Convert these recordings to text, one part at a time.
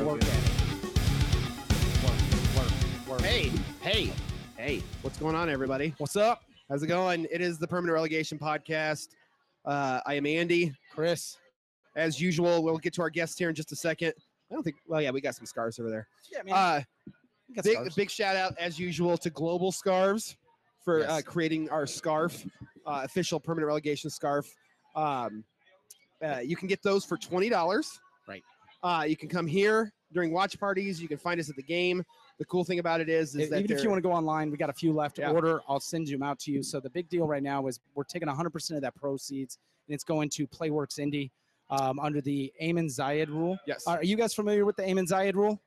so work good. Work, work, work. Hey, hey, hey! What's going on, everybody? What's up, How's it going? It is the Permanent Relegation Podcast. Uh, I am Andy. Chris? As usual, we'll get to our guests here in just a second. I don't think. Well, yeah, we got some scarves over there. Yeah, Uh, We got big, big shout out, as usual, to Global Scarves for Yes. uh, creating our scarf, uh, official permanent relegation scarf. Um, uh, you can get those for twenty dollars. Right. Uh, you can come here during watch parties. You can find us at the game. The cool thing about it is, is If- that even if you want to go online, we got a few left to Yeah. order. I'll send them out to you. So the big deal right now is we're taking 100% of that proceeds and it's going to Playworks Indy um, under the Eamon Zayed rule. yes, Are you guys familiar with the Eamon Zayed rule?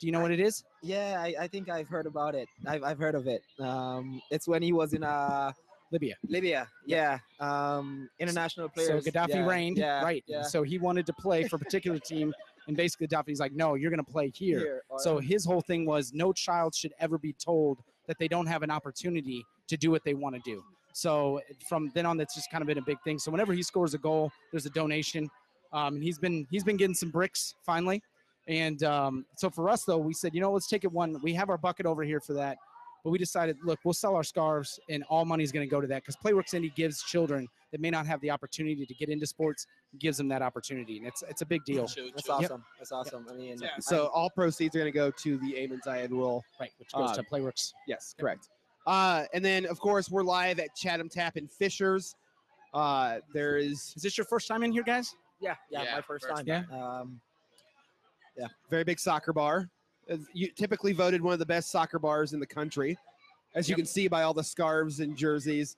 Do you know what it is? Yeah, I, I think I've heard about it. I've, I've heard of it. Um, it's when he was in uh, Libya. Libya. Yeah. Um, international players. So Gaddafi yeah, reigned, Yeah, right? Yeah. So he wanted to play for a particular team, and basically Gaddafi's like, "No, you're going to play here." Here, or- So his whole thing was no child should ever be told that they don't have an opportunity to do what they want to do. So from then on, that's just kind of been a big thing. So whenever he scores a goal, there's a donation, um, and he's been he's been getting some bricks finally. And um, so for us though, we said, you know, let's take it one. We have our bucket over here for that, but we decided, look, we'll sell our scarves, and all money is going to go to that because Playworks Indy gives children that may not have the opportunity to get into sports gives them that opportunity, and it's it's a big deal, That's awesome. That's awesome. I mean, Yeah. so all proceeds are going to go to the Eamon Zayed rule. right? Which goes Uh, to Playworks. Yes, correct. Uh, and then, of course, we're live at Chatham Tap in Fishers. Uh, there is Is this your first time in here, guys? yeah, yeah, Yeah, my first, first time. time. Um, yeah, very big soccer bar. Uh, You typically voted one of the best soccer bars in the country, as you Yep. can see by all the scarves and jerseys.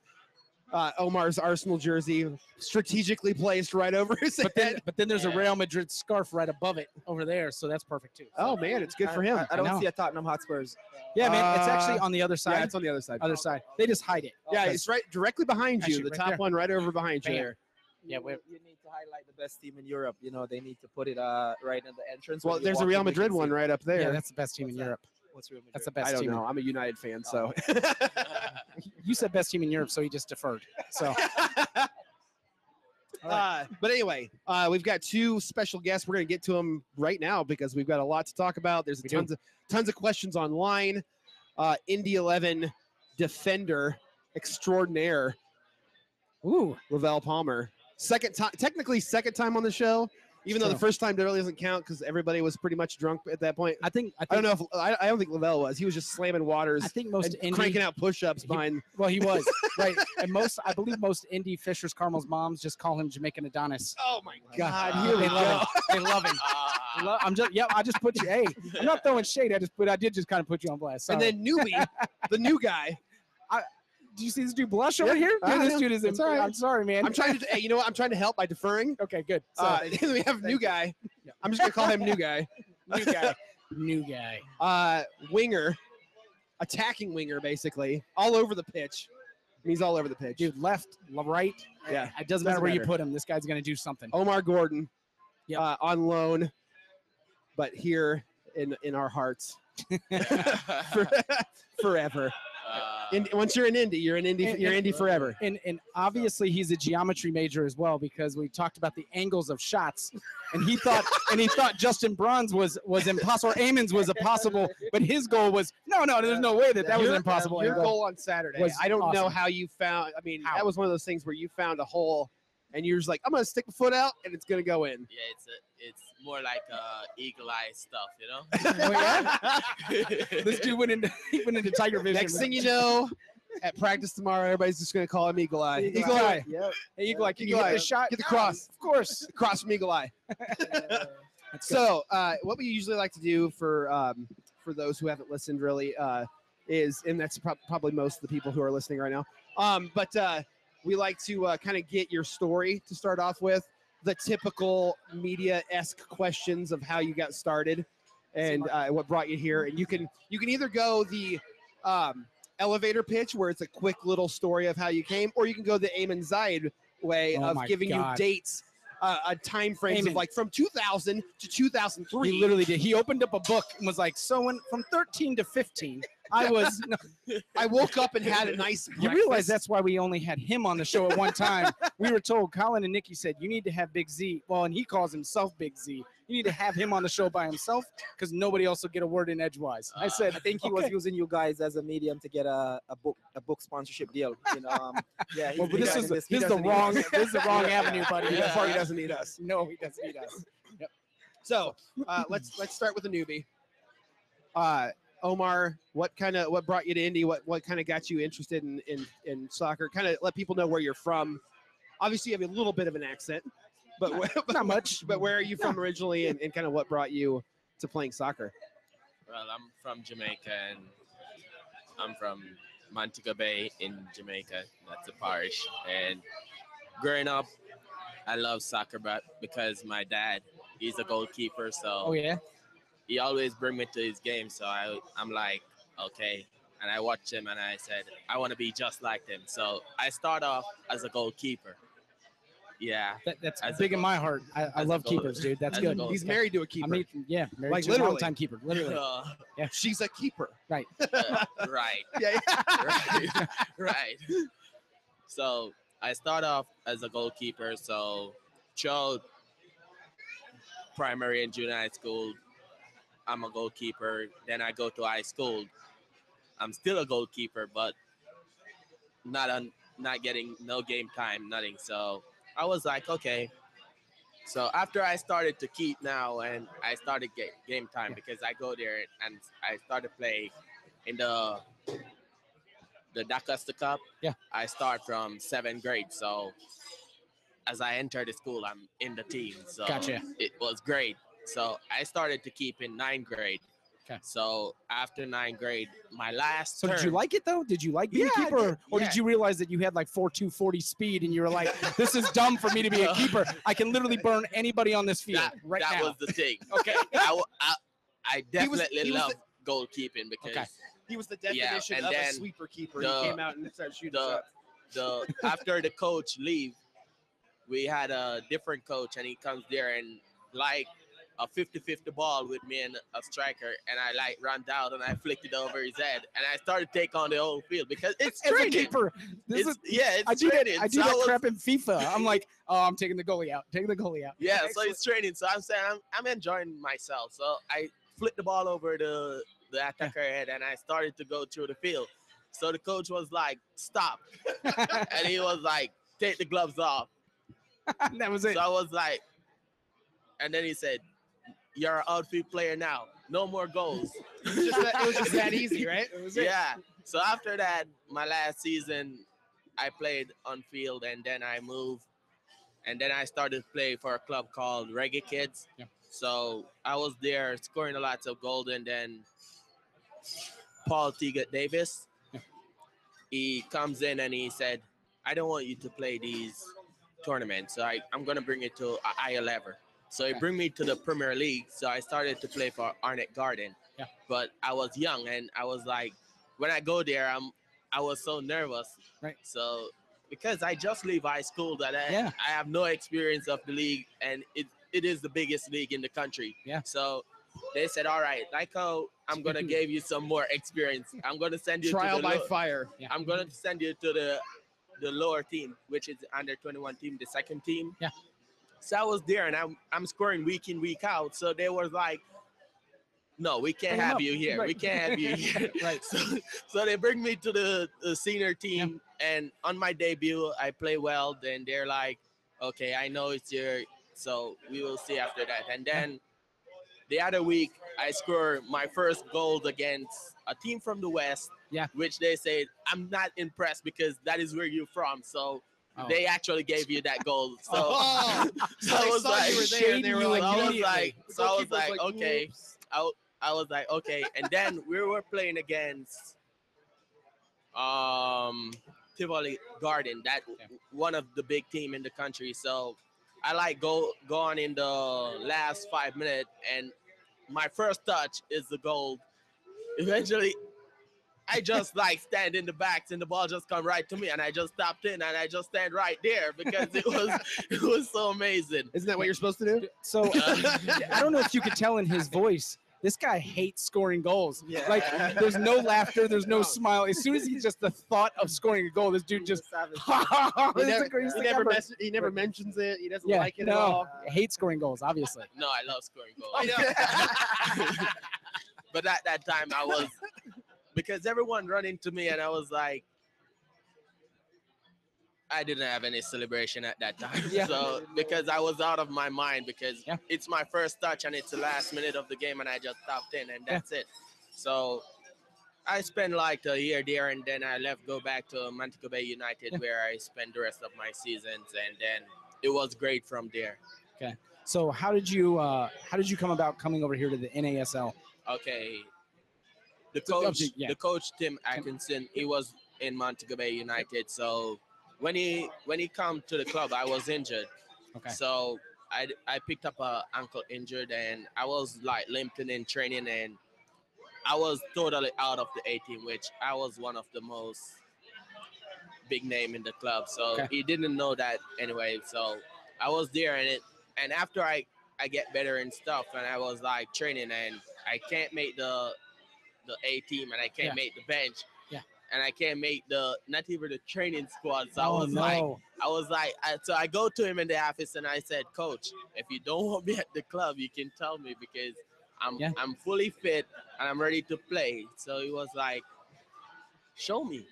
Uh, Omar's Arsenal jersey strategically placed right over his But then, head. but then there's a Real Madrid scarf right above it over there, so that's perfect too. Oh man, it's good for him. I, I I don't know. see a Tottenham Hotspurs. Yeah, man, it's Uh, actually on the other side. yeah, it's on the other side. other side. They just hide it. Yeah, it's right directly behind you. Actually, the right top there. one, right over behind you. There. Yeah, you, we're- you need to highlight the best team in Europe. You know, they need to put it uh, right in the entrance. Well, there's a Real in, we can Madrid one right up there. Yeah, that's the best team in that? Europe. What's Real Madrid? That's the best team. I don't team. know. I'm a United fan, so. You said best team in Europe, so he just deferred. So Uh, but anyway, uh, we've got two special guests. We're going to get to them right now because we've got a lot to talk about. There's We do. tons of tons of questions online. Uh, Indy 11 defender extraordinaire ooh, Lavelle Palmer, second time, technically second time on the show. Even though the first time really doesn't count because everybody was pretty much drunk at that point. I think I, think, I don't know if I, I don't think Lavelle was. He was just slamming waters I think most and indie, cranking out push-ups He- behind. Well, he was right, and most I believe most Indy Fishers Carmel's moms just call him Jamaican Adonis. Oh my God, here we they go. love him. They love him. Lo- I'm just yeah. I just put you. Hey, I'm not throwing shade. I just put. I did just kind of put you on blast. And Sorry. then newbie, the new guy. Do you see this dude blush over Yeah, here? I Dude, this know. dude is. It's all right. I'm sorry, man. I'm trying to. hey, you know what? I'm trying to help by deferring. Okay, good. So, Uh, then we have new guy. Yeah. I'm just gonna call him new guy. new guy. new guy. Uh, winger, attacking winger, basically, all over the pitch. He's all over the pitch. Dude, left, le- right. Yeah. It doesn't, Doesn't matter where you matter. put him. This guy's gonna do something. Omar Gordon, Yep. uh, on loan, but here in in our hearts for, forever. Uh, In, once you're in Indy, you're in Indy. And- You're and- Indy forever. And and obviously he's a geometry major as well because we talked about the angles of shots, and he thought and he thought Justin Braun was was impossible. Or Eamon's was impossible, but his goal was no, no. There's no way that that was Your- an impossible. Your goal on Saturday. was I don't know how you found. I mean, How? that was one of those things where you found a hole, and you're just like, I'm gonna stick my foot out, and it's gonna go in. yeah, it's a, it's more like uh, eagle eye stuff, you know. Oh, yeah? this dude went into he went into Tiger Vision. Next thing you know, at practice tomorrow, everybody's just gonna call him Eagle Eye. Eagle Eagle, Eye. Eye. Yep. hey, Eagle, like, can you get the shot? Get the cross. of course. Cross from Eagle Eye. So, uh, what we usually like to do for um, for those who haven't listened, really, uh, is, and that's prob- probably most of the people who are listening right now. Um, but uh, we like to uh, kind of get your story to start off with the typical media esque questions of how you got started and uh, what brought you here. And you can you can either go the um, elevator pitch where it's a quick little story of how you came, or you can go the Eamon Zayed way Oh of giving God. you dates. Uh, uh, time frames of like from 2000 to 2003. He literally did. He opened up a book and was like, "So when from 13 to 15, I was. no, I woke up and had a nice. you realize that's why we only had him on the show at one time. we were told Colin and Nikki said you need to have Big Z. Well, and he calls himself Big Z. You need to have him on the show by himself because nobody else will get a word in edgewise. I Uh, said I think he was using you guys as a medium to get a, a book a book sponsorship deal. You know, um, yeah. he- Well, he this is the- he this is the wrong this is the wrong avenue, buddy. That's Yeah. why he doesn't need us. No, he doesn't need us. Yep. So uh, let's let's start with a newbie. Uh, Omar, what kind of what brought you to Indy? What what kind of got you interested in in, in soccer? Kind of let people know where you're from. Obviously, you have a little bit of an accent, but where, Not much. but where are you from originally, and, and kind of what brought you to playing soccer? Well, I'm from Jamaica and I'm from Montego Bay in Jamaica. That's a parish. And growing up, I love soccer, but because my dad, he's a goalkeeper, so Oh yeah. He always bring me to his game. So I, I'm like, okay. And I watched him and I said, I want to be just like him. So I start off as a goalkeeper. Yeah. That, that's As a big in my heart. I, I love goal- keepers, dude. That's good. goal- He's married to a keeper. I mean, yeah, married Like to a literally. long-time keeper, literally. Uh, She's a keeper. uh, right. Yeah. right. right. So I start off as a goalkeeper. So throughout primary and junior high school, I'm a goalkeeper. Then I go to high school. I'm still a goalkeeper, but not on not getting no game time, nothing. So I was like, okay. So after I started to keep now, and I started get game time because I go there and I started play in the the Dacosta Cup. Yeah. I start from seventh grade. So as I enter the school, I'm in the team. So Gotcha. it was great. So I started to keep in ninth grade. Okay. So after ninth grade, my last So did you like it though? Did you like being Yeah, a I keeper, or, did. or Yeah. did you realize that you had like four two forty speed and you were like, "This is dumb for me to be a keeper. I can literally burn anybody on this field that, right that now." was the thing. okay. I, w- I, I He was- definitely he was love goalkeeping because Okay. He was the Yeah, definition and of a sweeper keeper. the- he came out and started shooting the- the after the coach leave, we had a different coach and he comes there and like a 50-50 ball with me and a striker and I like run down and I flicked it over his head and I started take on the whole field because it's a training. keeper, this It's, is, yeah, it's I do that. I do So that was- crap in FIFA. I'm like, "Oh, I'm taking the goalie out. Taking the goalie out." Yeah, so it's training. So I'm saying I'm, I'm enjoying myself. So I flipped the ball over the the attacker head and I started to go through the field. So the coach was like, "Stop," and he was like, "Take the gloves off." that was it. So I was like, and then he said, "You're an outfield player now. No more goals." It was just that, it was just that easy, right? Was it. yeah. So after that, my last season, I played on field, and then I moved, and then I started to play for a club called Reggae Kids. Yeah. So I was there scoring a lot of goals, and then Paul Tegat Davis, Yeah. he comes in and he said, "I don't want you to play these tournaments. So I, I'm gonna bring it to a higher level." So it bring me to the Premier League. So I started to play for Arnett Garden. Yeah. But I was young and I was like, when I go there, I'm I was so nervous. Right. So because I just leave high school that I, Yeah. I have no experience of the league and it, it is the biggest league in the country. Yeah. So they said, all right, like I'm gonna give you some more experience. I'm gonna send you Trial to the by fire. I'm gonna send you to the the lower team, which is under 21 team, the second team. Yeah. So I was there and I'm I'm scoring week in week out. So they were like, no, we can't have you here. We can't have you here. Right. So, so they bring me to the, the senior team, and on my debut, I play well. Then they're like, okay, I know it's your, so we will see after that. And then the other week, I score my first goal against a team from the West. Yeah. Which they said I'm not impressed because that is where you're from. So Oh. they actually gave you that goal. So, Oh, so I was like, you were there and they were like, I was like, so I was goalkeeper's like, okay. "Oops." I, I was like, okay. And then we were playing against um Tivoli Garden, that Yeah. one of the big team in the country. So I like go go on in the last five minutes, and my first touch is the goal. Eventually, I just like stand in the backs, and the ball just come right to me, and I just stopped in, and I just stand right there because it was it was so amazing. Isn't that what you're supposed to do? So Uh, I don't know if you could tell in his voice this guy hates scoring goals. Yeah. Like there's no laughter, there's no smile. As soon as he just the thought of scoring a goal, this dude just Savage. He never, he never, ever. mess, he never mentions it. He doesn't yeah, like it no, at all. hates scoring goals, obviously. No, I love scoring goals. But at that time, I was because everyone run into me, and I was like, I didn't have any celebration at that time. Yeah. So because I was out of my mind because Yeah. it's my first touch and it's the last minute of the game, and I just stopped in, and Yeah. that's it. So. I spent like a year there, and then I left, go back to Montego Bay United, Yeah. where I spent the rest of my seasons, and then it was great from there. Okay. So how did you uh how did you come about coming over here to the NASL? Okay. The coach, okay, yeah. the coach Tim Hankinson, he was in Montego Bay United. So when he when he come to the club, I was injured. Okay. So I I picked up a ankle injured and I was like limping in training and I was totally out of the A team, which I was one of the most big name in the club. So Okay. he didn't know that anyway. So I was there and it and after I I get better and stuff and I was like training and I can't make the the A team and I can't Yeah. make the bench. Yeah. And I can't make the not even the training squad. So I oh was no. like I was like, I, so I go to him in the office and I said, Coach, if you don't want me at the club, you can tell me because I'm Yeah. I'm fully fit and I'm ready to play. So he was like, Show me.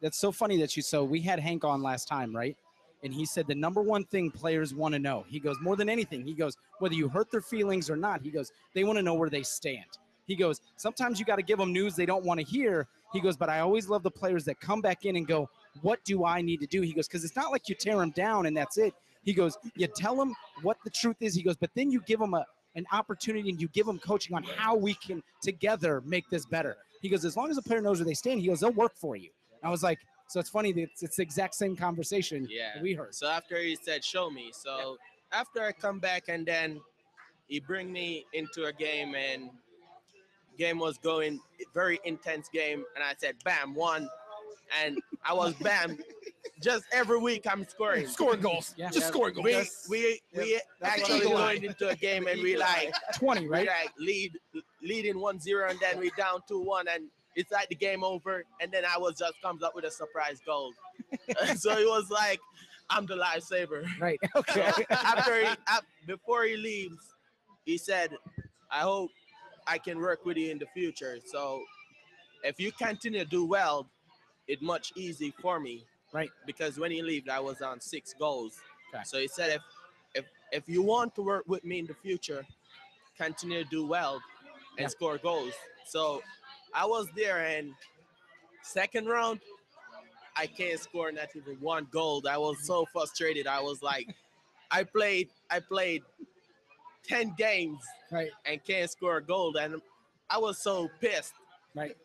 That's so funny that you so we had Hank on last time, right? And he said the number one thing players want to know. He goes, more than anything, he goes, whether you hurt their feelings or not, he goes, they want to know where they stand. He goes, sometimes you got to give them news they don't want to hear. He goes, but I always love the players that come back in and go, what do I need to do? He goes, because it's not like you tear them down and that's it. He goes, you tell them what the truth is. He goes, but then you give them a, an opportunity and you give them coaching on how we can together make this better. He goes, as long as a player knows where they stand, he goes, they'll work for you. I was like, so it's funny that it's, it's the exact same conversation Yeah. that we heard. So after he said, "Show me," so after I come back and then he bring me into a game and game was going very intense game and I said, "Bam, one," and I was bam. Just every week I'm scoring. Scoring goals. Yeah. Just Yeah. scoring goals. We Yes. we we Yep. Actually what going into a game and we like 20, we right? like lead leading 1-0 and then we down 2-1 and it's like the game over and then I was just comes up with a surprise goal. so it was like I'm the lifesaver. Right. Okay. After he, ap- before he leaves, he said, "I hope I can work with you in the future. So if you continue to do well, it's much easy for me. Right. Because when he left, I was on six goals. Okay. So he said, if if if you want to work with me in the future, continue to do well and Yeah. score goals. So I was there and second round, I can't score not even one goal. I was so frustrated. I was like, I played, I played 10 games right. and can't score a goal. And I was so pissed. Right.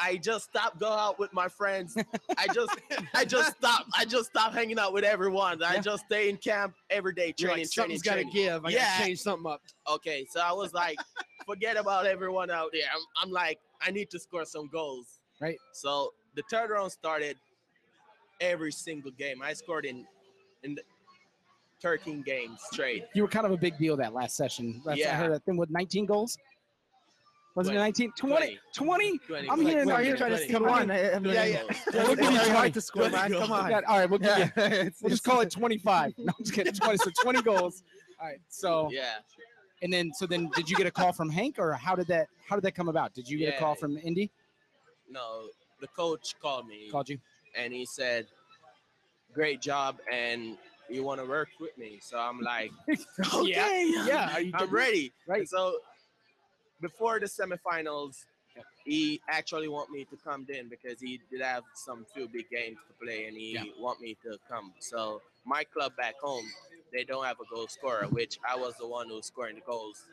I just stopped going out with my friends. I just I just stopped. I just stopped hanging out with everyone. I Yeah. just stay in camp every day training, like, training, something's got to training. give. I gotta change something up. Okay, so I was like, forget about everyone out there. I'm, I'm like, I need to score some goals. Right. So the third round started every single game. I scored in in the 13 games straight. You were kind of a big deal that last session. That's, I heard that thing with 19 goals. Was it 19? 20? 20? 20, I'm hearing- Wait, I'm you're hearing trying to 20, come on. I- I Yeah, yeah. It's We'll give you very 20. hard to score, man. Come on. Yeah, all right, we'll, give you, Yeah, it's- we'll just call it 25. No, I'm just kidding. 20. So 20 goals. All right. So Yeah. and then so then did you get a call from Hank or how did that how did that come about? Did you get a call from Indy? No, the coach called me. Called you? and he said, "Great job, and you want to work with me?" So I'm like, "Okay, Yeah. You I'm ready." Right. And so before the semifinals, he actually want me to come in because he did have some few big games to play, and he Yeah. want me to come. So my club back home, they don't have a goal scorer, which I was the one who's scoring the goals.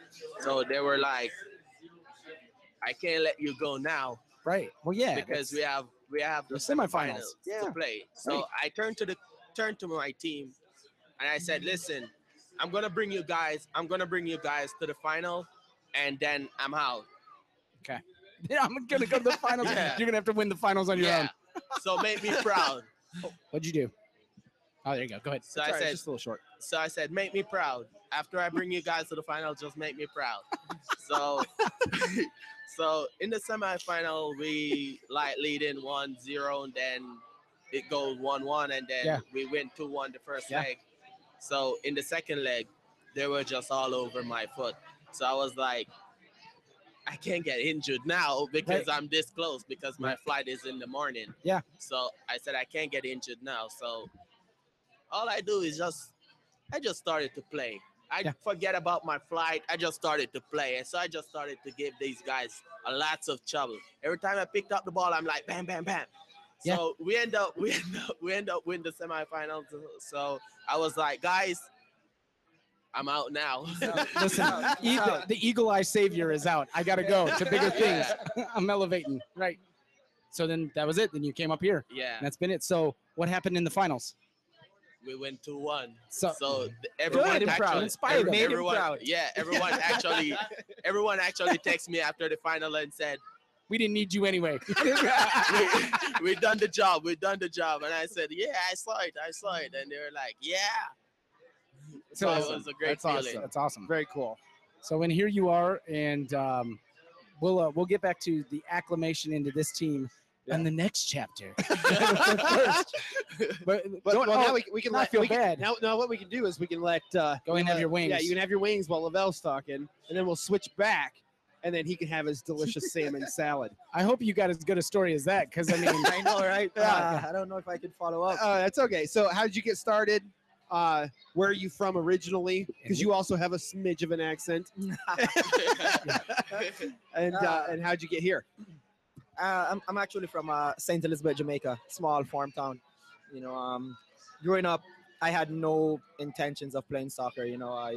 So they were like, "I can't let you go now." Right. Well, yeah. because we have we have the, The semifinals. semifinals Yeah. to play. So Right. I turned to the turned to my team and I said, "Listen, I'm gonna bring you guys. I'm gonna bring you guys to the final, and then I'm out. Okay. Yeah, I'm gonna go to the finals. Yeah. You're gonna have to win the finals on your yeah. own. So make me proud." What'd you do? Oh, there you go. Go ahead. So I all right, it's said, just a little short. so I said, "Make me proud. After I bring you guys to the final, just make me proud." So, so in the semifinal, we like lead in 1-0, and then it goes 1-1, and then Yeah. we win 2-1 the first leg. So in the second leg, they were just all over my foot. So I was like, I can't get injured now because I'm this close because my flight is in the morning. Yeah. So I said I can't get injured now. So all I do is just I just started to play. I Yeah. forget about my flight. I just started to play. And so I just started to give these guys a lots of trouble. Every time I picked up the ball, I'm like bam, bam, bam. Yeah. So we end up we end up we end up winning the semifinals. So I was like, guys, I'm out now. Listen, e- the, the eagle eye savior is out. I gotta go to bigger things. I'm elevating. Right. So then that was it. Then you came up here. yeah, And that's been it. So what happened in the finals? we went 2-1. So So everyone made him proud. actually Inspired him. Made him everyone, proud. yeah, everyone actually everyone actually texted me after the final and said, we didn't need you anyway. we, we done the job, We've done the job. And I said, Yeah, I saw it, I saw it. And they were like, Yeah. So Awesome. it was a great That's feeling. awesome. That's awesome. Very cool. So and here you are, and um, we'll uh, we'll get back to the acclamation into this team Yeah. in the next chapter. But, But well, oh, now we, we can let, feel we can- bad. now, now what we can do is we can let uh, Go and have let- your wings. Yeah, you can have your wings while Lavelle's talking, and then we'll switch back, and then he can have his delicious salmon salad. I hope you got as good a story as that, because I mean, I know, right? Yeah. Uh, I don't know if I could follow up. Uh, that's okay. So, how did you get started? Uh, where are you from originally? Because you also have a smidge of an accent. And uh, Uh, and how'd you get here? Uh, I'm, I'm actually from uh, St. Elizabeth, Jamaica, small farm town. You know, um, growing up, I had no intentions of playing soccer. You know, I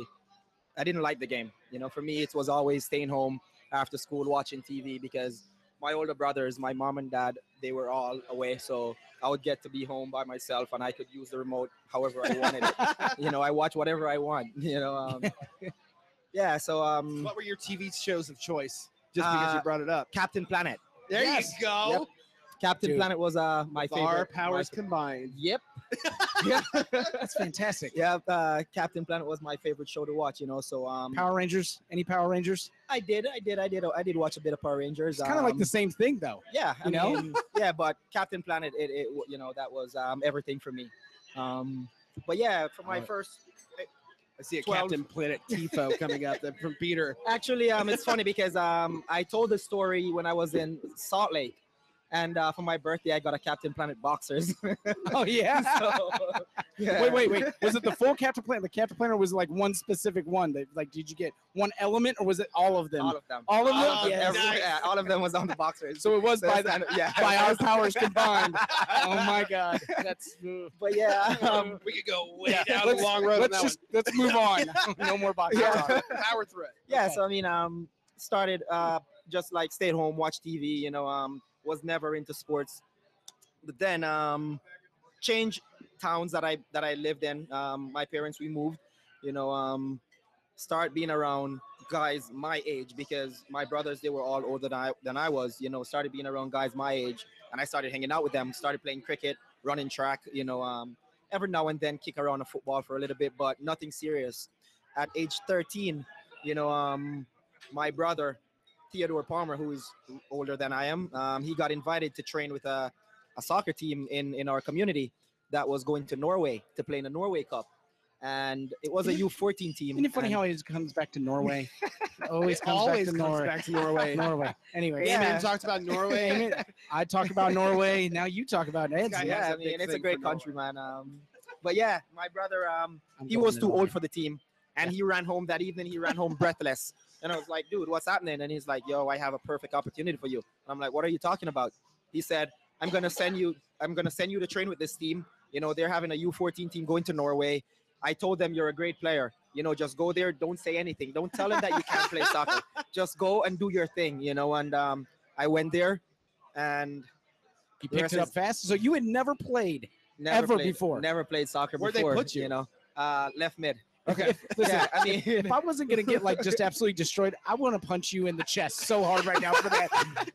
I didn't like the game. You know, for me, it was always staying home after school watching TV because my older brothers, my mom and dad, they were all away. So I would get to be home by myself and I could use the remote however I wanted it. You know, I watch whatever I want. You know, um, yeah. So um, What were your TV shows of choice? Just because you Uh, brought it up. Captain Planet. There yes. you go. Yep. Captain Dude. Planet was uh my With favorite. Our powers my- combined. Yep. Yeah. that's fantastic. Yeah. Uh, Captain Planet was my favorite show to watch. You know, so um, Power Rangers? Any Power Rangers? I did, I did, I did, I did watch a bit of Power Rangers. It's kind of like um, the same thing, though. Yeah, I you know? mean, yeah, but Captain Planet, it, it, you know, that was um everything for me. Um, but yeah, for my first, I see a 12. Captain Planet Tifo coming up there from Peter. actually, um, it's funny because um, I told the story when I was in Salt Lake, and uh, for my birthday, I got a Captain Planet boxers. Oh yeah. so, yeah. Wait, wait, wait. Was it the full Captain Planet? The Captain Planet or was it like one specific one? That like, did you get one element or was it all of them? All of them. All of them? Oh, yeah, nice. yeah, all of them was on the boxers. So it was by That's the, yeah. by our powers combined. Oh my God, that's. uh, But yeah, um, we could go way yeah, down the long road. let's that just let's move on. no more boxers. Yeah. power thread. yeah. Okay. So I mean, um, started uh, just like stay at home, watch TV. You know, um, was never into sports. But then um, change towns that I that I lived in. Um, my parents we moved. You know, um, start being around guys my age because my brothers they were all older than I than I was. You know, started being around guys my age, and I started hanging out with them. Started playing cricket, running track. You know, um, every now and then kick around a football for a little bit, but nothing serious. At age 13, you know, um, my brother Theodore Palmer, who is older than I am, um, he got invited to train with a, a soccer team in in our community that was going to Norway to play in the Norway Cup, and it was a U14 team. Isn't it funny and- how he just comes back to Norway? always comes always back to comes Norway. back to Norway. Norway. Anyway, Yeah. Amen talked about Norway. Amen. I talk about Norway. Now you talk about Ed's. guy yeah, has a I big mean, it's a great for Norway. country, man. Um, but yeah, my brother, um, he was to too Norway. old for the team, and he ran home that evening. He ran home breathless, and I was like, "Dude, what's happening?" And he's like, "Yo, I have a perfect opportunity for you." And I'm like, "What are you talking about?" He said, "I'm gonna send you. I'm gonna send you to train with this team. You know, they're having a U14 team going to Norway. I told them you're a great player. You know, just go there. Don't say anything. Don't tell them that you can't play soccer. Just go and do your thing. You know." And um, I went there, and You picked it up fast. So you had never played. never Ever played, before? Never played soccer Where'd they before. put you? know, uh, left mid. Okay. Listen, yeah, I mean, if I wasn't gonna get like just absolutely destroyed, I want to punch you in the chest so hard right now for that.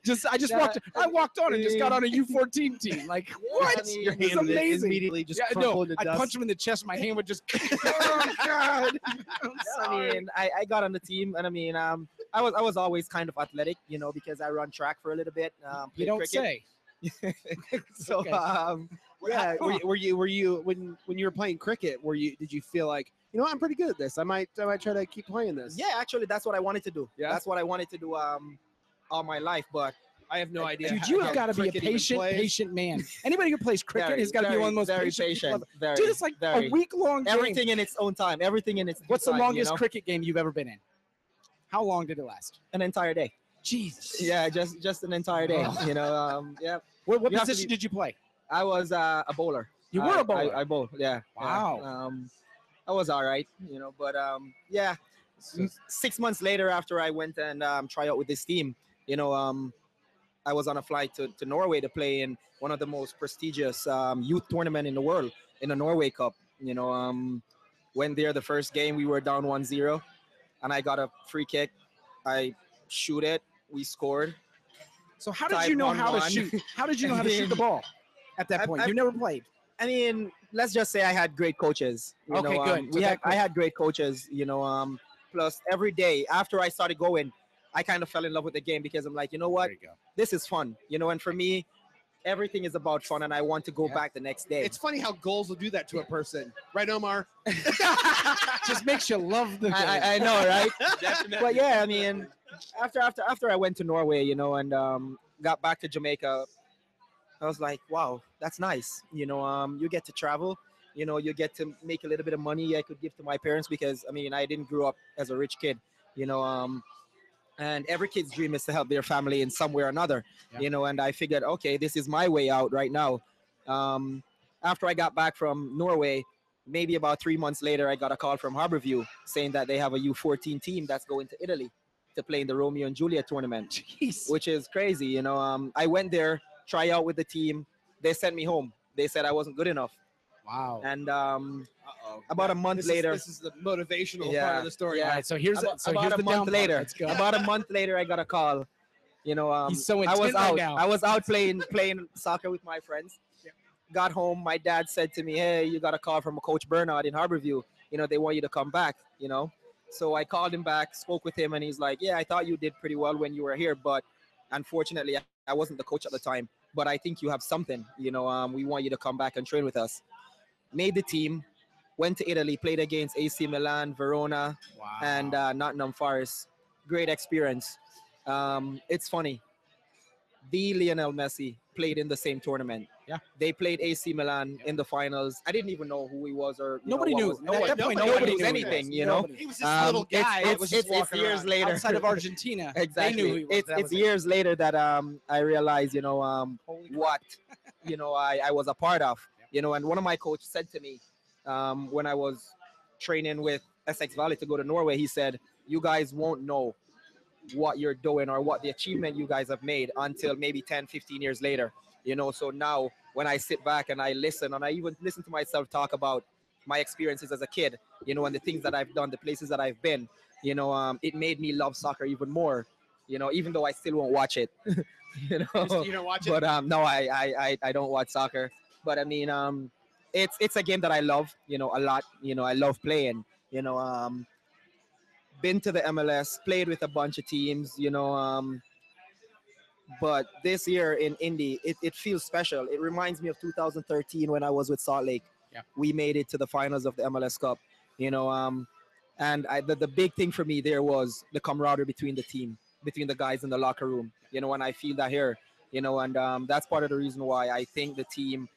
Just I just Yeah, walked I walked on and just got on a U14 team. Like what? I mean, Your It's hand would amazing. immediately just Yeah, no, into I'd dust. punch him in the chest. My hand would just. oh God! I'm I sorry. mean, I, I got on the team, and I mean, um, I was I was always kind of athletic, you know, because I run track for a little bit. Um, you don't cricket. say. So, Okay. um, yeah, were, were you were you when when you were playing cricket? Were you did you feel like you know I'm pretty good at this? I might I might try to keep playing this. yeah, actually, that's what I wanted to do. Yeah? that's what I wanted to do um, all my life. But I have no idea. Dude, you have got to be a patient, patient man. Anybody who plays cricket very, has got to be one of the most very patient. people patient. ever. Very, Dude, it's like very. a week long game. everything in its own time. Everything in its. What's the longest You know? cricket game you've ever been in? How long did it last? An entire day. Jesus. Yeah, just just an entire day. Oh. You know. Um, yeah, What, what You have to position be- did you play? I was uh, a bowler. You were a I- bowler. I, bowled. Yeah. yeah. Wow. Um, I was all right. You know, but um, yeah. six months later after I went and um, try out with this team, you know, um, I was on a flight to, to Norway to play in one of the most prestigious um, youth tournament in the world in the Norway Cup. You know, um, went there the first game, we were down 1-0 and I got a free kick. I shoot it. We scored. So how did you know one how to shoot? How did you know how to shoot the ball at that I- point? I- you never played. I mean, let's just say I had great coaches. You Okay, know, good. um, we had, I had great coaches. You know, um, plus every day after I started going, I kind of fell in love with the game because I'm like, you know what, you this is fun. You know, and for me, everything is about fun, and I want to go Yeah. back the next day. It's funny how goals will do that to a person, right, Omar? Just makes you love the game. I, I, I know, right? Definitely. but yeah, I mean, after after after I went to Norway, you know, and um, got back to Jamaica, I was like, wow, that's nice. You know, um, you get to travel. You know, you get to make a little bit of money I could give to my parents because I mean, I didn't grow up as a rich kid. You know, um, and every kid's dream is to help their family in some way or another. Yeah. You know, and I figured, okay, this is my way out right now. Um, after I got back from Norway, maybe about three months later, I got a call from Harbour View saying that they have a U14 team that's going to Italy to play in the Romeo and Juliet tournament, Jeez. which is crazy. You know, um, I went there, try out with the team. They sent me home. They said I wasn't good enough. Wow. And um, Uh-oh. About a month This later- Is, this is the motivational part of the story. Yeah. right. So here's about, so about here's a the month down part. later, Let's go. about a month later, I got a call. You know, um, so I was intent right out. now. I was out playing playing soccer with my friends. Got home. My dad said to me, "Hey, you got a call from Coach Bernard in Harbour View. You know, they want you to come back. You know." So I called him back, spoke with him, and he's like, "Yeah, I thought you did pretty well when you were here, but unfortunately, I- I wasn't the coach at the time. But I think you have something. You know, um, we want you to come back and train with us." Made the team. Went to Italy, played against AC Milan, Verona, wow. and uh, Nottingham Forest. Great experience. Um, it's funny. The Lionel Messi played in the same tournament. Yeah. They played AC Milan Yeah. in the finals. I didn't even know who he was or you know, nobody knew. was- At that point, nobody, nobody knew anything. You know, Nobody. He was this Um, little it's- guy. it's- that was just it's- it's years around. later. outside of Argentina. exactly. They knew he was. It's That it's it. years later that um I realized you know um what you know I I was a part of. You know, and one of my coaches said to me um when I was training with Essex Valley to go to Norway, he said, "You guys won't know what you're doing or what the achievement you guys have made until maybe 10, 15 years later." You know, so now when I sit back and I listen and I even listen to myself talk about my experiences as a kid, you know, and the things that I've done, the places that I've been, you know, um, it made me love soccer even more. You know, even though I still won't watch it. you know, you know, watch it. but um, no, I, I I I don't watch soccer. But I mean, um, it's it's a game that I love. You know, a lot. You know, I love playing. You know, um, been to the MLS, played with a bunch of teams. You know, um, but this year in Indy, it, it feels special. It reminds me of 2013 when I was with Salt Lake. Yeah. We made it to the finals of the MLS Cup. You know, um, and I, the, the big thing for me there was the camaraderie between the team, between the guys in the locker room. You know, and I feel that here. You know, and um, that's part of the reason why I think the team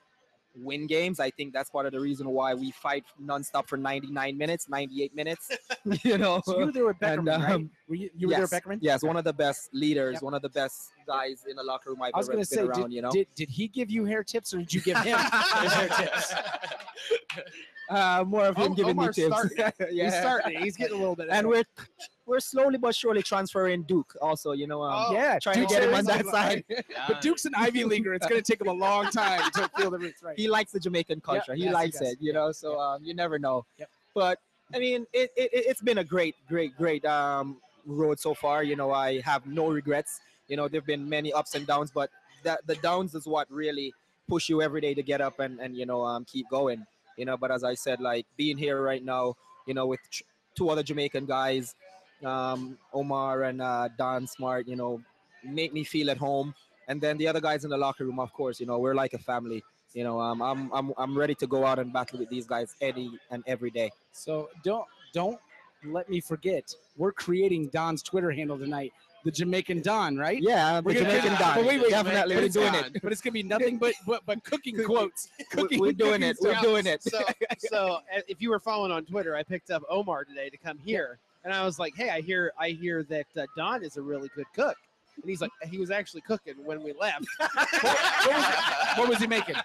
win games. I think that's part of the reason why we fight nonstop for 99 minutes, 98 minutes. you know, So you were there with And, Beckerman, right? um, Were you, you were yes, there with Beckerman? Yes, one of the best leaders, Yep. one of the best guys in the locker room I've I was ever going to been say, around. did, you know, did, did he give you hair tips or did you give him hair tips? uh, more of him O- giving Omar's me tips. starting. yeah. He's starting. He's getting a little bit. and we're we're slowly but surely transferring Duke also. You know, um, Oh, yeah, trying to get him on that side. But Duke's an Ivy leaguer. It's going to take him a long time to feel the roots right. he likes the Jamaican culture. he yes, likes does. it, you know. So um, you never know. Yep. But I mean, it, it it- it's been a great, great, great um road so far. You know, I have no regrets. You know, there've been many ups and downs, but that the downs is what really push you every day to get up and and you know um keep going. You know, but as I said, like being here right now, you know, with two other Jamaican guys, um, Omar and uh, Don Smart, you know, make me feel at home. And then the other guys in the locker room, of course, you know, we're like a family. You know, um, I'm I'm I'm ready to go out and battle with these guys any and every day. So don't don't let me forget. We're creating Don's Twitter handle tonight, the Jamaican Don, right? Yeah, We're the gonna- Jamaican but Don. wait, wait, Definitely, but we're it's doing gonna- it. But it's gonna be nothing but but, but cooking quotes. Cooking, We're doing it. We're doing it. So, so uh, if you were following on Twitter, I picked up Omar today to come here, and I was like, "Hey, I hear, I hear that uh, Don is a really good cook." And he's like, he was actually cooking when we left. What was he making?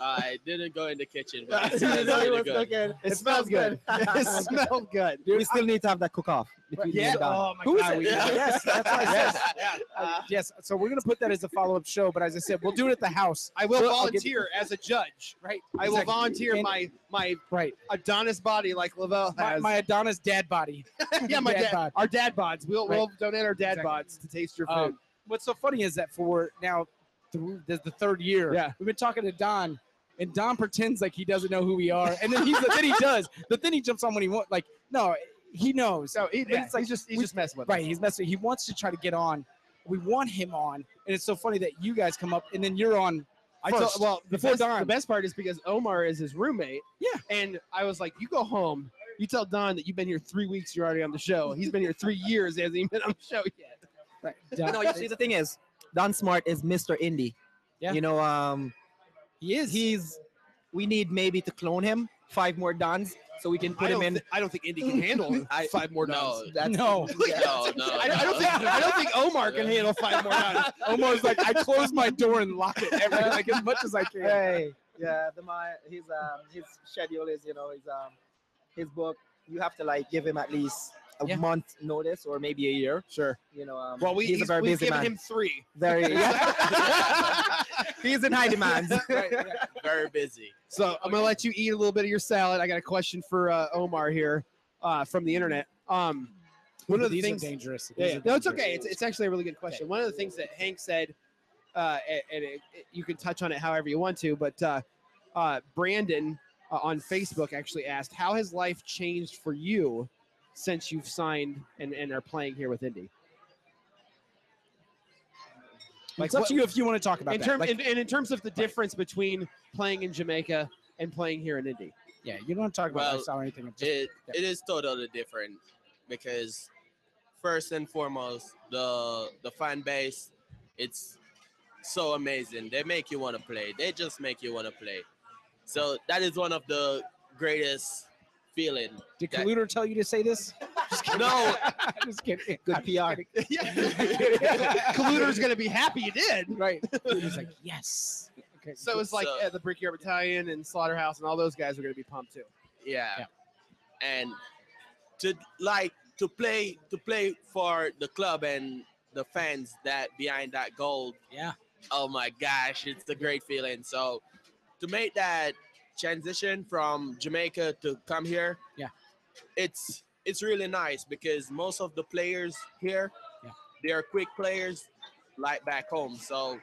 I didn't go in the kitchen, but it You smells really was good. cooking. It, smells good. it smelled good. we still need to have that cook off. Yeah. Oh my Who is god. it? we- Yeah. Yes, that's what I said. Yeah. Uh, yes. So we're gonna put that as a follow-up show, but as I said, we'll do it at the house. I will Well, I'll give- volunteer as a judge. Right. I will volunteer And- my my Right. Adonis body like Lavelle My, has. my Adonis dad body. yeah, my dad dad, bod. our dad bods. We'll Right. we'll donate our dad Exactly. bods to taste your food. Um, what's so funny is that for now, through this the third year. Yeah. We've been talking to Don, and Don pretends like he doesn't know who we are, and then he's then he does, but then he jumps on when he wants. Like, no, he knows. so he, but yeah, it's like he's just he's we- just messing with Right, us. he's messing. He wants to try to get on. We want him on, and it's so funny that you guys come up, and then you're on. I told, well, the before best, Don. the best part is because Omar is his roommate. Yeah. And I was like, you go home. You tell Don that you've been here three weeks. You're already on the show. He's been here three years. He hasn't even been on the show yet. Right, You know, you see, the thing is, Don Smart is Mr. Indy. Yeah. You know, um, he is. he's. We need maybe to clone him five more Dons so we can put him in. thi- I don't think Indy can handle I- five more No, Dons. That's- no. no, no. I, I don't think I don't think Omar can handle five more Dons. Omar's like, I close my door and lock it every like as much as I can. Hey, yeah, the my his um his schedule is you know his um his book. You have to like give him at least a Yeah. month notice or maybe a year. Sure. You know, um, Well, we he's he's, a very we've busy given man. him three. very. he's in high demand. Right, right. Very busy. So I'm gonna let you eat a little bit of your salad. I got a question for uh, Omar here uh, from the internet. Um, one of the These things. are dangerous. Yeah, These yeah. are No, it's okay. It's, it's actually a really good question. One of the things that Hank said, uh, and, and it, it- you can touch on it however you want to, but uh, uh, Brandon uh, on Facebook actually asked, "How has life changed for you since you've signed and, and are playing here with Indy?" it's up what- to you if you want to talk about in that. terms Like, and, and in terms of the difference between playing in Jamaica and playing here in Indy. yeah, you don't talk about Well, lifestyle or anything. Just, It yeah. it is totally different because first and foremost, the the fan base, it's so amazing. They make you want to play. They just make you want to play. So that is one of the greatest feeling. Did that- Kaluder tell you to say this? Just kidding. No. just kidding. Good I'm PR. kidding. Kaluder's gonna be happy you did. Right. He's like, yes. Okay. So it's like So- uh, the Brickyard Battalion and Slaughterhouse and all those guys are gonna be pumped too. Yeah. Yeah. And to like to play to play for the club and the fans that behind that goal. Yeah. Oh my gosh, it's a great feeling. So to make that transition from Jamaica to come here, Yeah. it's it's really nice because most of the players here, Yeah. they are quick players like back home. So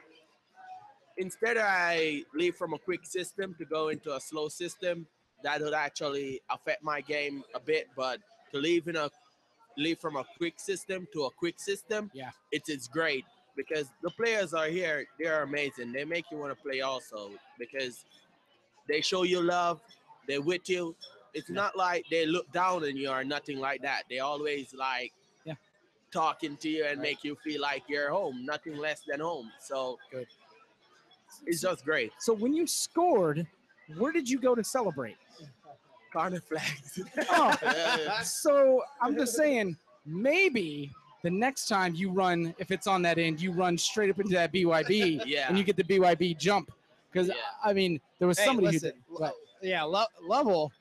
instead I leave from a quick system to go into a slow system, that would actually affect my game a bit. But to leave in a leave from a quick system to a quick system, Yeah. it's it's great because the players are here. They are amazing. They make you want to play also because they show you love. They're with you. It's not like they look down on you or nothing like that. They always like Yeah. talking to you and Right. make you feel like you're home, nothing less than home. So Good. it's just great. So when you scored, where did you go to celebrate? Corner flags. Oh, so I'm just saying, maybe the next time you run, if it's on that end, you run straight up into that BYB yeah. and you get the BYB jump. Because Yeah. I mean, there was Hey, somebody listen, who. Right. Yeah, Lo- Lovell.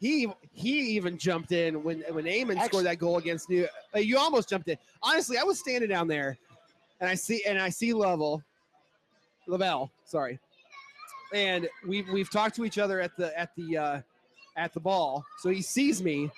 He he even jumped in when when Eamon Actually- scored that goal against New. Uh, you almost jumped in. Honestly, I was standing down there, and I see and I see Lovell, Lavelle. Sorry, and we've we've talked to each other at the at the uh, at the ball. So he sees me,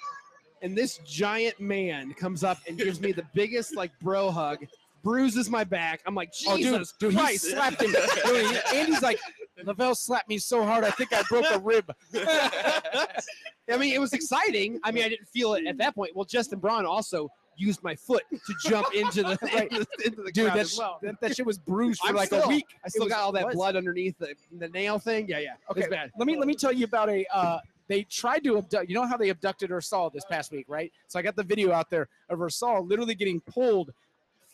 and this giant man comes up and gives me the biggest like bro hug, bruises my back. I'm like, Oh, dude, Jesus dude, he Christ. slapped him. Dude, Andy's like, Lavelle slapped me so hard, I think I broke a rib. I mean, it was exciting. I mean, I didn't feel it at that point. Well, Justin Braun also used my foot to jump into the Right. into, the- into the Dude, that, as well. that, that shit was bruised for I'm like still- a week. I still got all that was. blood underneath the, the nail thing. Yeah, yeah. Okay, bad. let me let me tell you about a. Uh, they tried to abduct. You know how they abducted Ursal this past week, right? So I got the video out there of Ursal literally getting pulled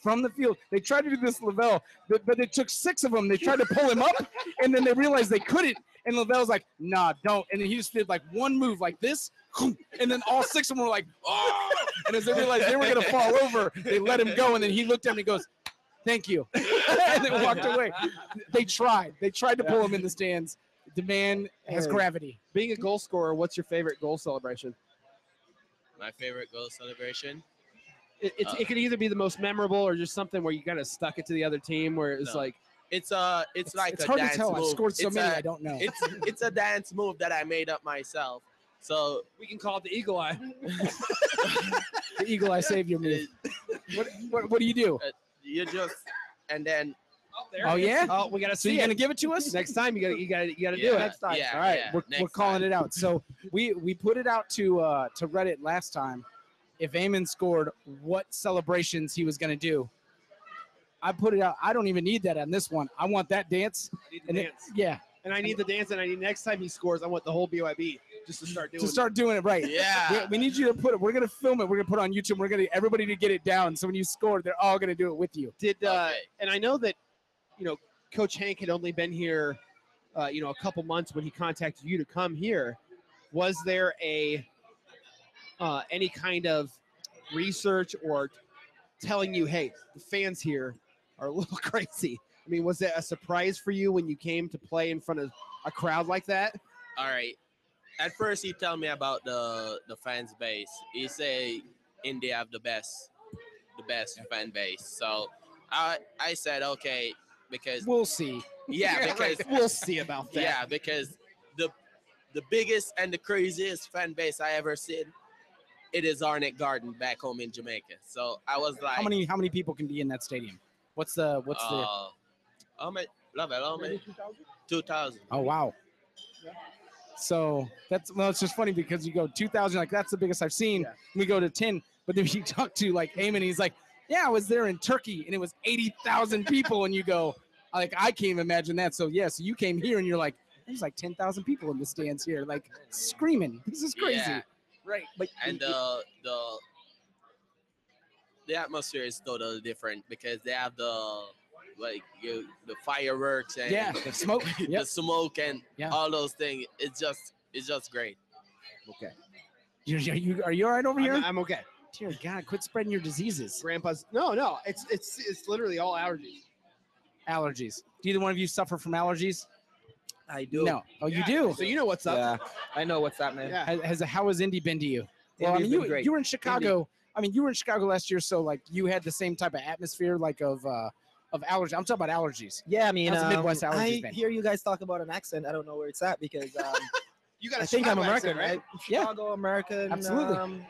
from the field. They tried to do this Lovel, but, but it took six of them. They tried to pull him up, and then they realized they couldn't. And Lovel's like, "Nah, don't." And then he just did like one move like this, and then all six of them were like, "Oh!" And as they realized they were gonna fall over, they let him go. And then he looked at him and he goes, "Thank you," and then walked away. They tried. They tried to pull him in the stands. The man has gravity. Being a goal scorer, what's your favorite goal celebration? My favorite goal celebration. It, it's, Uh, it could either be the most memorable or just something where you kind of stuck it to the other team, where it's No. like, It's uh it's, like it's a hard dance to tell. move. I've scored so it's many, A, I don't know. it's it's a dance move that I made up myself. So we can call it the eagle eye. the eagle eye savior move. What, what, what do you do? you just and then Oh, there Oh yeah. Oh, we gotta So see you're it. gonna give it to us? next time. You gotta, you gotta, you gotta do it. Next time. Yeah, All right, yeah, we're, we're calling time. it out. So we we put it out to uh to Reddit last time. If Eamon scored, what celebrations he was gonna do? I put it out. I don't even need that on this one. I want that dance. I need the And it, dance, yeah, and I need the dance, and I need next time he scores, I want the whole BYB just to start doing. to start doing it right. Yeah. We, we need you to put it. We're gonna film it. We're gonna put it on YouTube. We're gonna everybody to get it down. So when you score, they're all gonna do it with you. Did uh, Okay. and I know that, you know, Coach Hank had only been here, uh, you know, a couple months when he contacted you to come here. Was there a uh, any kind of research or telling you, hey, the fans here are a little crazy? I mean, was it a surprise for you when you came to play in front of a crowd like that? All right. At first, he tell me about the the fans base. He say Indy have the best, the best fan base. So I I said okay because We'll see. yeah because we'll see about that. yeah because the the biggest and the craziest fan base I ever seen it is Arnett Garden back home in Jamaica. So I was like, How many how many people can be in that stadium? What's the what's the? uh, how many? Love it, how many? Two thousand. Oh wow. Yeah. So that's well, it's just funny because you go 2,000, like that's the biggest I've seen. Yeah. We go to 10, but then you talk to like Eamon, he's like, yeah, I was there in Turkey and it was 80,000 people, and you go, like I can't even imagine that. So yeah, so you came here and you're like, there's like 10,000 people in the stands here, like screaming. This is crazy. Yeah. Right. But and the the the atmosphere is totally different because they have the like you the fireworks and yeah, the smoke. the smoke and Yeah. all those things. It's just it's just great. Okay. You, you, you, are you all right over here? I'm, I'm okay. Dear God, quit spreading your diseases. Grandpa's no, no. It's it's it's literally all allergies. Allergies. Do either one of you suffer from allergies? I do. No. Oh, you do. So you know what's up. Yeah, I know what's happening. Yeah. Has, has how has Indy been to you? Well, I Indy's mean, been you great. you were in Chicago. I mean, you were in Chicago last year, so like you had the same type of atmosphere, like of uh of allergies. I'm talking about allergies. Yeah, I mean, How's the um, Midwest allergies I been? hear you guys talk about an accent. I don't know where it's at because um, You got. a I think I'm Chicago American, accent, right? Yeah. Chicago American. Absolutely. Um,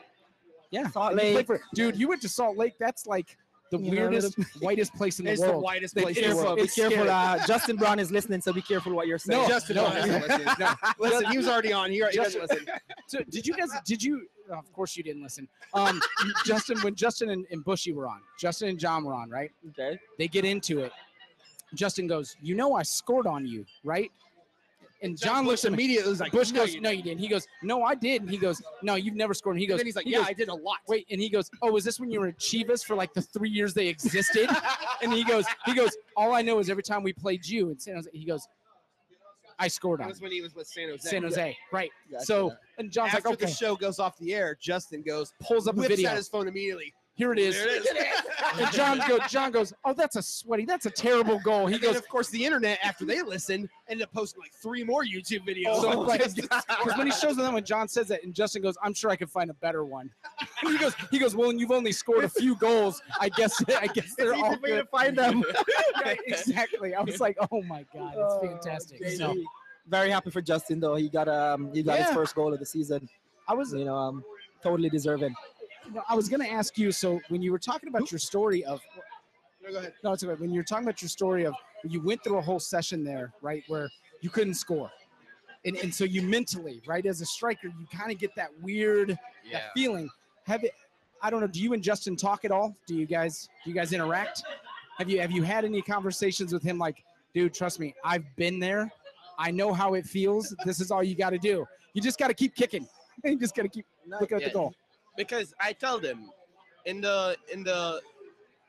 Yeah, Salt And you played Lake. for- dude. You went to Salt Lake. That's like the You know, weirdest, whitest place in the It's the world. whitest place in the world. be careful. Uh, Justin Braun is listening, so be careful what you're saying. No, Justin no, doesn't listen. no. Listen, he was already on. He, he doesn't listen. So did you guys? Did you? oh, of course you didn't listen. Um, Justin, when Justin and, and Bushy were on, Justin and John were on, right? Okay. They get into it. Justin goes, "You know, I scored on you, right?" And John looks Busch at me. immediately was like, Busch no, goes, you "No, you didn't." He goes, "No, I did." And he goes, "No, you've never scored." And he And goes, then he's like, he yeah, goes, I did a lot. Wait, and he goes, "Oh, is this when you were at Chivas for like the three years they existed?" and he goes, "He goes, all I know is every time we played you in San Jose, he goes, I scored on. That was when he was with San Jose. San Jose, right?" Gotcha. So, and John's After like, "Okay." the show goes off the air, Justin goes, Pulls up a whips video. out his phone immediately. Here it is. There it is. And John goes, John goes, "Oh, that's a sweaty. That's a terrible goal." He And goes, of course, the internet after they listen ended up posting like three more YouTube videos. So, like, Because when he shows them, when John says that, and Justin goes, "I'm sure I could find a better one." He goes, "He goes, well, and you've only scored a few goals. I guess, I guess they're all easy for you good." to find them. Right, exactly. I was like, "Oh my god, it's Oh, fantastic." JD. So, very happy for Justin though. He got um he got his first goal of the season. I was You know, um, totally deserving. I was going to ask you. So when you were talking about your story of No, go ahead. no, it's okay. When you're talking about your story of you went through a whole session there, right, where you couldn't score, and and so you mentally, right, as a striker, you kind of get that weird that feeling. Have it? I don't know. Do you and Justin talk at all? Do you guys do you guys interact? Have you have you had any conversations with him? Like, dude, trust me, I've been there. I know how it feels. This is all you got to do. You just got to keep kicking. You just got to keep looking at the goal. Because I tell them in the in the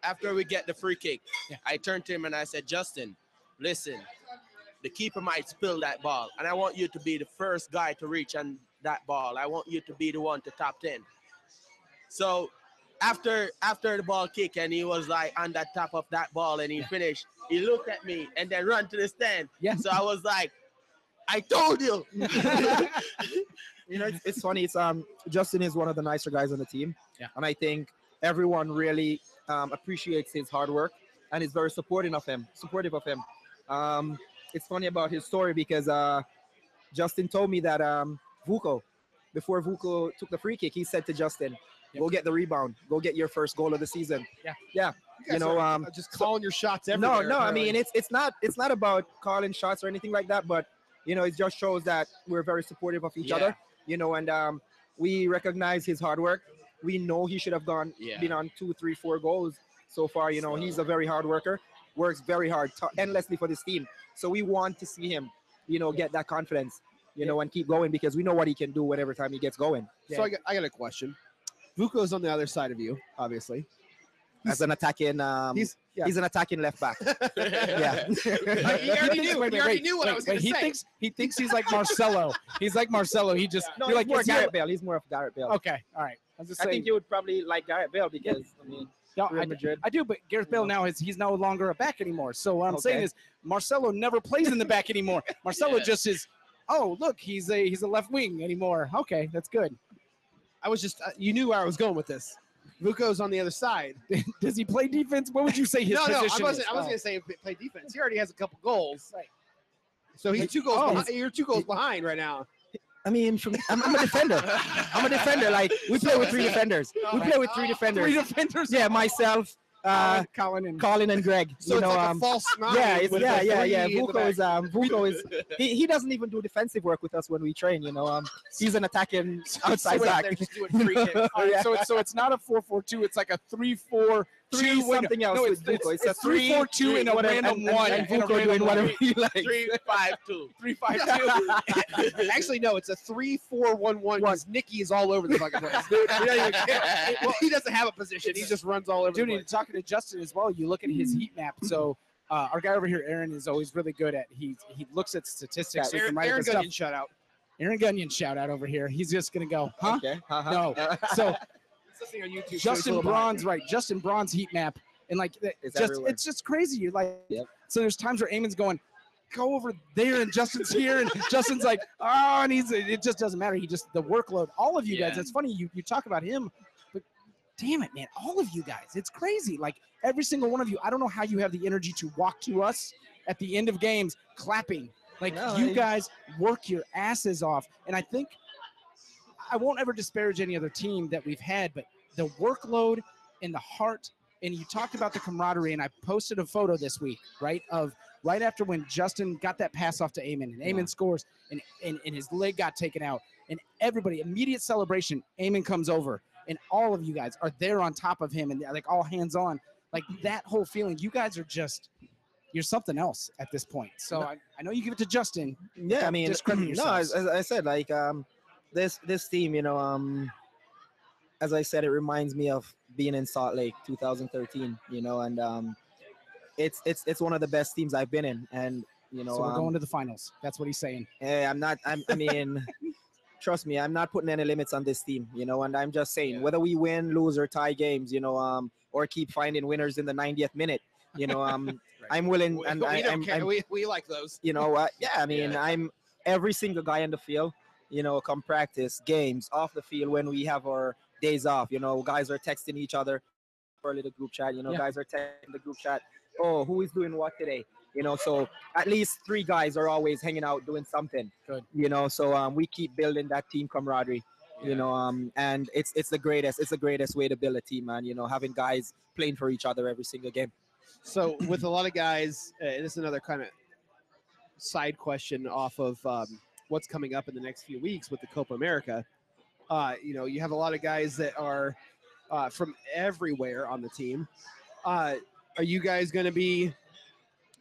after we get the free kick, Yeah. I turned to him and I said, Justin, listen, the keeper might spill that ball, and I want you to be the first guy to reach on that ball. I want you to be the one to top ten. So after after the ball kick and he was like on the top of that ball and he finished, he looked at me and then run to the stand. Yeah. So I was like, I told you. You know, it's, it's funny. It's um Justin is one of the nicer guys on the team. Yeah. And I think everyone really um, appreciates his hard work and is very supportive of him. Supportive of him. Um, it's funny about his story because uh, Justin told me that um, Vuko, before Vuko took the free kick, he said to Justin, "Go get the rebound. Go get your first goal of the season." Yeah. Yeah. You, guys know, are, um, just calling your shots No, everywhere. no. I apparently. mean, it's it's not it's not about calling shots or anything like that, but you know, it just shows that we're very supportive of each Yeah. other. You know, and um, we recognize his hard work. We know he should have gone Yeah. been on two, three, four goals so far. You know, he's a very hard worker, works very hard, t- endlessly for this team. So we want to see him, you know, get that confidence, you know, and keep going because we know what he can do whenever time he gets going. so I got, I got a question. Vuko's on the other side of you, obviously. As an attacking, um, He's yeah. he's an attacking left back. yeah. He already knew. Wait, He already wait, knew what I was wait, gonna he say. thinks he thinks he's like Marcelo. He's like Marcelo. He just no, you're he's like more is he Gareth a- Bale. He's more of Gareth Bale. Okay, all right. I just I think you would probably like Gareth Bale because I mean, no, Real I, Madrid. I do, but Gareth Bale now is he's no longer a back anymore. So what I'm saying is Marcelo never plays in the back anymore. Marcelo Yeah. just is. Oh, look, he's a he's a left wing anymore. Okay, that's good. I was just, uh, you knew where I was going with this. Vuko's on the other side. Does he play defense? What would you say his no, no, I position wasn't. is? I wasn't Oh. gonna say play defense. He already has a couple goals. Right. So he's two goals. oh, behind, you're two goals behind right now. I mean, from, I'm, I'm a defender. I'm a defender. Like we play with three defenders. We play with three defenders. Three defenders. Yeah, myself, uh, Colin, and Colin, and Greg. So you it's know, like um, a false nine. yeah, yeah, yeah, yeah. Vuko is um, Vuko is he, he doesn't even do defensive work with us when we train. You know, um, he's an attacking outside So back. they're just doing free kicks. All right, Yeah. so it's so it's not a four four two. It's like a three four Three two. wait, something else No, with it's, it's, Vuko. It's it's a three three- four two three, and a whatever, random and, and, one. and and a Vuko doing whatever one. he likes. Three, five, two. Three five two. Actually, no, it's a three-four-one-one because Nicky is all over the fucking place. He doesn't even care. well, he doesn't have a position. He just runs all over Dude, the and place. talking to Justin as well, you look at his heat map. So uh, our guy over here, Aaron, is always really good at he he looks at statistics. so he Aaron, can write Aaron up stuff. Gunyon, shout out. Aaron Gunyon, shout out over here. He's just gonna go, huh? Okay. uh-huh. No. So He's listening on YouTube. so he's a Justin little behind. Braun's right. Justin Braun's heat map, and like It's just everywhere. it's just crazy. You're like, Yep. so there's times where Eamon's going, go over there, and Justin's here, and Justin's like, oh, and he's it just doesn't matter. He just the workload. All of you guys. Yeah. It's funny you you talk about him, but damn it, man, all of you guys. It's crazy. Like every single one of you. I don't know how you have the energy to walk to us at the end of games clapping. Like No, you I- guys work your asses off, and I think I won't ever disparage any other team that we've had, but the workload and the heart. And you talked about the camaraderie, and I posted a photo this week, right? Of right after when Justin got that pass off to Eamon, and Eamon scores, and, and, and his leg got taken out, and everybody, immediate celebration, Eamon comes over, and all of you guys are there on top of him, and like all hands on. Like that whole feeling, you guys are just, you're something else at this point. So I, I know you give it to Justin. yeah, I mean, no, as, as I said, like um, this this team, you know, um, as I said, it reminds me of being in Salt Lake, 2013. You know, and um, it's it's it's one of the best teams I've been in, and you know, so we're um, going to the finals. That's what he's saying. eh, I'm not. I'm, I mean. Trust me, I'm not putting any limits on this team, you know, and I'm just saying Yeah. whether we win, lose, or tie games, you know, um, or keep finding winners in the 90th minute, you know, um, I'm willing, We, and we I, don't I'm, care. I'm we, we like those. you know uh, yeah i mean Yeah. i'm every single guy in the field you know come practice games off the field when we have our days off you know guys are texting each other for a little group chat you know Yeah. guys are texting the group chat oh who is doing what today You know, so at least three guys are always hanging out doing something. Good. You know, so um, we keep building that team camaraderie. You know, um, and it's it's the greatest. It's the greatest way to build a team, man. You know, having guys playing for each other every single game. So with a lot of guys, uh, this is another kind of side question off of um, what's coming up in the next few weeks with the Copa America. Uh, you know, you have a lot of guys that are uh, from everywhere on the team. Uh, are you guys going to be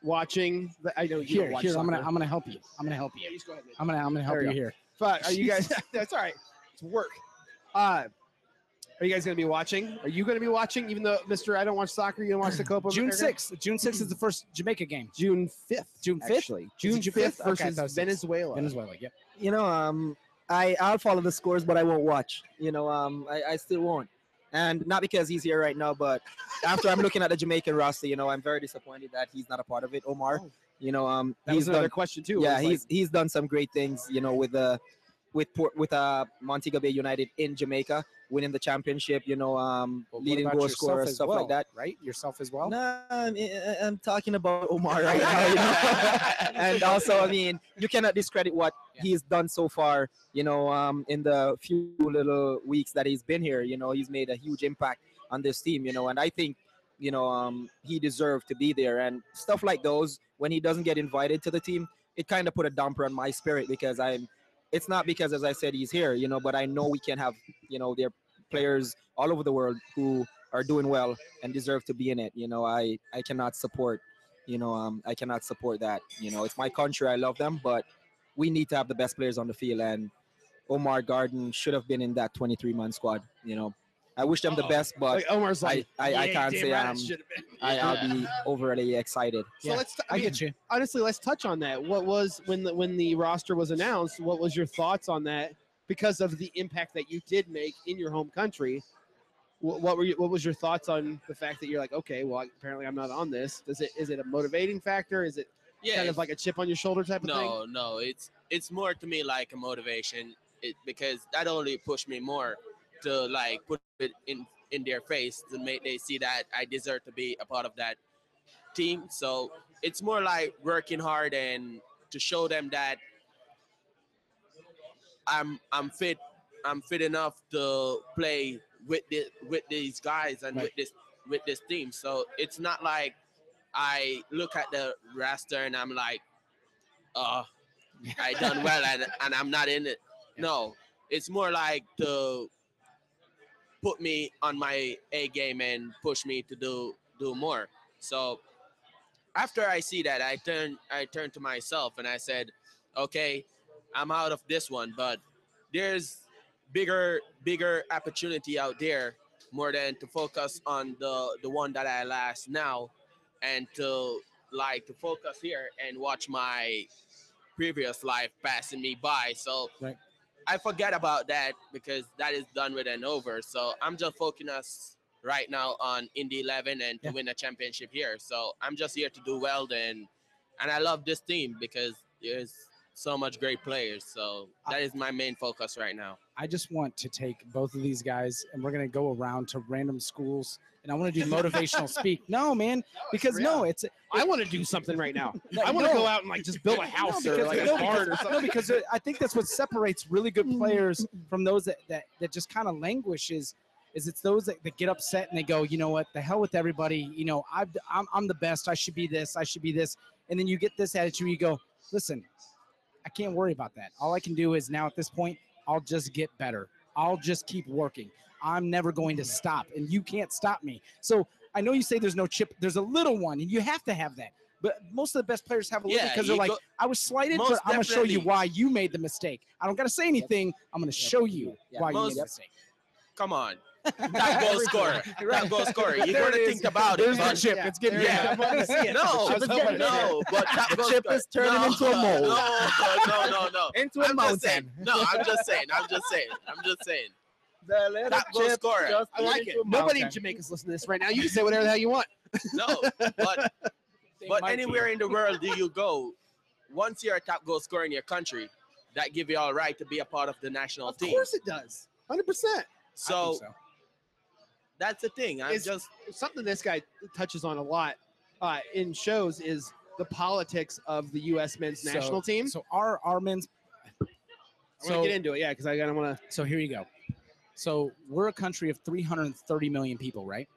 watching? The, I know you don't Here, watch here, I'm gonna. I'm gonna help you. I'm gonna help Yeah, you. just go ahead. man. I'm gonna, I'm gonna help you you here. But are you guys? that's all right. It's work. Uh, are you guys going to be watching? Are you going to be watching? Even though, Mister, I don't watch soccer. You don't watch the Copa. June sixth. June sixth is the first Jamaica game. June fifth. June fifth. Actually, June June fifth 5th? Okay, versus thought it was sixth. Venezuela. Venezuela. Yep. you know, um, I I'll follow the scores, but I won't watch. You know, um, I, I still won't, and not because he's here right now, but after I'm looking at the Jamaican roster, you know, I'm very disappointed that he's not a part of it. Omar, Oh. you know, um, That he's another done, question too. yeah, It was he's he's done some great things, you know, with the with Port, with uh Montego Bay United in Jamaica, winning the championship, you know, um, leading goal scorer, stuff well, like that. right? Yourself as well. No, I'm, I'm talking about Omar right now, you know. and also, I mean, you cannot discredit what Yeah. he's done so far. You know, um, in the few little weeks that he's been here, you know, he's made a huge impact on this team. You know, and I think, you know, um, he deserved to be there. And stuff like those, when he doesn't get invited to the team, it kind of put a damper on my spirit because I'm. It's not because, as I said, he's here, you know, but I know we can have, you know, their players all over the world who are doing well and deserve to be in it. You know, I I cannot support, you know, um, I cannot support that. You know, it's my country. I love them, but we need to have the best players on the field. And Omar Gordon should have been in that 23 man squad. You know, I wish them the Oh, best, but like Omar's like, I, I, I can't say right, it should have been." I, I'll be overly excited. So Yeah, let's. T- I I mean, get you. honestly, let's touch on that. What was when the when the roster was announced? What was your thoughts on that? Because of the impact that you did make in your home country, what, what were you, what was your thoughts on the fact that you're like, okay, well, apparently I'm not on this. Does it is it a motivating factor? Is it Yeah, kind of like a chip on your shoulder type of thing? no, no. It's it's more to me like a motivation. It because that only pushed me more to like put it in in their face to make they see that I deserve to be a part of that team. So it's more like working hard and to show them that I'm I'm fit I'm fit enough to play with the with these guys and Right. with this with this team. So it's not like I look at the roster and I'm like, uh, I done well and, and I'm not in it. No, it's more like to put me on my A game and push me to do do more. So after I see that, I turn I turn to myself and I said, okay, I'm out of this one, but there's bigger bigger opportunity out there more than to focus on the the one that I last now and to like to focus here and watch my previous life passing me by. So Right. I forget about that because that is done with and over. So I'm just focusing us right now on Indy 11 and to Yeah. win a championship here. So I'm just here to do well then. And I love this team because there's so much great players. So that is my main focus right now. I just want to take both of these guys and we're gonna go around to random schools and I want to do motivational speak. No, man, because no, it's I want to do something right now. No, I want to no. go out and like just build a No, house or because- like a barn or something. No, because uh, I think that's what separates really good players from those that that, that just kind of languish is is it's those that, that get upset and they go, you know what, the hell with everybody. You know, I've, I'm I'm the best. I should be this. I should be this. And then you get this attitude. You go, listen, I can't worry about that. All I can do is now at this point, I'll just get better. I'll just keep working. I'm never going to stop, and you can't stop me. So I know you say there's no chip. There's a little one, and you have to have that. But most of the best players have a little Yeah, because they're like, go- I was slighted, but I'm gonna show you why you made the mistake. I don't gotta say anything. I'm gonna show you Yeah. why you made the mistake. Come on. Top goal scorer. Top goal scorer. You There got to think is. about it. There's the chip. Yeah, It's getting there you yeah. go. I wanted to see it. No, I was hoping to see it. no, but top The goal chip scorer- is turning no, into a mole. No, no, no, no. Into a I'm just saying. mountain. No, I'm just saying. I'm just saying. I'm just saying. The little Top goal chip scorer. just I like turned it. Nobody in mountain. Jamaica's listening to this right now. You can say whatever the hell you want. No, but but anywhere in the world do you go, once you're a top goal scorer in your country, that give you all right to be a part of the national Of team. Of course it does. 100%. I think So, so. That's the thing. I'm It's- just Something this guy touches on a lot uh, in shows is the politics of the U.S. men's So- national team. So our our men's. I want So to get into it, yeah, because I gotta want to. so here you go. So we're a country of 330 million people, right?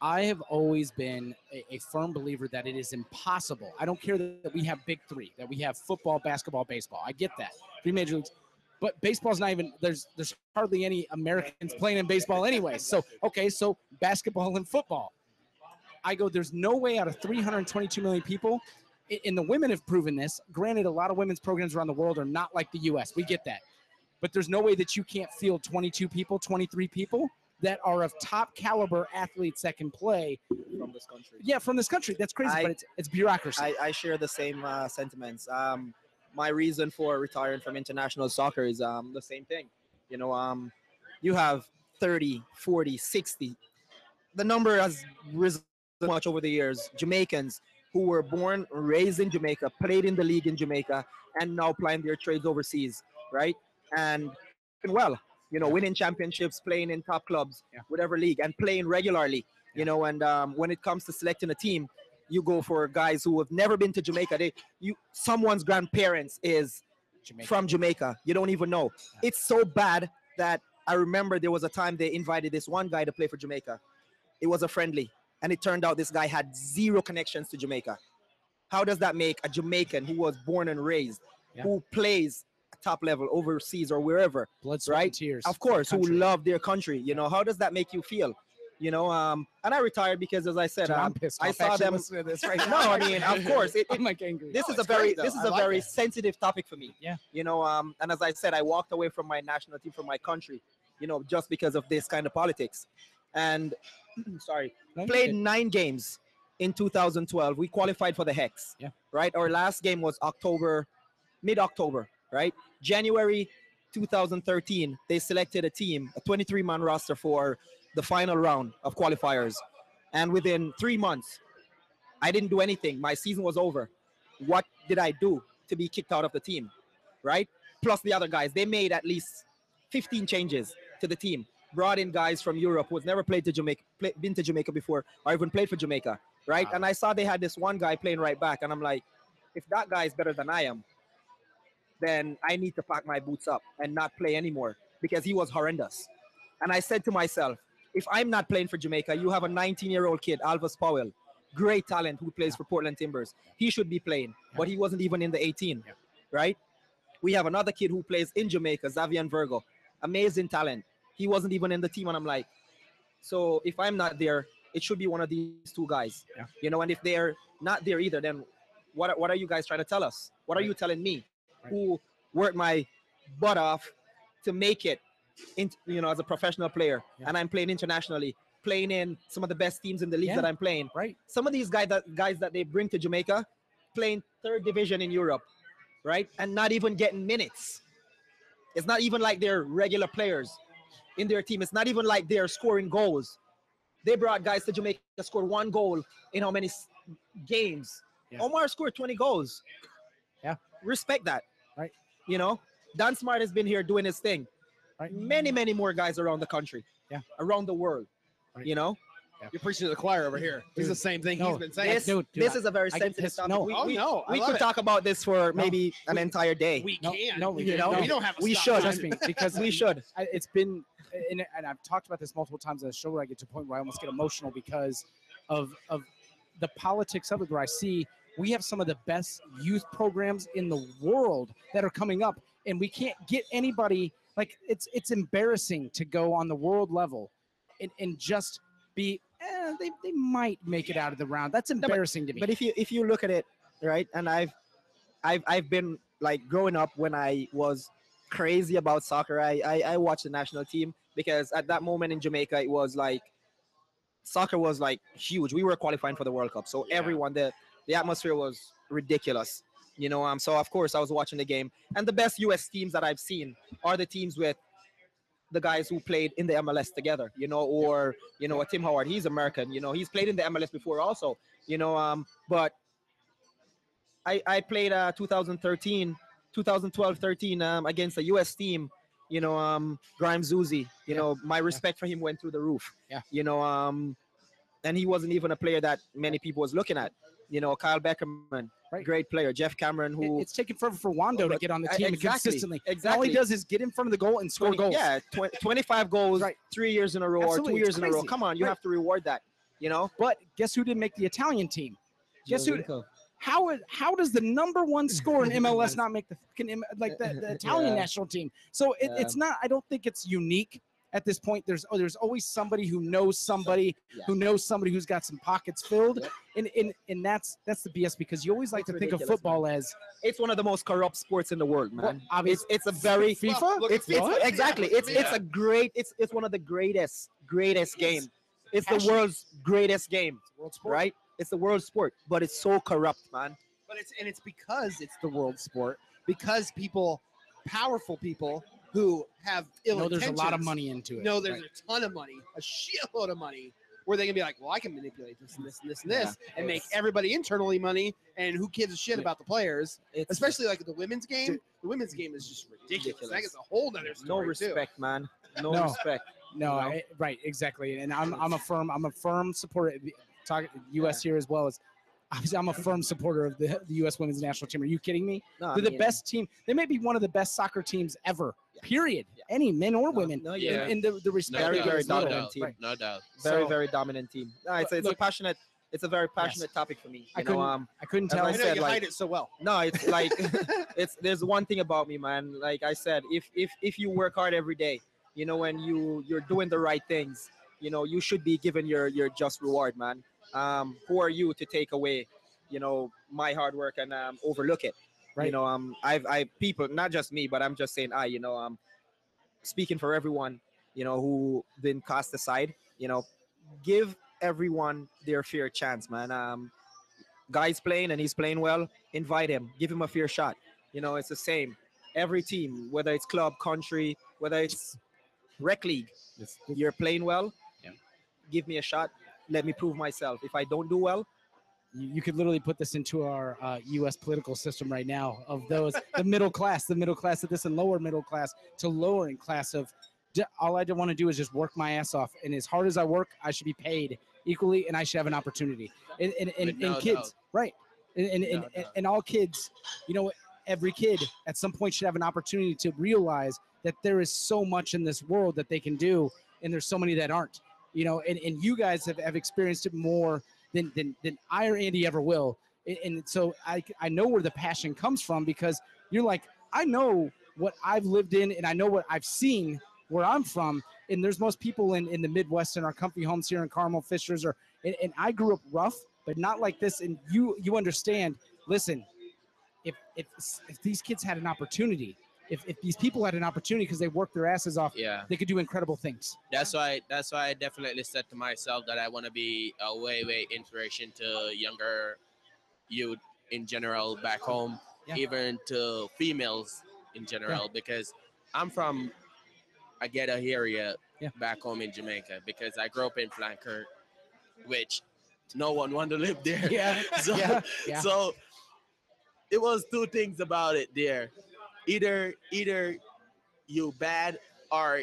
I have always been a, a firm believer that it is impossible. I don't care that, that we have big three, that we have football, basketball, baseball. I get that. Three major leagues. But baseball's not even there's there's hardly any Americans playing in baseball anyway. So okay, so basketball and football. I go, there's no way out of 322 million people, and the women have proven this. Granted, a lot of women's programs around the world are not like the US. We get that. But there's no way that you can't field 22 people, 23 people that are of top caliber athletes that can play. from this country. Yeah, from this country. That's crazy, I- but it's, it's bureaucracy. I, I share the same uh, sentiments. Um, my reason for retiring from international soccer is um, the same thing. You know, um, you have 30, 40, 60. The number has risen much over the years. Jamaicans who were born, raised in Jamaica, played in the league in Jamaica, and now playing their trades overseas, right? And well, you know, winning championships, playing in top clubs, Yeah. whatever league, and playing regularly. You know, and um, when it comes to selecting a team, you go for guys who have never been to Jamaica. They you someone's grandparents is Jamaica. from Jamaica. You don't even know. It's so bad that I remember there was a time they invited this one guy to play for Jamaica. It was a friendly, and it turned out this guy had zero connections to Jamaica. How does that make a Jamaican who was born and raised, Yeah. who plays top level overseas or wherever, Blood, sweat, right? tears. of course, who love their country? You know, how does that make you feel? You know, um, and I retired because, as I said, Dude, um, I saw them- to this right no. I mean, of course, it, it, I'm like angry. this No, is a very this is I a like very it. sensitive topic for me. Yeah. You know, um, and as I said, I walked away from my national team from my country, you know, just because of this kind of politics. And sorry, No, played nine games in 2012. We qualified for the Hex. Yeah. Right. Our last game was October, mid October. Right. January 2013. They selected a team, a 23 man roster for the final round of qualifiers, and within three months, I didn't do anything. My season was over. What did I do to be kicked out of the team? Right. Plus the other guys, they made at least 15 changes to the team. Brought in guys from Europe who has never played to Jamaica, play, been to Jamaica before, or even played for Jamaica, right? Wow. And I saw they had this one guy playing right back, and I'm like, if that guy is better than I am, then I need to pack my boots up and not play anymore because he was horrendous. And I said to myself, if I'm not playing for Jamaica, you have a 19 year old kid, Alvas Powell, great talent who plays for Portland Timbers. He should be playing, but he wasn't even in the 18, Yeah. right? We have another kid who plays in Jamaica, Xavean Virgo, amazing talent. He wasn't even in the team, and I'm like, so if I'm not there, it should be one of these two guys, Yeah. you know. And if they're not there either, then what are- what are you guys trying to tell us? What are Right. you telling me, Right. who worked my butt off to make it, in, you know, as a professional player, Yeah. and I'm playing internationally, playing in some of the best teams in the league Yeah. that I'm playing. right? Some of these guys that guys that they bring to Jamaica, playing third division in Europe, right, and not even getting minutes. It's not even like they're regular players in their team. It's not even like they're scoring goals. They brought guys to Jamaica scored one goal in how many games? Yeah. Omar scored 20 goals. Yeah. Respect that. Right. You know, Dan Smart has been here doing his thing. Right. Many, many more guys around the country. Yeah. Around the world. Right. You know, You're preaching to the choir over here. It's the same thing no, he's been saying. this, dude, dude, this I- is a very I sensitive pissed- topic. no. we, oh we, no, I we could it. talk about this for No. maybe an entire day. We No, can. no, we we, can. no, No. we don't have. A We stop should. Trust me, because we should. I- it's been and, and I've talked about this multiple times on the show where I get to a point where I almost get emotional because of of the politics of it where I see we have some of the best youth programs in the world that are coming up and we can't get anybody like it's it's embarrassing to go on the world level and, and just be eh, they, they might make it out of the round that's but- embarrassing to me But if you if you look at it, right, and I've I've I've been like growing up when I was crazy about soccer. I I, I watched the national team because at that moment in Jamaica it was like soccer was like huge. We were qualifying for the World Cup, so Yeah. everyone the the atmosphere was ridiculous. You know, um, so of course I was watching the game, and the best U.S. teams that I've seen are the teams with the guys who played in the MLS together. You know, or you know, a Tim Howard. He's American. You know, he's played in the MLS before also. You know, um, but I I played uh 2013, 2012, 13 um against a U.S. team. You know, um, Graham Zusi. You Yeah. know, my respect for him went through the roof. Yeah. You know, um, and he wasn't even a player that many people was looking at. You know, Kyle Beckerman, Right. great player. Geoff Cameron, It- who it's taken forever for Wondo to get on the team exactly, consistently. And all exactly. he does is get in front of the goal and score 20 goals. Yeah, tw- 25 goals, Right. three years in a row or two years in a row. Come on, you Right. have to reward that. You know, But guess who didn't make the Italian team? Guess who? Giovinco. How how does the number one scorer in MLS not make the like the, the Italian Yeah. national team? So it, Yeah. it's not. I don't think it's unique at this point. There's oh, there's always somebody who knows somebody Yeah. who knows somebody who's got some pockets filled, Yep. and, and and that's that's the BS because you always like It's to think of football as It's one of the most corrupt sports in the world, man. well, obviously It's it's a very FIFA. Well, it's, it's exactly it's it's a great it's it's one of the greatest greatest game. It's the world's greatest game, world sport. right? It's the world sport, but it's so corrupt, man. but it's and it's because it's the world sport because people powerful people who have ill No, there's a lot of money into it. No, there's right? a ton of money a shitload of money where they can be like well i can manipulate this and this and this and this and make everybody internally money and who gives a shit Yeah. about the players It's especially like the women's game Dude. the women's game is just ridiculous, Ridiculous. that gets a whole nother no story too. respect, man. No, No. respect. No, you know? I, right, exactly. And I'm I'm a firm I'm a firm supporter. Of the talk U.S. here as well as. Obviously, I'm a firm supporter of the, the U.S. Women's National Team. Are you kidding me? No, They're the mean, best team. They may be one of the best soccer teams ever. Yeah. Period. Yeah. Any men or no, women. No, in, yeah. Yeah. in the, the respect. Very, they very give no dominant doubt. team. Right. No doubt. very, So- very dominant team. No, it's, it's Look- a passionate. It's a very passionate topic for me. I You know, couldn't um, I couldn't tell. i I know said, you like- hide it so well no, it's like it's. There's one thing about me, man. Like I said, if if if you work hard every day, you know, when you you're doing the right things, you know, you should be given your your just reward, man. Um, who are you to take away, you know, my hard work and um, overlook it? You know, um, I've I people, not just me, but I'm just saying, I, you know, um, speaking for everyone, you know, who been cast aside, you know, give everyone their fair chance, man. Um, guy's playing and he's playing well, invite him, give him a fair shot. You know, it's the same. Every team, whether it's club, country, whether it's rec league, you're playing well. Yeah. Give me a shot. Let me prove myself. If I don't do well, you could literally put this into our uh, U.S. political system right now of those the middle class, the middle class of this, and lower middle class to lowering class of. All I want to do is just work my ass off, and as hard as I work, I should be paid equally, and I should have an opportunity. And and, and, no and kids, doubt. right? And and, and, No and and all kids, you know, every kid at some point should have an opportunity to realize that there is so much in this world that they can do, and there's so many that aren't. You know, and, and you guys have, have experienced it more than, than than I or Andy ever will. And, so I I know where the passion comes from because you're like I know what I've lived in and I know what I've seen where I'm from. And there's most people in, in the Midwest in our comfy homes here in Carmel Fishers or and, and I grew up rough, but not like this. And you you understand. Listen, if if if these kids had an opportunity, if if these people had an opportunity because they worked their asses off, Yeah. they could do incredible things. That's why that's why I definitely said to myself that I want to be a way way inspiration to younger youth in general back home, Yeah. even to females in general because I'm from a ghetto area Yeah. back home in Jamaica because I grew up in Flanker, which no one wanted to live there. Yeah, So, yeah, yeah. so it was two things about it there. Either either you bad or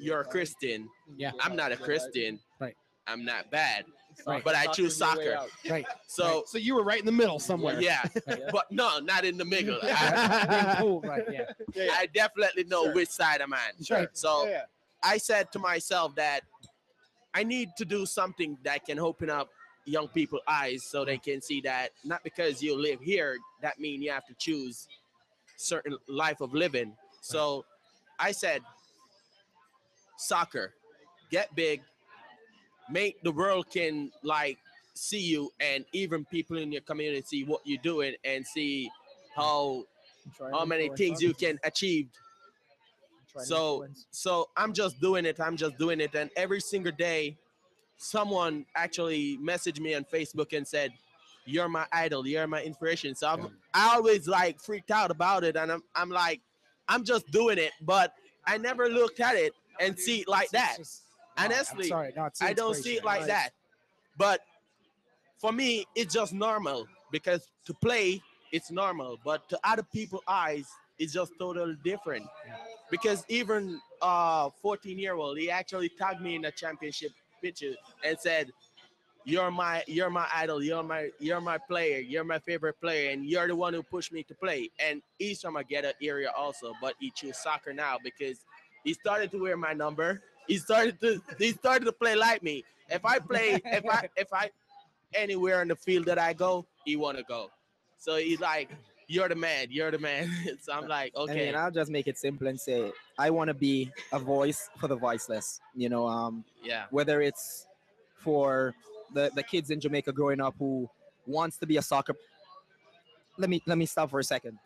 you're a Christian. Yeah. I'm not a Christian. Right. I'm not bad. Right. But I choose soccer. right. So so you were right in the middle somewhere yeah. Right. But no, not in the middle. I, cool, right? Yeah. Yeah, I definitely know Sure. which side I'm on. Sure. So yeah. I said to myself that I need to do something that can open up young people's eyes so they mm. can see that not because you live here, that mean you have to choose certain life of living. So I said, soccer, get big, make the world can like see you and even people in your community see what you're doing and see how how many things you can achieve So- so I'm just doing it. I'm just doing it. And every single day, someone actually messaged me on Facebook and said, "You're my idol. You're my inspiration." So I'm, I always like freaked out about it, and I'm I'm like, I'm just doing it, but I never looked at it and see it like that. just- no, Honestly, sorry, no, I don't see it like Right. that. But for me, it's just normal because to play, it's normal. But to other people's eyes, it's just totally different. Yeah. Because even uh 14 year old, he actually tagged me in a championship picture and said, you're my you're my idol, you're my you're my player, you're my favorite player, and you're the one who pushed me to play. And he's from a ghetto area also, but he chose soccer now because he started to wear my number. He started to he started to play like me. If I play, if I if I anywhere in the field that I go, he wanna go. So he's like, You're the man, you're the man. so I'm like, okay. mean, I'll just make it simple and say I want to be a voice for the voiceless. You know, um, yeah. whether it's for the, the kids in Jamaica growing up who wants to be a soccer. Let me let me stop for a second.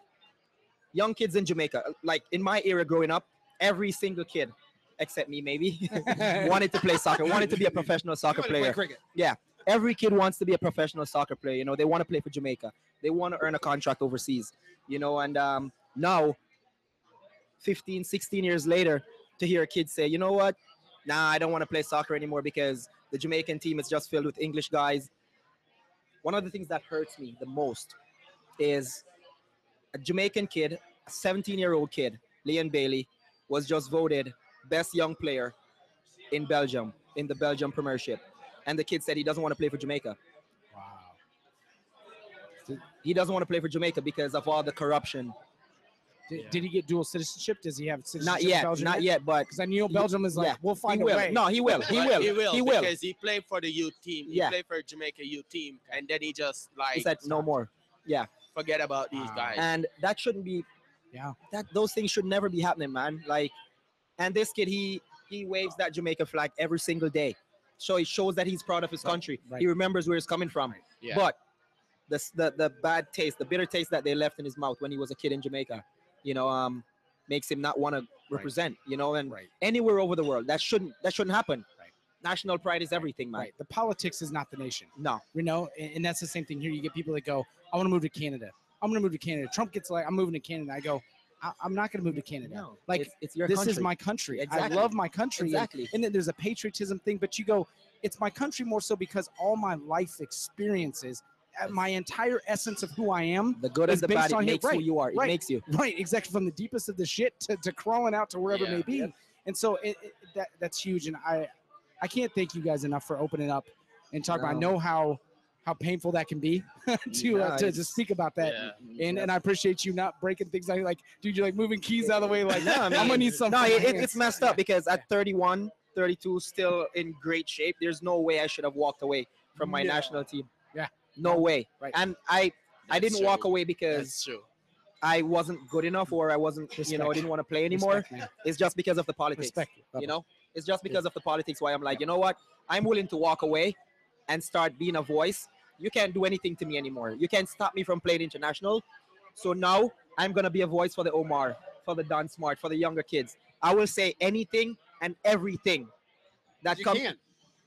Young kids in Jamaica, like in my era growing up, every single kid, except me maybe, wanted to play soccer, wanted to be a professional soccer You wanna play player. cricket. Every kid wants to be a professional soccer player. You know, they want to play for Jamaica. They want to earn a contract overseas. You know, and um, now, 15, 16 years later, to hear a kid say, you know what? Nah, I don't want to play soccer anymore because the Jamaican team is just filled with English guys. One of the things that hurts me the most is a Jamaican kid, a 17 year old kid, Leon Bailey, was just voted best young player in Belgium, in the Belgium Premiership. And the kid said he doesn't want to play for Jamaica. Wow. He doesn't want to play for Jamaica because of all the corruption. Did, Yeah. did he get dual citizenship? Does he have citizenship? Not yet, Belgium not yet, but Because I know He- Belgium is like, yeah, we'll find he a way. No, he will. He will. He will. He will. Because he played for the youth team. He Yeah. played for Jamaica youth team, and then he just like He said no more. Yeah. Forget about these Wow. guys. and that shouldn't be Yeah. that those things should never be happening man like and this kid he he waves that jamaica flag every single day so it shows that he's proud of his Right, country right. he remembers where he's coming from yeah. but the, the the bad taste the bitter taste that they left in his mouth when he was a kid in jamaica you know um makes him not want to represent you know and Right. anywhere over the world that shouldn't that shouldn't happen Right. national pride is everything man Right. The politics is not the nation. no You know, and, and that's the same thing here. You get people that go, I want to move to Canada. I'm going to move to Canada. Trump gets like, I'm moving to Canada. I go, I, I'm not going to move to Canada. no Like, it's, it's your this country. is my country. Exactly. I love my country. and- exactly And then there's a patriotism thing, but you go, it's my country more so because all my life experiences, my entire essence of who I am, the good it's and the based bad it on here- makes who you are it right. makes you right? Exactly from the deepest of the shit to, to crawling out to wherever it may be. And so it, it, that that's huge. And I I can't thank you guys enough for opening up and talking. about I know how how painful that can be to, uh, to to speak about that. Yeah. And and I appreciate you not breaking things like like dude, you're like moving keys out of the way. Like No, I I'm gonna need something. no, it, my it- hands." it's messed up because at 31, 32, still in great shape. There's no way I should have walked away from my No. national team. Yeah. No way. Right. And I, I didn't walk away because That's true. I wasn't good enough or I wasn't, you know, I didn't want to play anymore. Respect. It's just because of the politics. Respect. You know, it's just because of the politics why I'm like, you know what? I'm willing to walk away and start being a voice. You can't do anything to me anymore. You can't stop me from playing international. So now I'm gonna be a voice for the Omar, for the Don Smart, for the younger kids. I will say anything and everything that comes.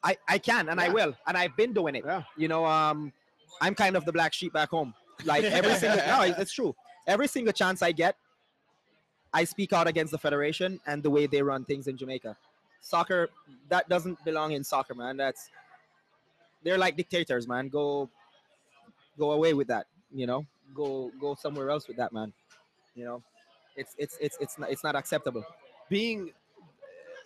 I, I can and I will and I've been doing it. Yeah. You know, um, I'm kind of the black sheep back home. Like every single no, it's true. Every single chance I get, I speak out against the federation and the way they run things in Jamaica. Soccer that doesn't belong in soccer, man. That's they're like dictators, man. Go go away with that. You know, go go somewhere else with that, man. You know, it's it's it's it's not, it's not acceptable. being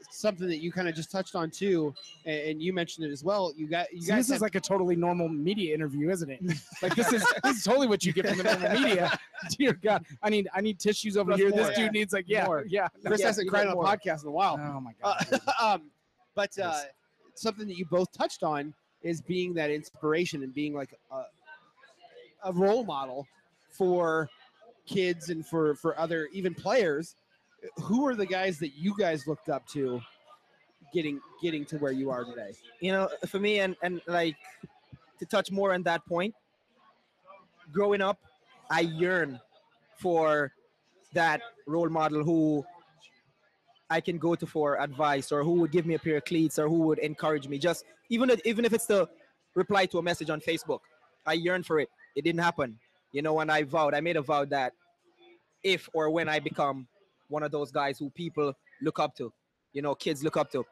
something that you kind of just touched on too, and, you mentioned it as well. You got you See, guys this is like a totally normal media interview, isn't it? Like this is this is totally what you get from the normal media. Dear God, I need I need tissues over here. more. This dude needs like yeah, More. yeah. Chris Yeah, hasn't cried on a podcast in a while. Oh my Uh, God. um, but uh, something that you both touched on is being that inspiration and being like a, a role model for kids and for for other even players. Who are the guys that you guys looked up to, getting getting to where you are today? you know for me and and like to touch more on that point growing up i yearn for that role model who i can go to for advice or who would give me a pair of cleats or who would encourage me. Just even if, even if it's to reply to a message on facebook i yearn for it. It didn't happen. You know when i vowed i made a vow that if or when i become one of those guys who people look up to you know kids look up to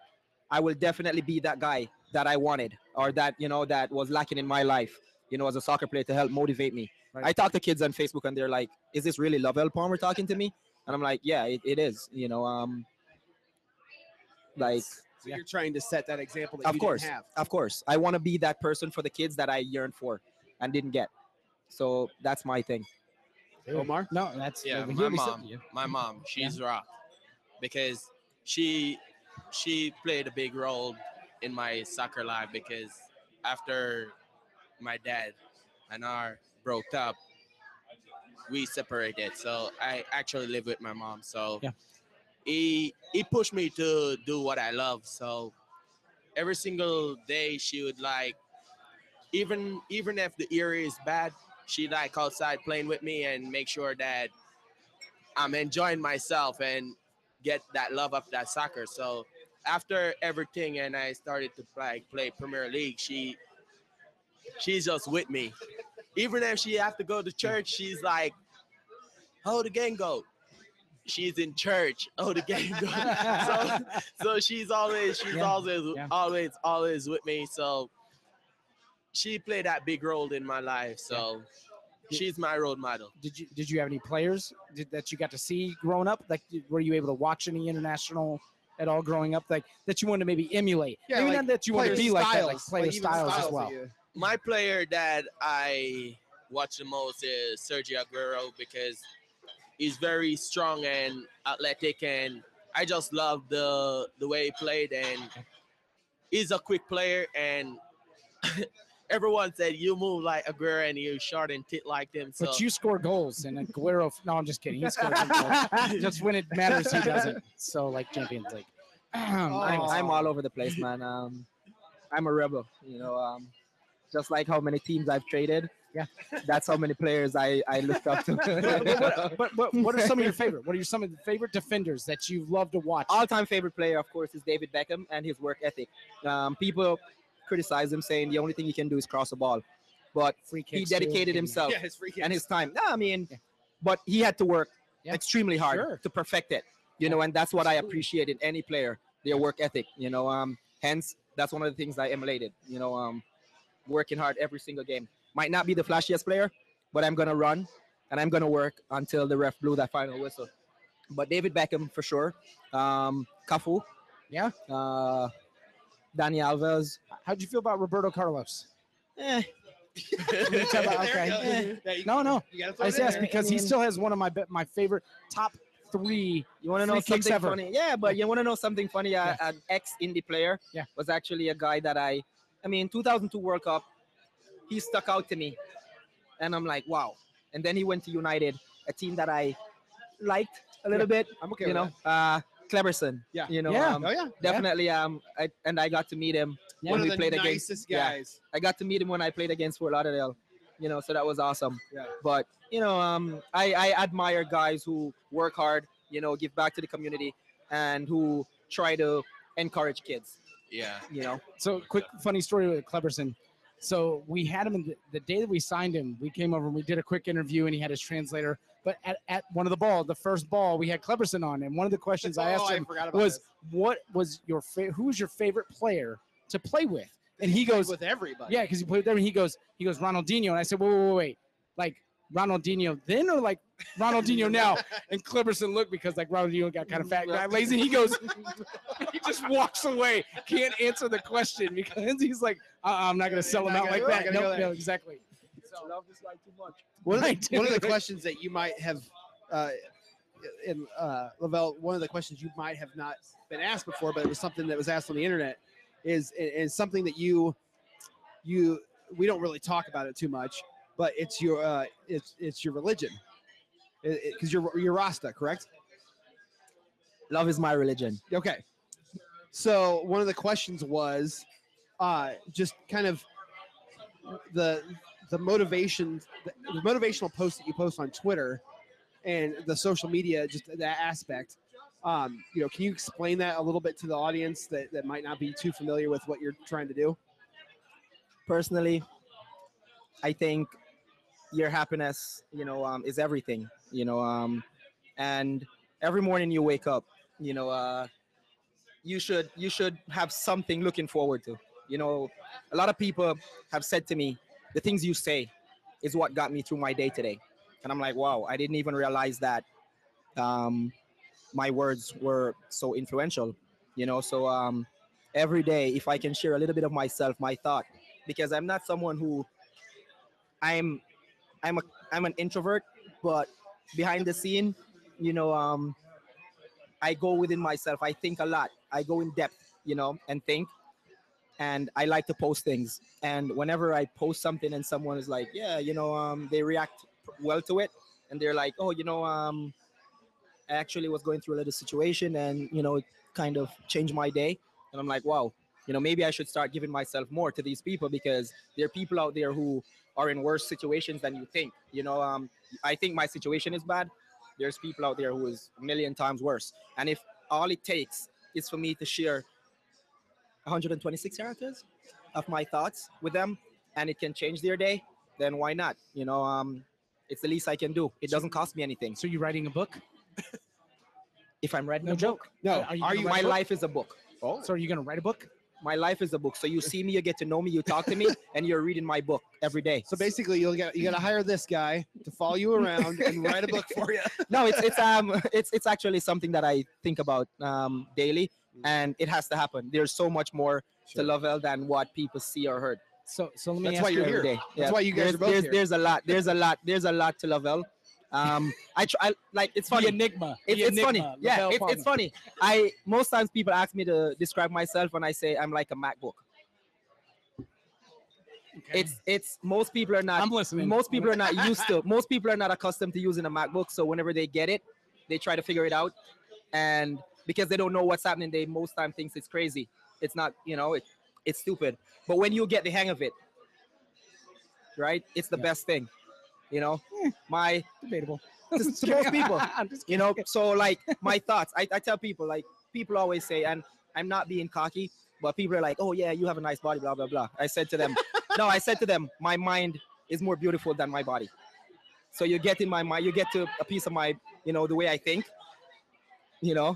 I will definitely be that guy that I wanted or that you know that was lacking in my life, you know, as a soccer player to help motivate me. Right. I talk to kids on Facebook and they're like, "Is this really Lovel Palmer talking to me?" And I'm like, "Yeah, it, it is." You know, um, like So Yeah. you're trying to set that example that Of you course. Of course, I want to be that person for the kids that I yearned for and didn't get. So that's my thing. Omar? No, that's Yeah, we my hear we said- mom. my mom she's rock because she she played a big role in my soccer life because after my dad and our broke up we separated so i actually live with my mom so Yeah. he he pushed me to do what i love so every single day she would like even even if the area is bad she like outside playing with me and make sure that I'm enjoying myself and get that love of that soccer. So after everything and I started to like play Premier League, she she's just with me. Even if she have to go to church, she's like, "Oh, the game go." She's in church. Oh, the game go. so so she's always she's Yeah, always yeah. always always with me. So she played that big role in my life. So she's my role model. did you did you have any players did, that you got to see growing up? Like, were you able to watch any international at all growing up? Like that you wanted to maybe emulate? Yeah, maybe like not that you want to Player be like that, like styles, player even styles, as well. you- my player that I watch the most is Sergio Aguero because he's very strong and athletic, and I just love the the way he played. And he's a quick player, and everyone said you move like Aguero and you short and tit like them. So But you score goals, and Aguero. No, I'm just kidding. He scores goals. just when it matters, he doesn't. So like Champions League. I'm, Oh. I'm all over the place, man. Um, I'm a rebel, you know. Um, just like how many teams I've traded. Yeah. That's how many players I, I looked up to. but, but, but what are some of your favorite? What are your, some of the favorite defenders that you love to watch? All-time favorite player, of course, is David Beckham and his work ethic. Um, people criticize him, saying the only thing he can do is cross the ball, but he kicks, too. dedicated himself Yeah, his and his time. No, I mean, Yeah. but he had to work Yeah. extremely hard Sure. to perfect it. You know, and that's what I appreciate in any player, their work ethic. You know, um, hence that's one of the things I emulated. You know, um, working hard every single game. Might not be the flashiest player, but I'm gonna run and I'm gonna work until the ref blew that final whistle. But David Beckham for sure. Um, Cafu. Yeah. Uh, Dani Alves. How'd you feel about Roberto Carlos? Eh, There okay. go. Yeah, you- No, no. you gotta throw I it just asked because he still has one of my my favorite top three. You want to know something ever. funny? Yeah, but you want to know something funny? Uh, An ex Indy player Yeah. was actually a guy that I, I mean, 2002 World Cup, he stuck out to me, and I'm like, wow. And then he went to United, a team that I liked a little bit. I'm okay you with know, uh, Cleberson. Yeah. You know, Yeah. um. Oh yeah. definitely. Um, I, and I got to meet him Yeah. One when of we the played against. nicest yeah. guys. I got to meet him when I played against Fort Lauderdale. You know, so that was awesome. Yeah. But you know, um, I, I admire guys who work hard. You know, give back to the community, and who try to encourage kids. yeah. You know, So quick funny story with Cleberson. So we had him in the, the day that we signed him. We came over and we did a quick interview, and he had his translator. But at, at one of the ball, the first ball, we had Cleberson on, and one of the questions I asked oh, him I about was, this. "What was your fa- who was your favorite player to play with?" And he played goes, with everybody. Yeah, because he played there, and he goes, he goes Ronaldinho, and I said, wait, wait, wait, wait, like Ronaldinho then or like Ronaldinho now? And Cleberson looked because like Ronaldinho got kind of fat, got lazy. He goes, he just walks away, can't answer the question because he's like, uh, I'm not gonna sell him out like that. No, no, exactly. Love this guy too much. One of, the, one of the questions that you might have, uh, in uh, Lovel, one of the questions you might have not been asked before, but it was something that was asked on the internet, is is something that you, you, we don't really talk about it too much, but it's your, uh, it's it's your religion, because you're you're Rasta, correct? Love is my religion. Okay. So one of the questions was, uh, just kind of the the motivation, the, the motivational post that you post on Twitter, and the social media, just that aspect. Um, you know, can you explain that a little bit to the audience that, that might not be too familiar with what you're trying to do? Personally, I think your happiness, you know, um, is everything. You know, um, and every morning you wake up, you know, uh, you should you should have something looking forward to. You know, a lot of people have said to me, the things you say is what got me through my day today. And I'm like, wow, I didn't even realize that um, my words were so influential. You know, so um, every day if I can share a little bit of myself, my thought, because I'm not someone who I'm I'm a I'm an introvert, but behind the scene, you know, um I go within myself. I think a lot. I go in depth, you know, and think. And I like to post things. And whenever I post something and someone is like, yeah, you know, um, they react well to it, and they're like, oh, you know, um, I actually was going through a little situation, and you know, it kind of changed my day. And I'm like, wow, you know, maybe I should start giving myself more to these people because there are people out there who are in worse situations than you think. You know, um, I think my situation is bad. There's people out there who is a million times worse. And if all it takes is for me to share 126 characters of my thoughts with them, and it can change their day, then why not? You know, um, it's the least I can do. It doesn't cost me anything. So you're writing a book? If I'm writing No a joke. book, No, Are you are you? my life is a book. Oh, So are you gonna write a book? My life is a book. So you see me, you get to know me, you talk to me, and you're reading my book every day. so basically, you'll get you got to hire this guy to follow you around and write a book for you. no, it's it's um it's it's actually something that I think about um daily, and it has to happen. There's so much more to Lovel than what people see or heard. So so let me That's ask why you you're every here. day. That's why you guys there's, are both there's, here. There's a lot. There's a lot. There's a lot to Lovel. Um, I try like it's the funny. enigma. It's, the it's funny. enigma, Yeah, Lovel it's, it's funny. I most times people ask me to describe myself, and I say I'm like a MacBook. Okay. It's it's most people are not I'm listening. most people are not used to most people are not accustomed to using a macbook so whenever they get it they try to figure it out and because they don't know what's happening. They most time thinks it's crazy. It's not you know it, it's stupid. But when you get the hang of it right it's the Yeah. best thing you know? My debatable. to, to most people you know? so like my thoughts I, I tell people like people always say and i'm not being cocky but people are like oh yeah you have a nice body blah blah blah. I said to them no i said to them my mind is more beautiful than my body. So you get in my mind you get to a piece of my you know the way i think you know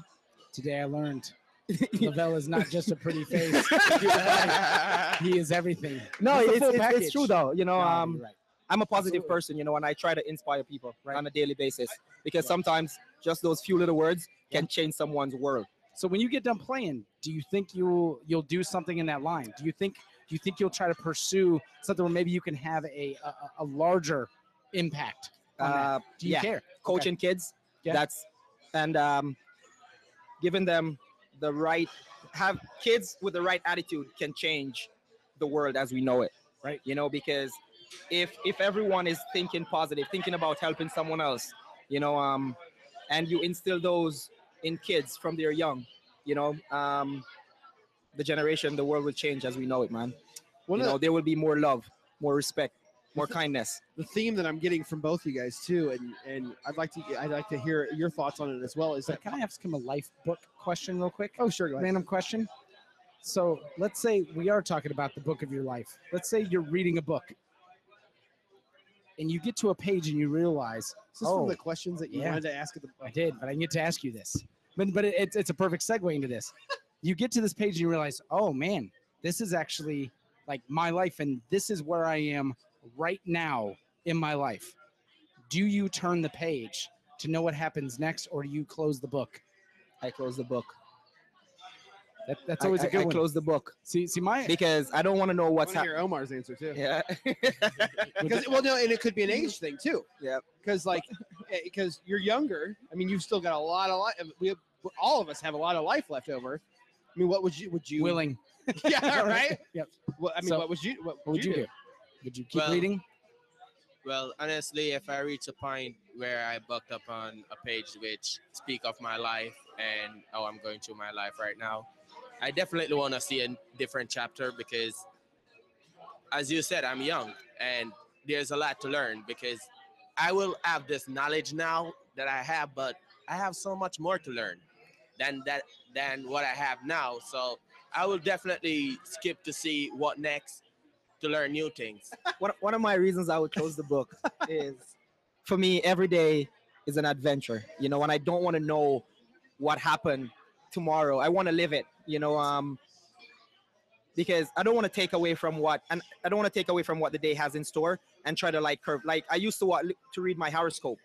Today I learned Lovel is not just a pretty face. he is everything. no It's it's, it's, it's true though you know No, um right. i'm a positive Absolutely. person you know and i try to inspire people Right. on a daily basis because Right. sometimes just those few little words can change someone's world So when you get done playing, do you think you'll you'll do something in that line? Do you think do you think you'll try to pursue something where maybe you can have a a, a larger impact? Uh Do you yeah. care? coaching kids. Yeah. That's and um, giving them the right have kids with the right attitude can change the world as we know it. Right. You know, because if if everyone is thinking positive, thinking about helping someone else, you know, um, and you instill those in kids from their young, you know, um, the generation, the world will change as we know it, man. One you know, the, there will be more love, more respect, more kindness. the theme that I'm getting from both you guys too, and and I'd like to I'd like to hear your thoughts on it as well. Is that can I ask him a life book question real quick? oh sure, go ahead. Random question. So let's say we are talking about the book of your life. Let's say you're reading a book and you get to a page and you realize, Is this oh, from the oh, questions that you yeah. wanted to ask at the I did, but I need to ask you this. But but it, it's it's a perfect segue into this. You get to this page and you realize, oh man, this is actually like my life, and this is where I am right now in my life. Do you turn the page to know what happens next, or do you close the book? I close the book. That, that's always a I- good I one. close the book See, see, my because I don't want to know what's want happening. hear Omar's answer too. Yeah. Because well, no, and it could be an age thing too. Yeah. Because like, eh, because you're younger. I mean, you've still got a lot of life. We have, all of us have a lot of life left over. I mean, what would you? Would you? willing. yeah, right. Yep. What I mean, So, what would you? What What would you do? Would you keep Well, reading? Well, honestly, if I reach a point where I bucked up on a page which speak of my life and how I'm going through my life right now, I definitely want to see a different chapter because, as you said, I'm young and there's a lot to learn because I will have this knowledge now that I have, but I have so much more to learn than that than what I have now. So I will definitely skip to see what next to learn new things. one, one of my reasons I would close the book is for me, every day is an adventure, you know, and I don't want to know what happened tomorrow. I want to live it, you know, um, because I don't want to take away from what, and I don't want to take away from what the day has in store and try to like curve. Like I used to wa- to read my horoscope,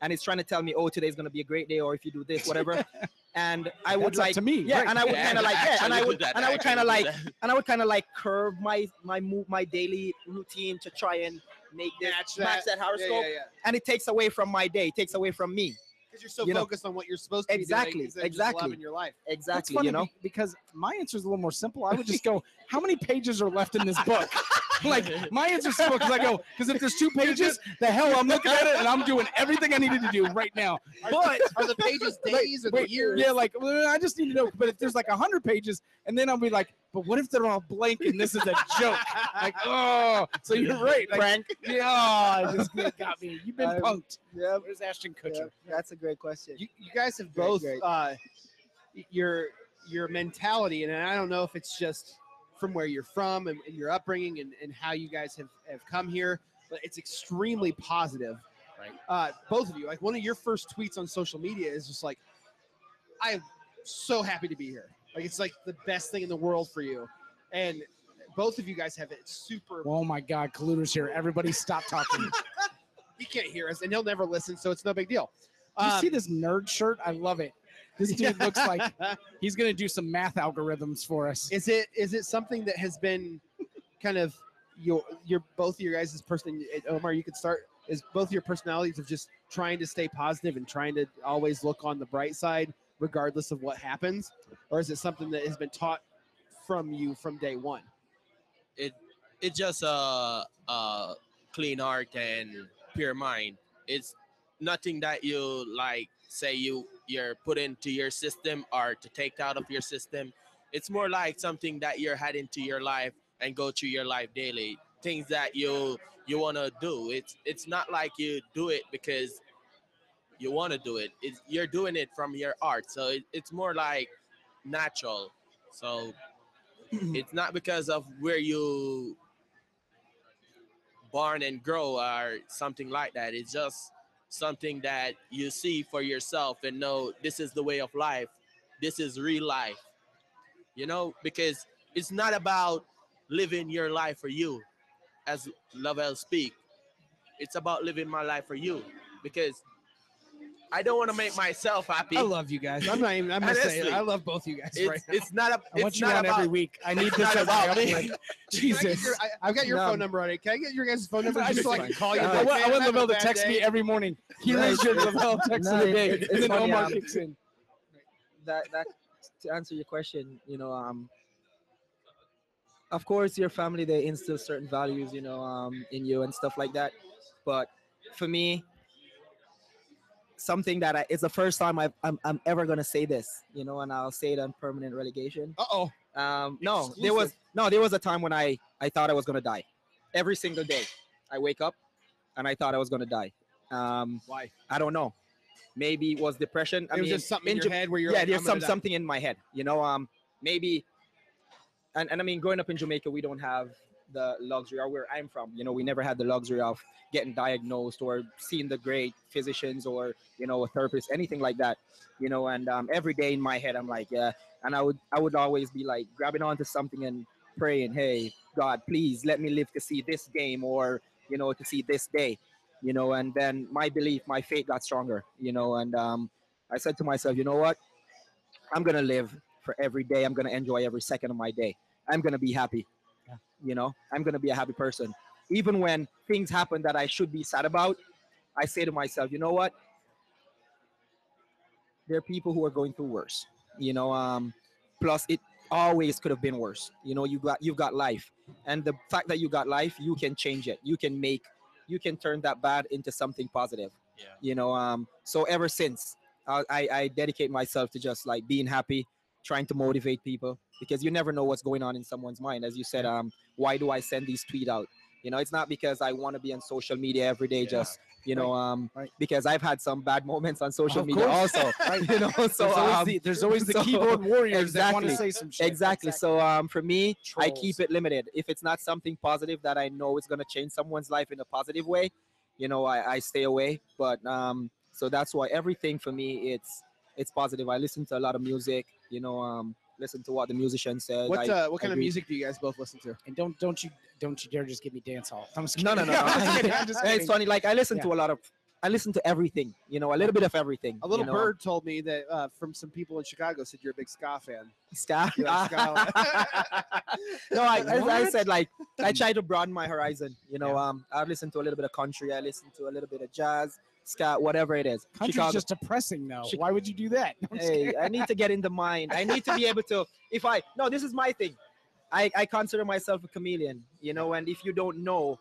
and it's trying to tell me, oh, today's gonna be a great day, or if you do this, whatever. and I would That's like to me. yeah, right. and I would kind of like yeah, and I would and I would kind of like and I would kind of like curve my my move my daily routine to try and make this Match match that. that horoscope, Yeah, yeah, yeah. and it takes away from my day, it takes away from me. Because you're so You know- focused on what you're supposed to Exactly, be doing just exactly. loving your life. Exactly, you know. because my answer is a little more simple. I would just go, how many pages are left in this book? like my answer is simple because I go, because if there's two pages, the hell I'm looking at it and I'm doing everything I needed to do right now. But Are the pages Like, days or the wait, years? yeah, like well, I just need to know. But if there's like a hundred pages, and then I'll be like, but what if they're all blank and this is a joke? Like, oh, so you're right. Like, Frank, yeah, it just got me. You've been I'm- punked. yeah, Where's Ashton Kutcher? that's a great question. you, you guys have Great, both great. uh, your your mentality, and I don't know if it's just from where you're from and, and your upbringing and, and how you guys have, have come here, but it's extremely positive. Right. Uh, both of you, like one of your first tweets on social media is just like, "I'm so happy to be here. Like it's like the best thing in the world for you," and both of you guys have it super. Oh my God, Colluder's here. Everybody, stop talking. he can't hear us, and he'll never listen, so it's no big deal. you Um, see this nerd shirt? I love it. This dude looks like he's gonna do some math algorithms for us. Is it is it something that has been kind of your your both of your guys' person Omar, you could start is both your personalities of just trying to stay positive and trying to always look on the bright side regardless of what happens? Or is it something that has been taught from you from day one? It it's just a, a clean heart and pure mind. It's nothing that you like say you you're put into your system or to take out of your system. It's more like something that you're had into your life and go through your life daily. Things that you you want to do. It's it's not like you do it because you want to do it. It's, you're doing it from your art. So it, it's more like natural. So it's not because of where you born and grow or something like that. It's just something that you see for yourself and know this is the way of life. This is real life. You know, because it's not about living your life for you, as Lovel speak. It's about living my life for you because I don't want to make myself happy. I love you guys. I'm not even I'm gonna say it. Honestly. I love both you guys It's, right now. it's not a. I It's want you not on about. every week. I need this not as about me. uplift. Can I Jesus. your- I, have got your No. phone number already. Can I get your guys' phone number I just so I can call you? uh, and I want, I want Lovel to text day." me every morning. He Right. raised your Lovel text No, of the day, it's- and then funny, Omar um, kicks in. that that to answer your question, you know, um, of course, your family they instill certain values, you know, um, in you and stuff like that. But for me, something that I, it's the first time I've, I'm I'm ever gonna say this, you know, and I'll say it on permanent relegation. Uh-oh. Um, no, there was no, there was a time when I I thought I was gonna die. Every single day, I wake up, and I thought I was gonna die. Um, Why? I don't know. Maybe it was depression. I it was mean, just something in in your head where you're yeah, like, there's "I'm some die." something in my head. You know, um, maybe. And and I mean, growing up in Jamaica, we don't have the luxury, or where I'm from, you know, we never had the luxury of getting diagnosed or seeing the great physicians or you know a therapist, anything like that. You know, and um, every day in my head, I'm like, yeah, and I would I would always be like grabbing onto something and praying, hey, God, please let me live to see this game or you know to see this day. You know, and then my belief, my faith got stronger. You know, and um, I said to myself, you know what? I'm gonna live for every day. I'm gonna enjoy every second of my day. I'm gonna be happy. Yeah. You know, I'm gonna be a happy person. Even when things happen that I should be sad about, I say to myself, you know what? There are people who are going through worse. You know, um, plus it always could have been worse. You know, you got you've got life, and the fact that you got life, you can change it. You can make, you can turn that bad into something positive. Yeah. You know, um, so ever since I, I, I dedicate myself to just like being happy, trying to motivate people because you never know what's going on in someone's mind. As you said, um, why do I send these tweet out? You know, it's not because I want to be on social media every day, Yeah. just you know, um, Right. because I've had some bad moments on social Of media course. also. you know, so there's, always um, the, there's always the so- keyboard warriors that want to exactly. say some shit. exactly. So um, for me, I keep it limited. If it's not something positive that I know is going to change someone's life in a positive way, you know, I, I stay away. But um, so that's why everything for me, it's it's positive. I listen to a lot of music. You know, um, listen to what the musician said. What I, uh, what kind of agree. music do you guys both listen to? And don't don't you don't you dare just give me dance hall. I'm just No, no, kidding. no, I'm just no. kidding. I'm just it's funny. Like I listen Yeah. to a lot of I listen to everything. You know, a little bit of everything. A little you know? bird told me that uh, from some people in Chicago said you're a big ska fan. ska. You like ska? no, I, I, I said like I try to broaden my horizon. You know, um, I've listened to a little bit of country. I listen to a little bit of jazz, ska, whatever it is. Country's Chicago. just depressing though. Chi- Why would you do that? I'm hey. I need to get in the mind. I need to be able to. If I no, this is my thing. I I consider myself a chameleon. You know, and if you don't know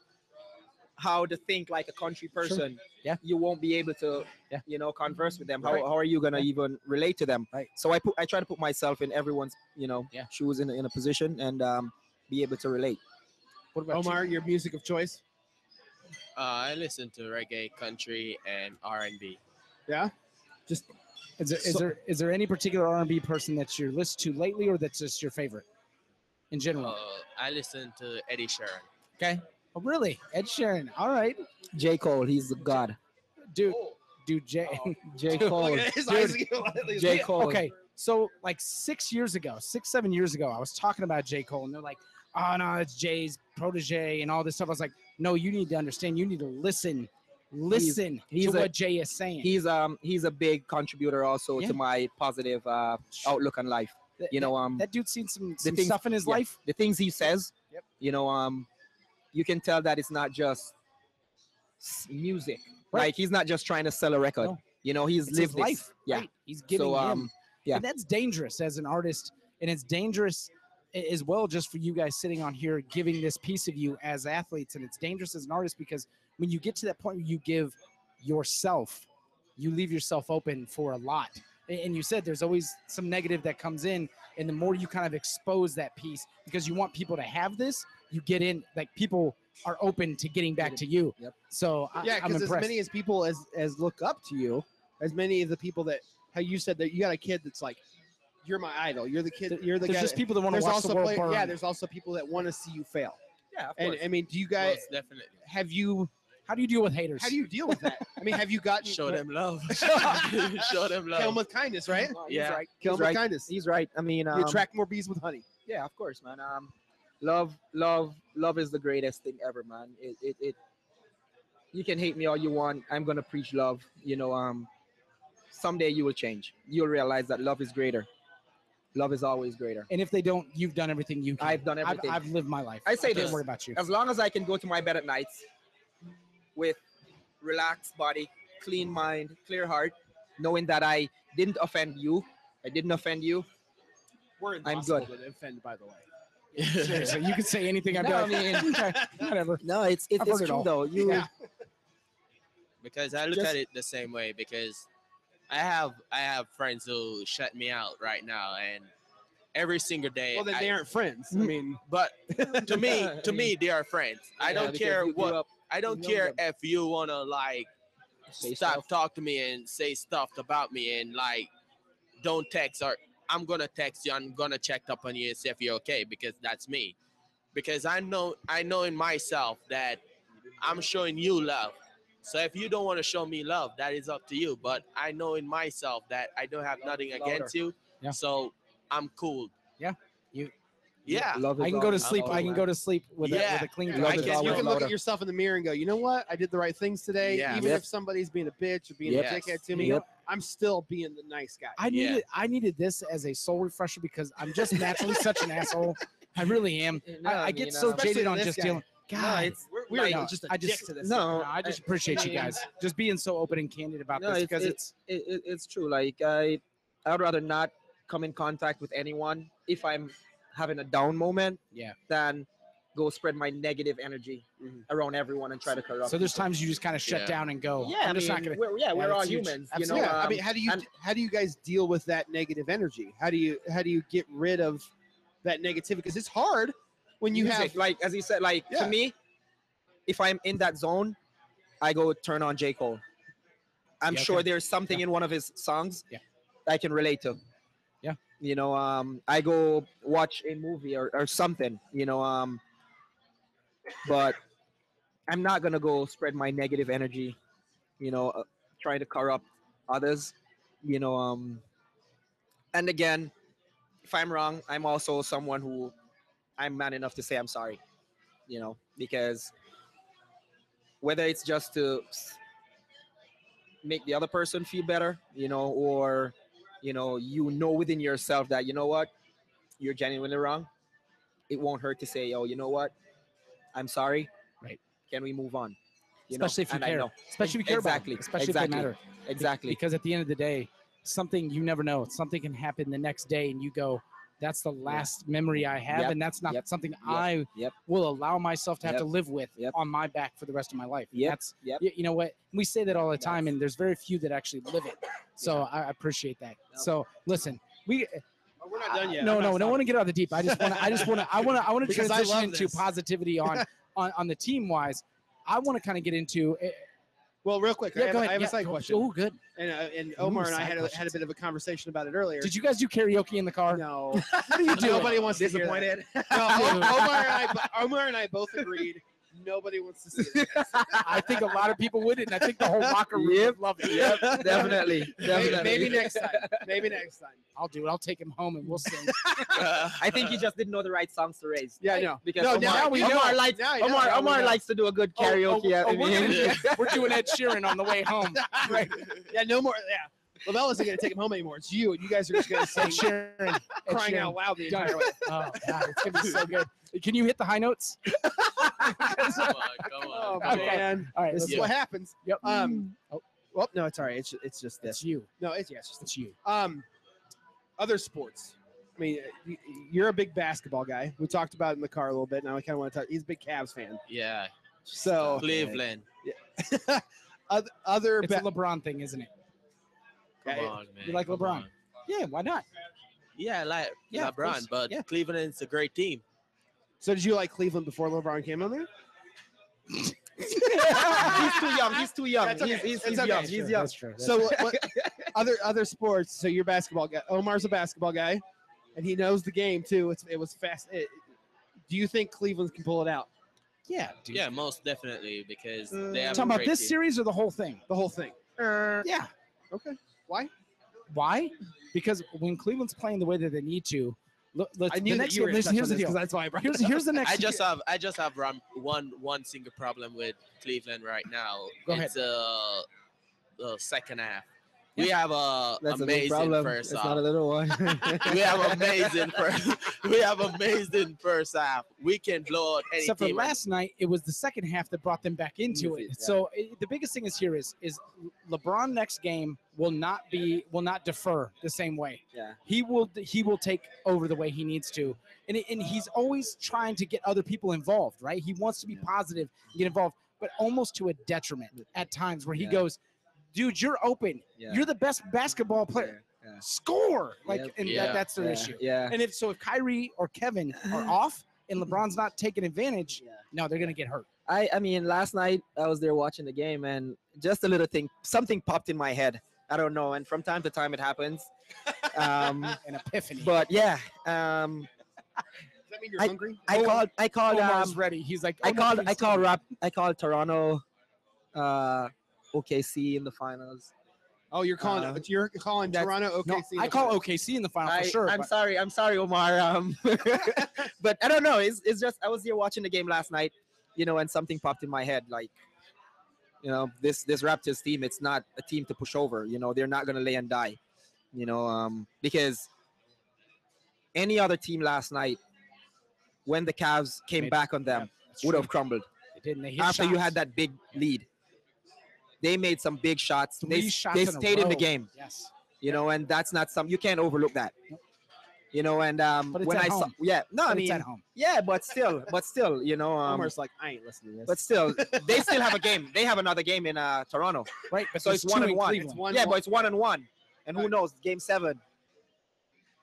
how to think like a country person, Yeah. you won't be able to, Yeah. you know, converse with them. How, Right. how are you gonna Yeah. even relate to them? Right. So I put I try to put myself in everyone's, you know, Yeah. shoes in a, in a position and um, be able to relate. What about you? Omar, your music of choice? Uh, I listen to reggae, country, and R and B. Yeah. Just Is there, is So- there is there any particular R and B person that you're listened to lately, or that's just your favorite in general? Uh, I listen to Eddie Sheeran. okay. Oh, really? Ed Sheeran. All right, J Cole, he's the god. dude. Dude, J. J Cole. his Dude. eyes get lightly- J Cole. Okay, so like six years ago, six seven years ago, I was talking about J Cole, and they're like, "Oh no, it's Jay's protege and all this stuff." I was like, "No, you need to understand. You need to listen, listen he's to a- what Jay is saying." He's um he's a big contributor also Yeah. to my positive uh, outlook on life. You know, um, that dude's seen some, some things- stuff in his yeah. life. the things he says. Yep. You know, um, you can tell that it's not just music. Right. Like he's not just trying to sell a record. No. You know, he's It's lived life. Yeah. right? He's giving So him. um, yeah. And that's dangerous as an artist, and it's dangerous as well just for you guys sitting on here giving this piece of you as athletes, and it's dangerous as an artist because when you get to that point where you give yourself, you leave yourself open for a lot. And you said there's always some negative that comes in, and the more you kind of expose that piece because you want people to have this, you get in like people are open to getting back to you. Yep. So I, yeah, because as many as people as as look up to you, as many of the people that how you said that you got a kid that's like, you're my idol. You're the kid. You're the there's guy. just people that want to there's watch also the world play- burn. yeah. There's also people that want to see you fail. yeah, of And course. I mean, do you guys Most definitely. have you? How do you deal with haters? How do you deal with that? I mean, have you gotten Show them love. Show them love. Kill them with kindness, right? No, he's yeah. right. Kill He's them right. with kindness. He's right. I mean, um, you attract more bees with honey. yeah, of course, man. Um, love, love, love is the greatest thing ever, man. It, it, it. You can hate me all you want. I'm gonna preach love. You know, um, someday you will change. You'll realize that love is greater. Love is always greater. And if they don't, you've done everything you can. I've done everything. I've, lived my life. I say this. Don't this, worry about you. as long as I can go to my bed at night with relaxed body, clean mind, clear heart, knowing that I didn't offend you, I didn't offend you. We're I'm impossible good. to offend, by the way. Seriously, you could say anything. I'd be No, I mean- okay, whatever. No, it's it's, I've it's heard it true though. You Yeah. because I look Just- at it the same way because I have I have friends who shut me out right now and every single day Well, then I- they aren't friends. I mm. mean, but to me to me they are friends. I don't care what up- I don't care them. if you wanna like Say stop stuff. talk to me and say stuff about me and like don't text or I'm gonna text you, I'm gonna check up on you and see if you're okay because that's me. Because I know I know in myself that I'm showing you love. So if you don't want to show me love, that is up to you. But I know in myself that I don't have nothing against you. Yeah. So I'm cool. Yeah. You- Yeah. Love is I can go to sleep. I can man. go to sleep with, a, with a clean Love I is conscience. guess you can look at yourself in the mirror and go, you know what? I did the right things today. Yeah. Even Yep. if somebody's being a bitch or being Yep. a dickhead to me, Yep. I'm still being the nice guy. I Yeah. needed I needed this as a soul refresher because I'm just naturally such an asshole. I really am. No, I, I mean, get so uh, jaded on just guy. dealing. No, God, it's We're, we're we're no, just I a dick just- to this. no, no, I just appreciate you I mean, guys just being so open and candid about No, this it's- because it's it, it, it's true. Like I, I'd rather not come in contact with anyone if I'm having a down moment. Yeah. Than go spread my negative energy Mhm. around everyone and try to corrupt. so there's people. times you just kind of shut Yeah. down and go. Yeah, I'm I just mean, not gonna. we're, yeah, we're that's all huge. humans. You know, yeah, I mean, um, how do you and- how do you guys deal with that negative energy? How do you how do you get rid of that negativity? Because it's hard when you music, have like as you said, like Yeah. to me, if I'm in that zone, I go turn on J Cole. I'm Yeah, sure okay. there's something in one of his songs Yeah. I can relate to. Yeah. You know, um, I go watch a movie or, or something. You know, um, but I'm not gonna go spread my negative energy. You know, uh, trying to corrupt others. You know, um, and again, if I'm wrong, I'm also someone who I'm man enough to say I'm sorry, you know, because whether it's just to make the other person feel better, you know, or you know, you know within yourself that you know what, you're genuinely wrong. It won't hurt to say, "Oh, you know what, I'm sorry." Right. Can we move on? You Especially if you and care. know Especially if you care Exactly, especially if exactly. they matter. exactly. Because at the end of the day, something you never know. Something can happen the next day, and you go, "That's the last memory I have," Yep, and that's not yep, something I yep. will allow myself to have Yep, to live with yep. on my back for the rest of my life. Yep, That's yep. you know what we say that all the time, That's- and there's very few that actually live it. So I I appreciate that. Yep. So listen, we we're not done yet. no I'm no not I don't want to get out of the deep. I just want to I just want to I want to I want to transition love into this. positivity on on on the team wise. I want to kind of get into. Eh, Well, real quick, I yeah, have, go I have yeah, a side go- question. Oh, good. And, uh, and Ooh, Omar and I had a, had a bit of a conversation about it earlier. Did you guys do karaoke in the car? No, What are you doing? nobody wants to hear that. Disappointed. No, Omar and I, Omar and I both agreed. Nobody wants to see it. I think a lot of people would, and I think the whole locker room Yep, would love it. Yep, definitely, Maybe, definitely. maybe next time. Maybe next time. I'll do it. I'll take him home and we'll sing. Uh, I think you just didn't know the right songs to raise. Yeah, no. Because No, Omar, now we know. Omar likes Now I. Omar, Now Omar know. likes to do a good Oh, oh, karaoke. oh, I we're, mean. doing, we're doing Ed Sheeran on the way home. Right. Yeah, no more. Yeah. Lovel isn't going to take him home anymore. It's you. You guys are just going to Ed sing Sheeran. Crying Sheeran. out loud the Done. entire way. Oh God, it's gonna be so good. Can you hit the high notes? Come on, come Oh, on. Okay. man. All right, This let's is what happens. Yep. Um, Oh. Well, no, it's all right. It's, it's just It's this. you. No, it's, yeah, it's just It's you. Um, other sports. I mean, you're a big basketball guy. We talked about it in the car a little bit. Now I kind of want to talk. He's a big Cavs fan. Yeah, So Cleveland. other, other It's a LeBron thing, isn't it? Come Yeah, on, man. you like come LeBron? on. Yeah. Why not? Yeah, I like Yeah, of LeBron, but Yeah. Cleveland is a great team. So did you like Cleveland before LeBron came on there? he's too young. He's too young. That's He's, he's, he's okay. young. He's true. young. That's true. That's So what, what, other other sports. So you're a basketball guy. Omar's a basketball guy, and he knows the game too. It's it was fast. It, do you think Cleveland can pull it out? yeah. Dude. Yeah, most definitely because Uh, they have Talking a about this team. series or the whole thing? The whole thing. Yeah. Okay. Why? Why? Because when Cleveland's playing the way that they need to, look, let's, I knew the next you were game, gonna listen, touch here's the deal. that's why I brought Here's here's the next. I just have I just have one one single problem with Cleveland right now. Go ahead. it's uh the second half. We have a That's a big amazing problem. first It's half. not a little one. we have amazing first. we have amazing first half. We can blow out any Except for team. and- last night, it was the second half that brought them back into Into it. it, yeah. So it, the biggest thing is here is is LeBron next game will not be will not defer the same way. yeah. He will he will take over the way he needs to, and it- and he's always trying to get other people involved. Right? He wants to be positive, and get involved, but almost to a detriment at times where he Yeah. goes, "Dude, you're open. Yeah. You're the best basketball player. Yeah. yeah. Score!" Like, Yep. and Yeah. that, that's their yeah. issue. Yeah. And if so, if Kyrie or Kevin are off and LeBron's not taking advantage, Yeah. no, they're gonna get hurt. I, I mean, last night I was there watching the game, and just a little thing, something popped in my head. I don't know, and from time to time it happens. Um, An epiphany. but yeah, um, Does that mean you're I- hungry? I Omar- called, I called, Omar's um, ready. He's like, I called, I called rap, I called Toronto, uh, OKC in the finals. Oh, you're calling Uh. You're calling that's- Toronto No, OKC. I call OKC in the final I, for sure. I'm but- sorry, I'm sorry, Omar. Um, but I don't know. It's, it's just I was here watching the game last night, you know, and something popped in my head, like, you know, this this Raptors team, it's not a team to push over. You know, they're not gonna lay and die, you know, um, because any other team last night, when the Cavs came Made- back on them, That's would have crumbled They didn't. They hit after you had that big lead. They made some big shots. Three they shots they in stayed in the game Yes. you know, and that's not some you can't overlook that. You know, and um, But it's when at I saw, yeah, no, I But it's mean, at home. yeah, but still, but still, you know, um, Omar's like, I ain't listening to this. but still, they still have a game. They have another game in uh, Toronto, Right. But so there's it's one two and in one. It's one. yeah, one. but it's one and one, and who knows? Game seven,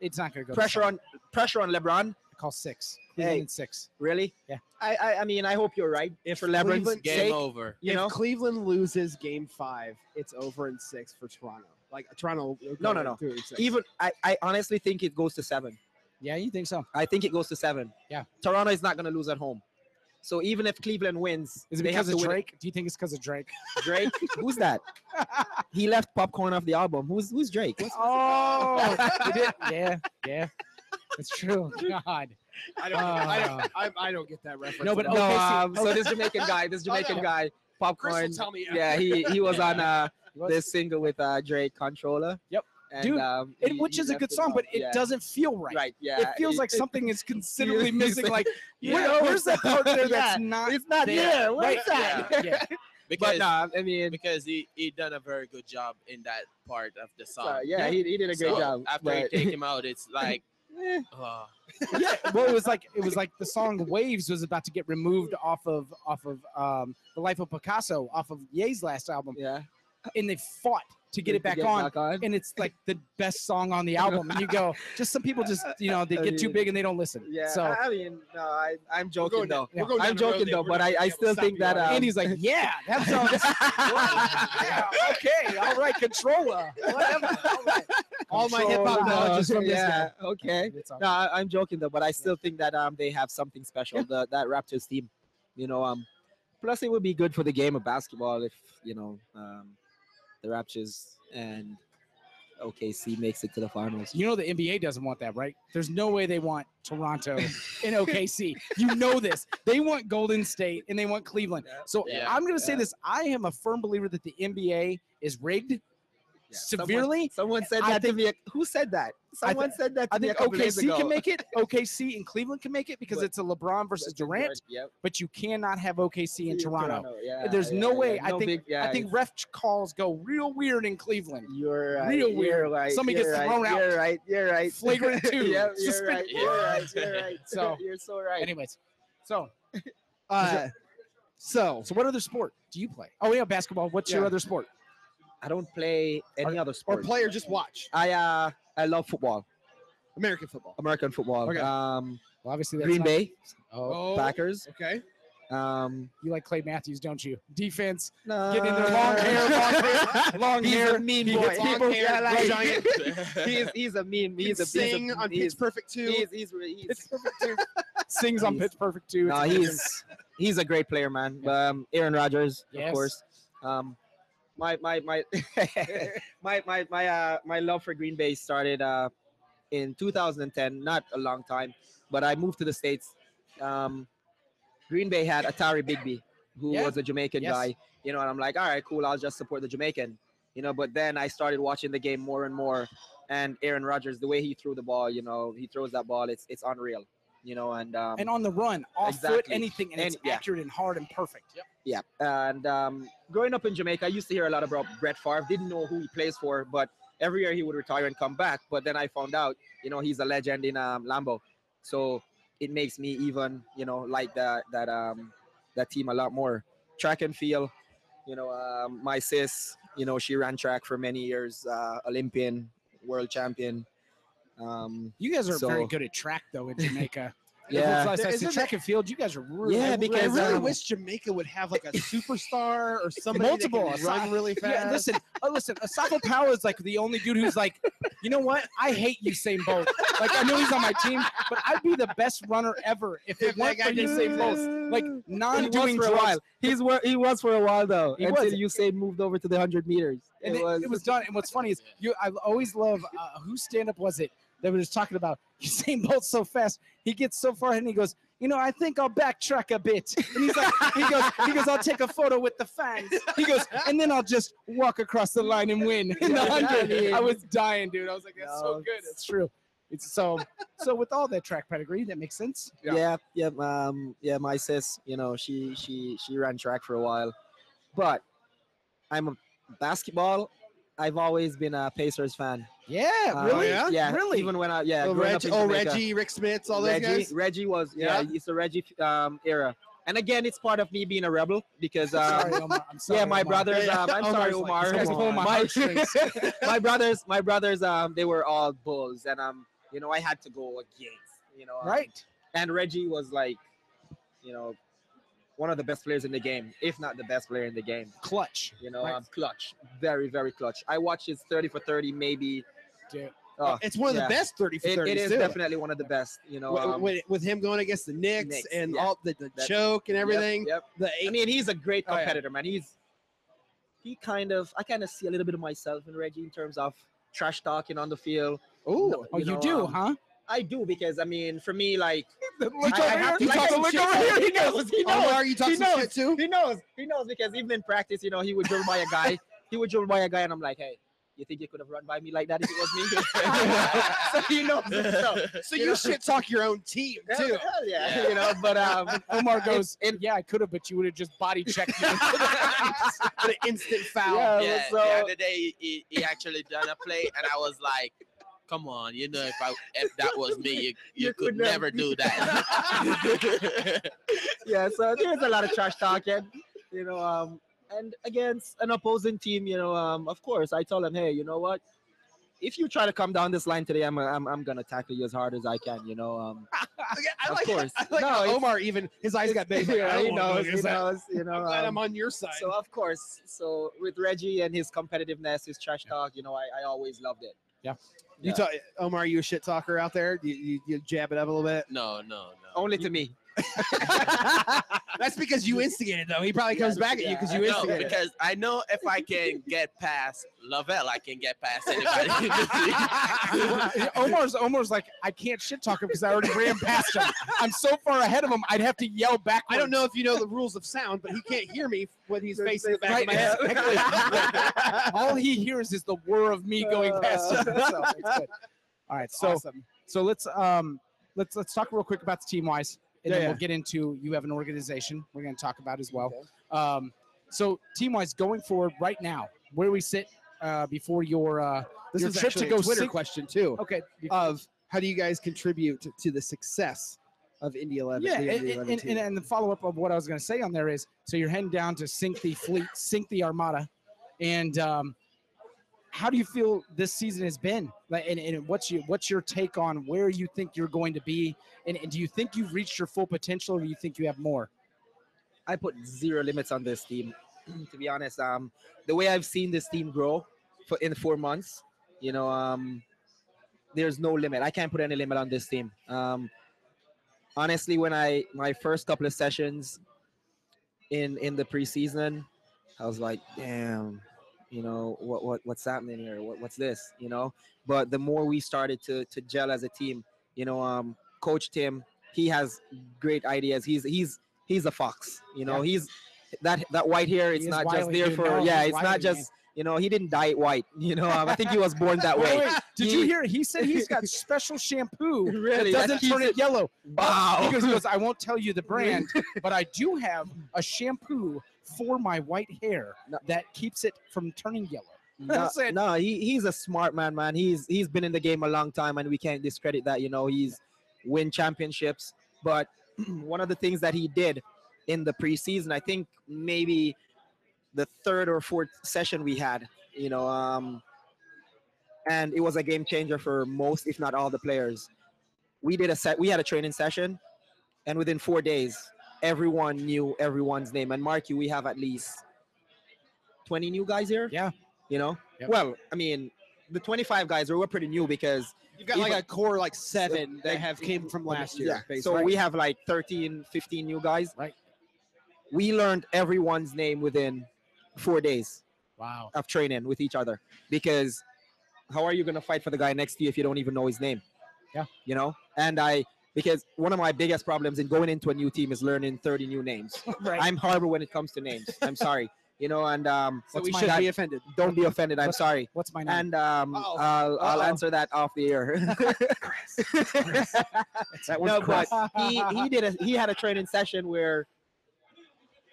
It's not going to go. pressure seven. on pressure on LeBron. I call six. Hey. Cleveland in six. Really? Yeah. I, I, I mean, I hope you're right. If for LeBron's Cleveland- Game sake, over. you if know, Cleveland loses Game Five, it's over in six for Toronto. Like Toronto. No, no, no. through in even I, I honestly think it goes to seven. Yeah, you think so? I think it goes to seven. Yeah. Toronto is not going to lose at home. So even if Cleveland wins, Is it because of to it. Drake? Do you think it's because of Drake? Drake? Who's that? He left Popcaan off the album. Who's who's Drake? What's- oh. Yeah, yeah. It's true. God. I don't. I Uh, don't. I, I don't get that reference. No, but at no, okay, see- um, so this Jamaican guy, this Jamaican no. guy, Popcaan. tell me. Yeah, he he was on uh this single with uh Drake Controlla. Yep. And, Dude, um, it, he- which he is a good song, but it Yeah. doesn't feel right. Right. Yeah. It feels like it- something is considerably he's missing. like- Like, Yeah. where- where's that part there that's Yeah, not? It's not there? there. Where's Right, that? yeah, yeah. because But nah, I mean, because he he done a very good job in that part of the song. uh, yeah, he, he did a great So job. After but- you take him out, it's like, Eh, oh, yeah. Well, it was like it was like the song "Waves" was about to get removed off of off of um, the Life of Picasso off of Ye's last album, yeah. and they fought to get it back on. and it's like the best song on the album. And you go, just some people just you know they I get too big and they don't listen. Yeah. So I I mean, no, I I'm We're joking though. down- we're going I'm down road joking though, but I, I be able to still think that on um, Andy's like, yeah, that sounds. yeah, okay, all right, Controlla, whatever. All, right. All my hip hop knowledge is from this yeah, guy. okay. Good. No, I, I'm joking though, but I still think that um they have something special. The that Raptors team, you know. Um, plus it would be good for the game of basketball if you know um the Raptors and OKC makes it to the finals. You know the NBA doesn't want that, right? There's no way they want Toronto in OKC. You know this. They want Golden State and they want Cleveland. So Yeah. I'm going to say Yeah. this. I am a firm believer that the NBA is rigged Yeah, someone- severely. Someone, said I that to me. Who said that? Someone said that to I think OKC can make it. OKC and Cleveland can make it because But- it's a LeBron versus Durant, Yep. but you cannot have OKC in Toronto. Yeah, There's yeah, no way. I No think big- yeah, I think ref calls go real weird in Cleveland. You're right. Real weird. Right, Somebody gets right, thrown out. You're right. You're right. Flagrant two. yeah, you're right. You're right. You're right. So- you're so right. Anyways, so Uh, so so what other sport do you play? Oh yeah, basketball. What's your other sport? I don't play any other or sport. play or just watch I uh I love football, American football. American football. Okay. Um, Well, obviously that's Green not- Bay Oh, Packers. Okay. Um, you like Clay Matthews, don't you? Defense, no. getting their long hair, long hair, long He's hair. a mean He boy. hits people. Long hair, Yeah, like- giant. he's he's a mean. He's a sing he's a, on he's, Pitch Perfect too. He's he's, he's, Pitch Perfect too. Sings on He's- Pitch Perfect too. no, he's he's a great player, man. Um, Aaron Rodgers, Yes. of course. Um, my my my my my my uh my love for Green Bay started uh in 2010, not a long time, but I moved to the states. Um, Green Bay had Atari Bigby, who Yeah. was a Jamaican Yes. guy. You know, and I'm like, all right, cool. I'll just support the Jamaican. You know, but then I started watching the game more and more, and Aaron Rodgers, the way he threw the ball, you know, he throws that ball, it's it's unreal. You know, and um, and on the run, off foot, anything, and it's yeah. accurate and hard and perfect. Yep. Yeah, and um, growing up in Jamaica, I used to hear a lot about Brett Favre. Didn't know who he plays for, but every year he would retire and come back. But then I found out, you know, he's a legend in um, Lambeau, so it makes me even, you know, like that that um that team a lot more. Track and field, you know, um, my sis, you know, she ran track for many years, uh, Olympian, world champion. Um, You guys are very good at track though in Jamaica. yeah, If it's like- Isn't it's track and field. You guys are really Yeah, Because I really um, wish Jamaica would have like a superstar or somebody Multiple, that can run really fast. Yeah, listen, uh, listen. Asafa Powell is like the only dude who's like, you know what? I hate Usain Bolt. Like I know he's on my team, but I'd be the best runner ever if it If weren't for guy Usain Bolt. Like non-doing for a while. He's wor- he was for a while though. He until was. Usain moved over to the hundred meters. and it, it was done. And what's funny is you. I always love uh, whose stand up was it that just talking about Usain Bolt so fast. He gets so far ahead and he goes, you know, I think I'll backtrack a bit. And he's like, he goes, he goes, I'll take a photo with the fans. He goes, and then I'll just walk across the line and win in the Yeah, hundred. I was dying, dude. I was like, that's so good. It's true. It's so so with all that track pedigree, that makes sense. yeah. yeah, um, yeah. My sis, you know, she she she ran track for a while, but I'm a basketball. I've always been a Pacers fan. Yeah, Uh, really? yeah? Yeah, Really? Even when I yeah, oh, Reggie, oh, Reggie, Rick Smits, all those Reggie, guys. Reggie was yeah, Yeah? it's the Reggie um, era. And again, it's part of me being a rebel because um, Sorry, sorry, yeah, my Omar. brothers. Um, I'm sorry, like, Omar. This guy's Come pulling my my, my brothers, my brothers, um, they were all bulls, and um, you know, I had to go against, you know, um, right? And Reggie was like, you know, one of the best players in the game, if not the best player in the game. Clutch. You know, Right. um, clutch, very, very clutch. I watched his 30 for 30, maybe. Dude. Oh, it's one of yeah. the best 30 for it, 30 it is too. definitely one of the best. You know, Wi- um, with, with him going against the Knicks, Knicks, and yeah. all the, the That- choke and everything. Yep. The I mean, he's a great Oh, yeah. competitor, man. He's he kind of I kind of see a little bit of myself in Reggie in terms of trash talking on the field. ooh, no, Oh, you, know, do, um, huh? I do because I mean, for me, like Look I- I over here. to- like Look over here. He knows. He knows. Omar, you talk he knows. shit too. He knows. He knows because even in practice, you know, he would drill by a guy. he would drill by a guy, and I'm like, hey, you think you could have run by me like that if it was me? so he knows. himself. So You you know- shit talk your own team too. hell yeah, Yeah. you know. But um, Omar goes, it- yeah, I could have, but you would have just body checked me. But an instant foul. Yeah. yeah, so- the other day he, he, he actually done a play, and I was like, "Come on, you know, if I if that was me, you, you, You could could never- never do that." yeah, so there's a lot of trash talking, you know. Um, and against an opposing team, you know, um, of course, I tell them, hey, you know what? If you try to come down this line today, I'm I'm, I'm gonna tackle you as hard as I can, you know. Um, I Of like, course. I like No, how Omar even his eyes got big. Yeah, he knows, he knows, you know. I'm glad I'm um, on your side. so of course, so with Reggie and his competitiveness, his trash talk, you know, I, I always loved it. You yeah. talk, Omar, you a shit talker out there? You, you, you jab it up a little bit. no, no, no. Only to me. That's because you instigated, though. He probably comes Yeah, back at you because yeah. you no, instigated. because I know if I can get past Lovel, I can get past anybody in. Omar's Omar's like, I can't shit talk him because I already ran past him. I'm so far ahead of him, I'd have to yell back. I don't know if you know the rules of sound, but he can't hear me when he's facing the back Right, of my head. All he hears is the whir of me going past him. So it's good. All right, so awesome. so let's um let's let's talk real quick about the team wise, and Yeah, then yeah. we'll get into you have an organization we're going to talk about as well. Um, so team wise, going forward right now, where we sit uh, before your uh, This your is trip to go Twitter question too. okay Of how do you guys contribute to the success of Indy 11? Yeah, and, Indy and, 11 and, team? and the follow up of what I was going to say on there is so you're heading down to sink the fleet, sink the armada, and um, how do you feel this season has been? Like, and, and what's your what's your take on where you think you're going to be, and, and do you think you've reached your full potential, or do you think you have more? I put zero limits on this team. to be honest, um, the way I've seen this team grow for in four months, you know, um, there's no limit. I can't put any limit on this team. Um, honestly, when I my first couple of sessions in in the preseason, I was like, damn, you know, what what what's happening here? What, what's this? You know. But the more we started to to gel as a team, you know, um, Coach Tim, he has great ideas. He's he's he's a fox. You know, he's that that white hair. It's is not just there for yeah. It's not just you know he didn't dye it white. You know, um, I think he was born that way. wait, did you hear? He said he's got special shampoo Really, that doesn't turn it it- yellow. Wow. Because he goes, I won't tell you the brand, but I do have a shampoo for my white hair No. that keeps it from turning yellow. No, no, he, he's a smart man, man. He's he's been in the game a long time, and we can't discredit that. You know, he's win championships. But one of the things that he did in the preseason, I think maybe the third or fourth session we had, you know, um, and it was a game changer for most, if not all, the players. We did a set. We had a training session, and within four days, everyone knew everyone's name. And mark you, we have at least twenty new guys here. Yeah. You know, Yep. well, I mean, the 25 guys were, were pretty new because You've got like a core like seven that have came from last year. yeah. So we have like 13, 15 new guys. Right. We learned everyone's name within four days Wow. of training with each other because how are you going to fight for the guy next to you if you don't even know his name? Yeah. You know, and I because one of my biggest problems in going into a new team is learning 30 new names. right. I'm horrible when it comes to names. I'm sorry. You know, and um, so What's we should guy- be offended. don't be offended. I'm What's- sorry. What's my name? And um, Uh-oh. I'll, I'll Uh-oh. answer that off the air. That no, one's but he he did a he had a training session where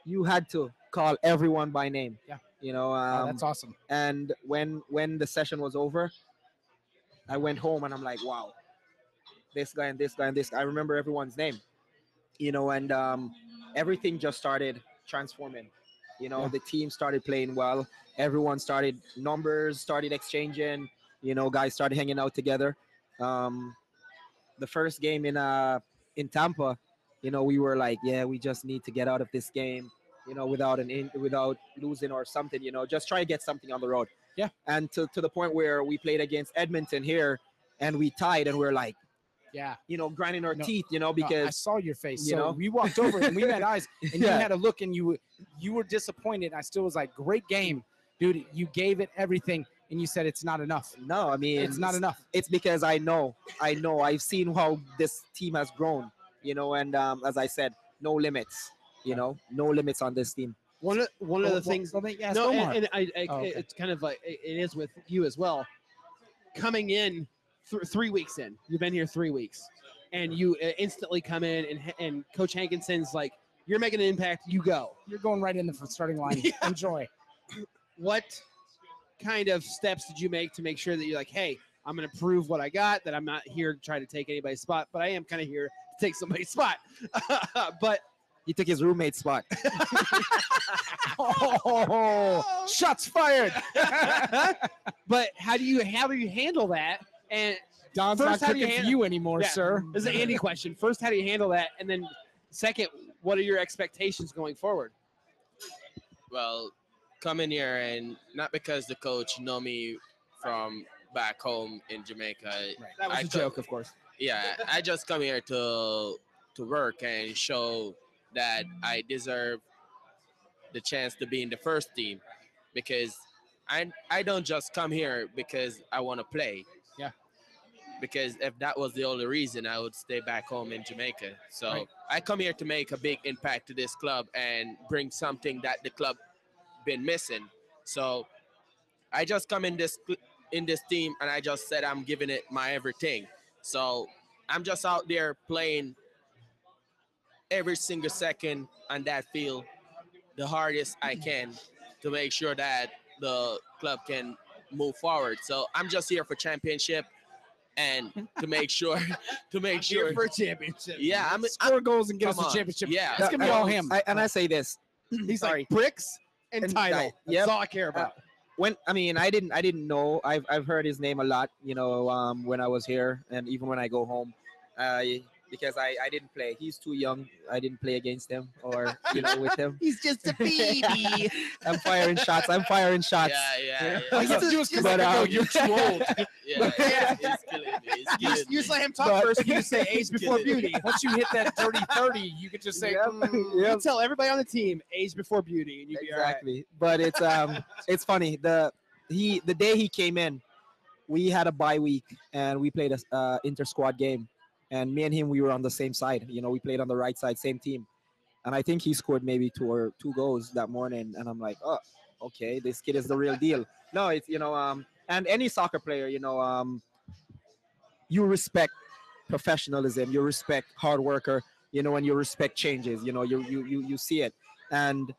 you had to call everyone by name. Yeah. You know, Oh, um, that's awesome. and when when the session was over, I went home and I'm like, wow, this guy and this guy and this. Guy. I remember everyone's name. You know, and um, everything just started transforming. You know, Yeah. the team started playing well. Everyone started numbers started exchanging. You know, guys started hanging out together. Um, the first game in uh in Tampa, you know, we were like, yeah, we just need to get out of this game, you know, without an in, without losing or something, you know, just try to get something on the road. Yeah. And to to the point where we played against Edmonton here, and we tied, and we're like, Yeah. you know, grinding our No, teeth, you know, No, I saw your face. you so know? we walked over and we met eyes, and you had a look, and you you were disappointed. I still was like, great game, dude. You gave it everything. and you said it's not enough. No, I mean It's not enough. it's because I know, I know, I've seen how this team has grown, you know, and um, as I said, no limits, you know, no limits on this team. One of one of the well, things well, yes, no, and, and I, I Oh, okay. it's kind of like it it is with you as well. Coming in th- three weeks in, you've been here three weeks, and you uh, instantly come in, and and Coach Hankinson's like, "You're making an impact. You go." You're going right in the starting line. Yeah. Enjoy. What kind of steps did you make to make sure that you're like, "Hey, I'm going to prove what I got. That I'm not here to try to take anybody's spot, but I am kind of here to take somebody's spot." but He took his roommate's spot. Oh, shots fired. but how do you how do you handle that? And Don's First, not how do you cooking for you anymore, Yeah. sir. This is an Andy question. First, how do you handle that? And then, second, what are your expectations going forward? Well, coming here and not because the coach know me from back home in Jamaica. That was I a could- joke, of course. Yeah, I just come here to to work and show that I deserve the chance to be in the first team because I I don't just come here because I want to play. Because if that was the only reason, I would stay back home in Jamaica. So Right. I come here to make a big impact to this club and bring something that the club been missing. So I just come in this in this team and I just said I'm giving it my everything. So I'm just out there playing every single second on that field the hardest I mm-hmm. can to make sure that the club can move forward. So I'm just here for championship and to make sure to make sure Here for a championship. yeah, I'm, I'm Score goals and get us a championship. Yeah. it's gonna be all him. I, and I say this He's Sorry. like bricks and, And title. I- That's yep. all I care about. when I mean I didn't I didn't know I've I've heard his name a lot you know um, when I was here and even when I go home uh, because I I didn't play he's too young I didn't play against him or you know with him He's just a baby. I'm firing shots I'm firing shots yeah, yeah, All yeah. you have to do is come But, back and go, um, you're too old. yeah, yeah, He's killing me. He's you, killing you just me. let him talk But- first. You just say age before beauty. Once you hit that 30 30, you could just say, Yep, "Mm, yep. You tell everybody on the team age before beauty, and you'd be all right. exactly but it's um it's funny the he the day he came in we had a bye week and we played a uh, inter squad game and me and him we were on the same side. You know we played on the right side same team. And i think he scored maybe two or two goals that morning and i'm like oh okay this kid is the real deal. No it's you know um and any soccer player you know um you respect professionalism you respect hard worker you know and you respect changes you know you you you, you see it. And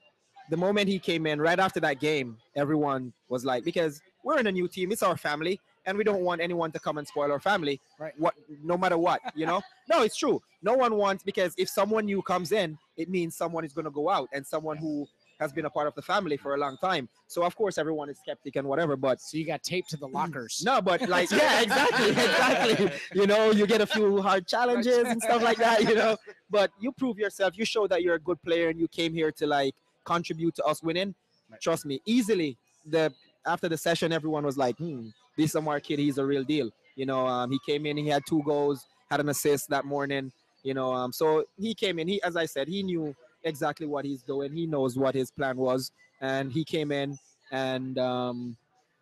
the moment he came in, right after that game, everyone was like, because we're in a new team, it's our family, and we don't want anyone to come and spoil our family. Right. What, no matter what, you know. no, it's true. No one wants because if someone new comes in, it means someone is going to go out, and someone who has been a part of the family for a long time. So of course everyone is skeptic and whatever, but So you got taped to the lockers. no, but like yeah, exactly, exactly. You know, you get a few hard challenges and stuff like that. You know, but you prove yourself. You show that you're a good player, and you came here to like contribute to us winning. Right. Trust me, easily. The after the session, everyone was like, "Hmm, this Omar kid, he's a real deal." You know, um, he came in, he had two goals, had an assist that morning. You know, um, so he came in. He, as I said, he knew exactly what he's doing. He knows what his plan was, and he came in, and um,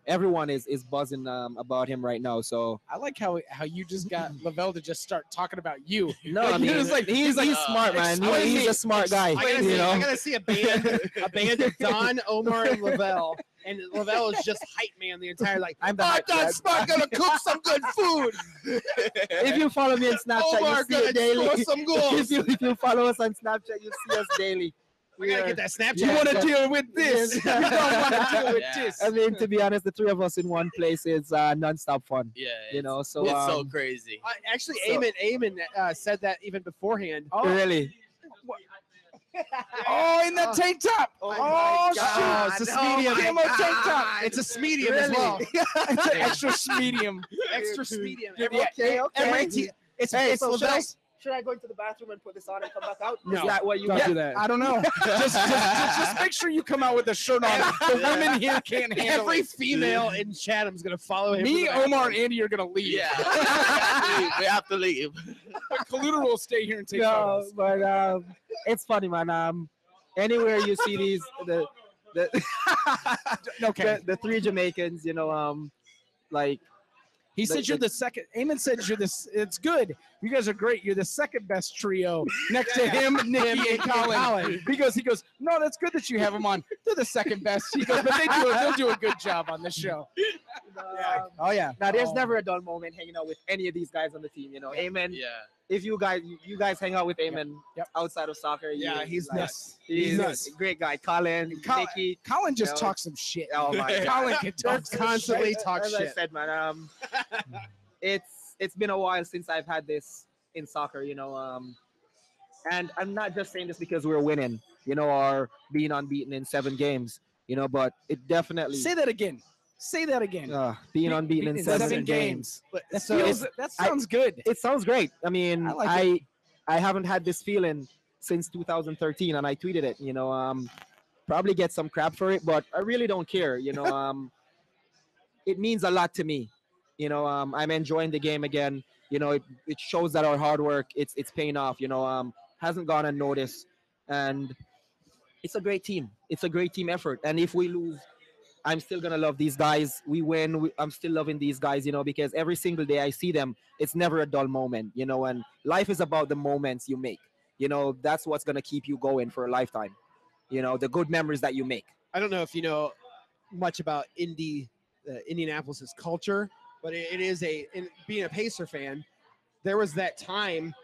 everyone is is buzzing um, about him right now. So I like how how you just got Lovel to just start talking about you. no, Like, I mean, was like- he's he's like, he's smart, man. I wanna He- he's see- a smart guy. I gotta, You see, I know, gotta see a band, a band of Don, Omar, and Lovel, and Lovel is just hype man the entire like. I'm the Oh, hype Don man. Smart gonna cook some good food. if you follow me on Snapchat, Omar you see gonna it daily. score some if you if you follow us on Snapchat, you see us daily. We gotta are- get that Snapchat. You wanna deal with this. You don't wanna deal with this. I mean, to be honest, the three of us in one place is uh, non-stop fun. Yeah, You know, so it's so um, crazy. Uh, actually, So- Eamon, Eamon uh, said that even beforehand. Oh, really. Oh, in the tank top. Oh Oh, shoot. God. it's a Oh medium. my Camo tank top. God. It's a medium as well. It's an extra medium. Extra medium. Yeah, Every, okay, okay. every it's, Hey, it's so should I, Lovel's. Should I go into the bathroom and put this on and come back out? No. Is that what you Don't do that. I don't know. Just, just, just, just make sure you come out with a shirt on. The women here can't handle Every it. female in Chatham's gonna follow him. Me, Omar, and Andy are gonna leave. Yeah, we have to leave. We have to leave. But Kaluta will stay here and take no, photos. but um, it's funny, man. Um, anywhere you see these, the the, Okay. the the three Jamaicans, you know, um, like He the- said you're the second. Eamon said you're this. It's good. You guys are great. You're the second best trio next to him, Nikki, and Colin. He goes. He goes. No, that's good that you have them on. They're the second best. He goes, but they do. They'll do a good job on this show. um, Oh yeah. now there's Oh. never a dull moment hanging out with any of these guys on the team. You know, Amen. Yeah. If you guys you- you guys hang out with Amen Yep. outside of soccer, Yeah, you- he's like, nuts. He's, He's a nuts. great guy. Colin, Col- Nicky. Colin just No. talks some shit. Oh my god. Colin can talk some Constantly shit. talk As I shit. said, man, um, it's it's been a while since I've had this in soccer, you know. Um, and I'm not just saying this because we're winning, you know, or being unbeaten in seven games, you know, but it definitely Say that again. Say that again. uh, being Be- unbeaten in seven, seven games. But that, So feels, that I- sounds good. It sounds great. I mean, I I, I haven't had this feeling since 2013, and I tweeted it. You know, um, probably get some crap for it, but I really don't care. You know, um, it means a lot to me. You know, um, I'm enjoying the game again. You know, it, it shows that our hard work it's it's paying off. You know, um, hasn't gone unnoticed, and it's a great team. It's a great team effort. And if we lose, I'm still gonna love these guys. We win, we, I'm still loving these guys. You know, because every single day I see them, it's never a dull moment. You know, and life is about the moments you make. You know, that's what's gonna keep you going for a lifetime. You know, the good memories that you make. I don't know if you know much about Indy, uh, Indianapolis's culture, but it, it is a in, being a Pacer fan. There was that time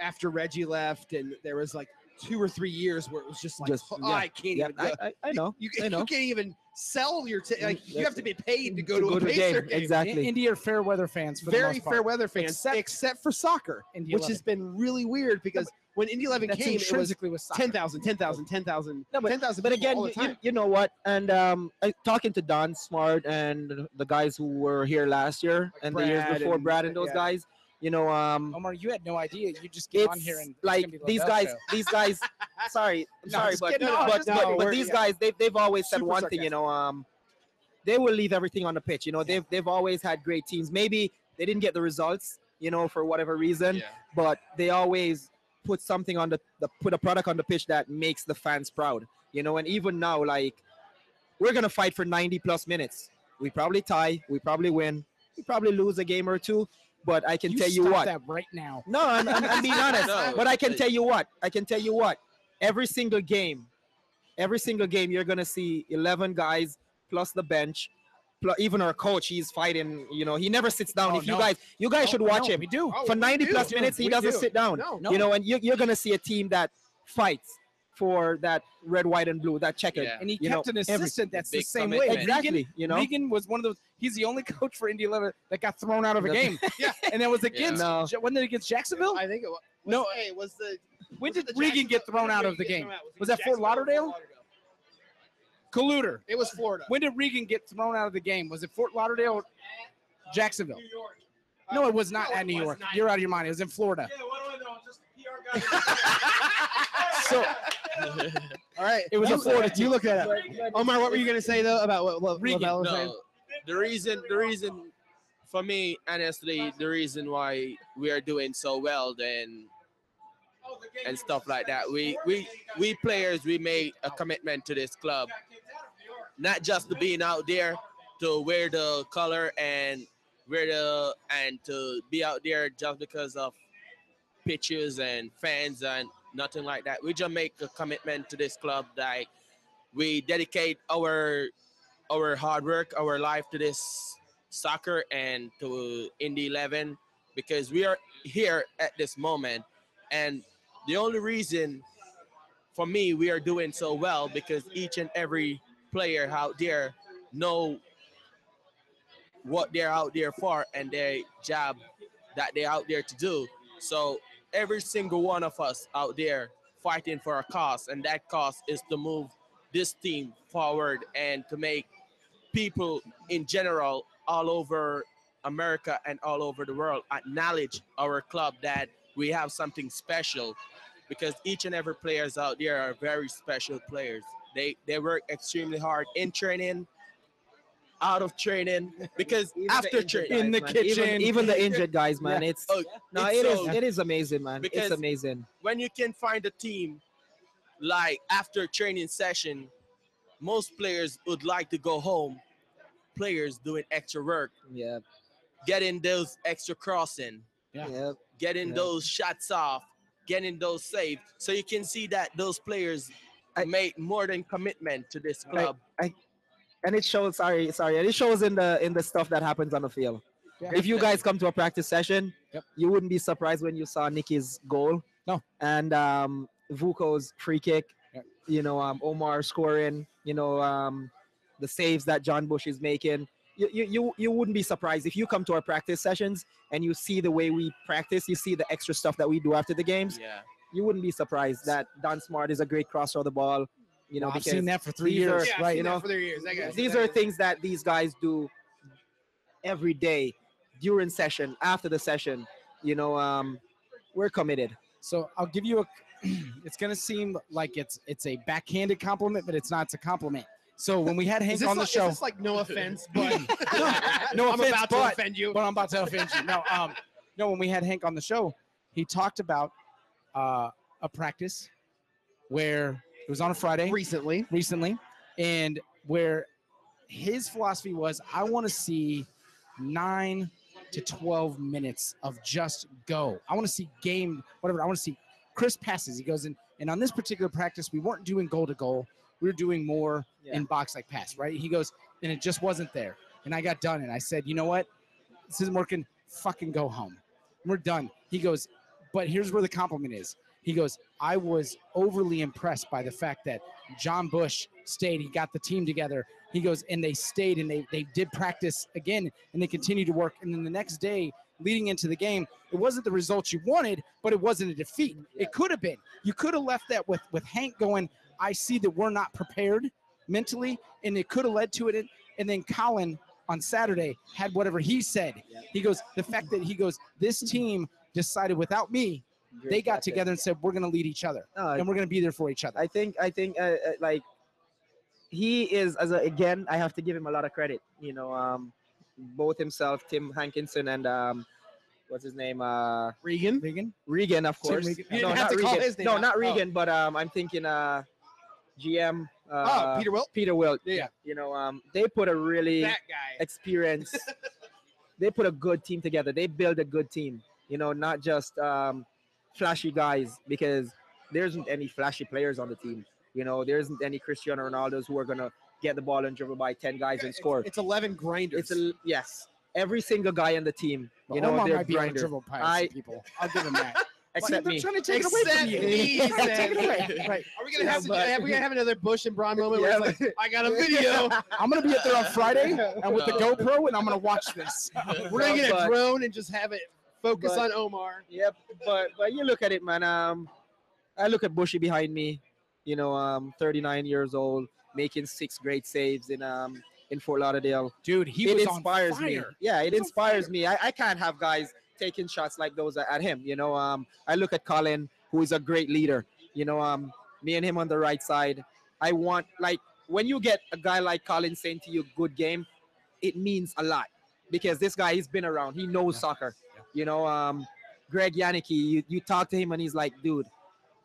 after Reggie left, and there was like two or three years where it was just like, Just- oh, yeah, I can't Yeah, even. Go. I, I, I know. you, I you can't even sell your t- like mm, you have to be paid to mm, go to, a the Pacer game. Exactly. Indy are fair weather fans for the Very most part. fair weather fans, Except- except, for soccer, Indy which 11. has been really weird because when Indy 11 That's came, it was intrinsically with soccer. 10,000, 10,000, 10,000, No, but- 10,000 But again, all the you, you, you know what? And um, I, talking to Don Smart and the guys who were here last year and the years before, and- Brad and those yeah. guys, you know, um, Omar, you had no idea. You just came on here and like be these guys, show. these guys. sorry, I'm No, sorry, but kidding. but, No, but, just but, no, we're- these yeah. guys, they've they've always said Super one thing, you know, um, they will leave everything on the pitch. You know, they've they've always had great teams. Maybe they didn't get the results, you know, for whatever reason, Yeah. but they always put something on the, the put a product on the pitch that makes the fans proud you know? And even now like we're gonna fight for 90 plus minutes. We probably tie we probably win we probably lose a game or two but i can tell you what. that right now. no I'm, I'm, I'm being honest No, but i can tell you what i can tell you what. Every single game every single game you're gonna see 11 guys plus the bench plus even our coach he's fighting you know he never sits down Oh, if you guys you guys oh, No, should no, watch him We do. Oh, for 90 do. plus minutes he We doesn't do. sit down No, No. you know, and you, you're going to see a team that fights for that red, white, and blue, that checkered. Yeah. And he You kept know, an every- assistant that's the same way. Exactly. Regan, you know, Regan was one of those. He's the only coach for Indy 11 that got thrown out of a game. Yeah. and that was Yeah. against. No. Ja- Wasn't it against Jacksonville? I think it was. No. Hey, was the When was did Regan get thrown out of the game? out? Was it that Fort Jacksonville or Lauderdale? Colluder. It was Florida. When did Regan get thrown out of the game? Was it Fort Lauderdale or Jacksonville? New York. No, it was not No, at New York. not. You're out of your mind. It was in Florida. Yeah, what do I know? Just PR guy. So All right, It was you, a Florida You look that up. Omar, what were you gonna say though about what, what Regan, Lovel was saying? No, the reason, the reason, for me, honestly, the reason why we are doing so well, then, oh, and stuff like that. We, we, we players, we made a commitment to this club, not just being out there, to wear the color and wear the and to be out there just because of pictures and fans and nothing like that. We just make a commitment to this club that we dedicate our our hard work, our life to this soccer and to Indy 11 because we are here at this moment. And the only reason for me we are doing so well because each and every player out there know what they're out there for and their job that they're out there to do. So every single one of us out there fighting for a cause, and that cause is to move this team forward and to make people in general all over America and all over the world acknowledge our club that we have something special because each and every players out there are very special players. They they work extremely hard in training, out of training, because Even after injured training, In the man. Kitchen. even, the injured guys, man. It's Oh, no, it's it is so- it is amazing, man. Because- it's amazing. when you can find a team like after training session most players would like to go home. Players doing extra work, Yeah. getting those extra crossing, Yeah. Yeah. getting Yeah. those shots off, getting those saved. So you can see that those players I- made more than commitment to this I- club. and it shows sorry sorry and it shows in the in the stuff that happens on the field Yeah. if you guys come to a practice session Yep. you wouldn't be surprised when you saw Nikki's goal No. and um Vuko's free kick Yep. you know um Omar scoring you know um the saves that Jon Busch is making you, you, you, you wouldn't be surprised if you come to our practice sessions and you see the way we practice you see the extra stuff that we do after the games Yeah. You wouldn't be surprised that Don Smart is a great crosser of the ball you know I've seen that for three these are- years. Yeah, right, you know, for their years. That guy's- these are things that these guys do every day during session after the session you know um we're committed So I'll give you a. It's gonna seem like it's it's a backhanded compliment, but it's not. It's a compliment. So when we had Hank on the like, show, Is this like no offense, but No I'm offense, about but- to offend you. but I'm about to offend you. No, um, no. When we had Hank on the show, he talked about uh, a practice where it was on a Friday Recently, recently, and where his philosophy was, I want to see nine to twelve minutes of just go. I want to see game, whatever. I want to see crisp passes. He goes in, and on this particular practice, we weren't doing goal to goal. We were doing more Yeah. in box like pass, right? He goes, and it just wasn't there. And I got done, and I said, you know what? This isn't working. Fucking go home. We're done. He goes, but here's where the compliment is. He goes, I was overly impressed by the fact that Jon Busch stayed. He got the team together. He goes, and they stayed and they, they did practice again and they continued to work. And then the next day, leading into the game, it wasn't the result you wanted, but it wasn't a defeat. It could have been. You could have left that with, with Hank going, I see that we're not prepared mentally, and it could have led to it. And then Colin on Saturday had whatever he said. He goes, the fact that he goes, this team decided without me, they got together and said, we're going to lead each other No, and we're going to be there for each other. I think I think uh, uh, like he is as a, again I have to give him a lot of credit. You know, um, both himself, Tim Hankinson, and um, what's his name, uh, Regan. Regan? Regan, of course. Regan. You No, didn't have not to call Regan. his name No, out. not Oh. Regan, but um, I'm thinking uh, GM. Uh, oh, Peter Wilt. Peter Wilt. Yeah. You know, um, they put a really That guy. experience. they put a good team together. They build a good team. You know, not just um, flashy guys because there isn't any flashy players on the team. You know, there isn't any Cristiano Ronaldo's who are gonna get the ball and dribble by ten guys and It's- score. It's, 11 grinders. It's a yes. Every single guy on the team, Well, you know, Omar they're might be able to grinders. I- people. I'll give him that. Except they're me. trying to take it away from Except you. me, Take it away. Right. Are we gonna Yeah, have to? but- Have we gonna have another Busch and Braun moment Yeah, where it's like, I got a video. I'm gonna be up there on Friday and with the GoPro, and I'm gonna watch this. We're gonna get a drone and just have it focus but- on Omar. Yep, but but you look at it, man. Um, I look at Bushy behind me. You know, um, 39 years old, making six great saves in um in Fort Lauderdale. Dude, he it was inspires on me. Yeah, it He was on inspires me. I, I can't have guys taking shots like those at, at him. You know, um, I look at Colin, who is a great leader. You know, um, me and him on the right side. I want like when you get a guy like Colin saying to you, "Good game," it means a lot because this guy he's been around. He knows Yeah. soccer. You know, um, Greg Janicki. You, you talk to him and he's like, "Dude,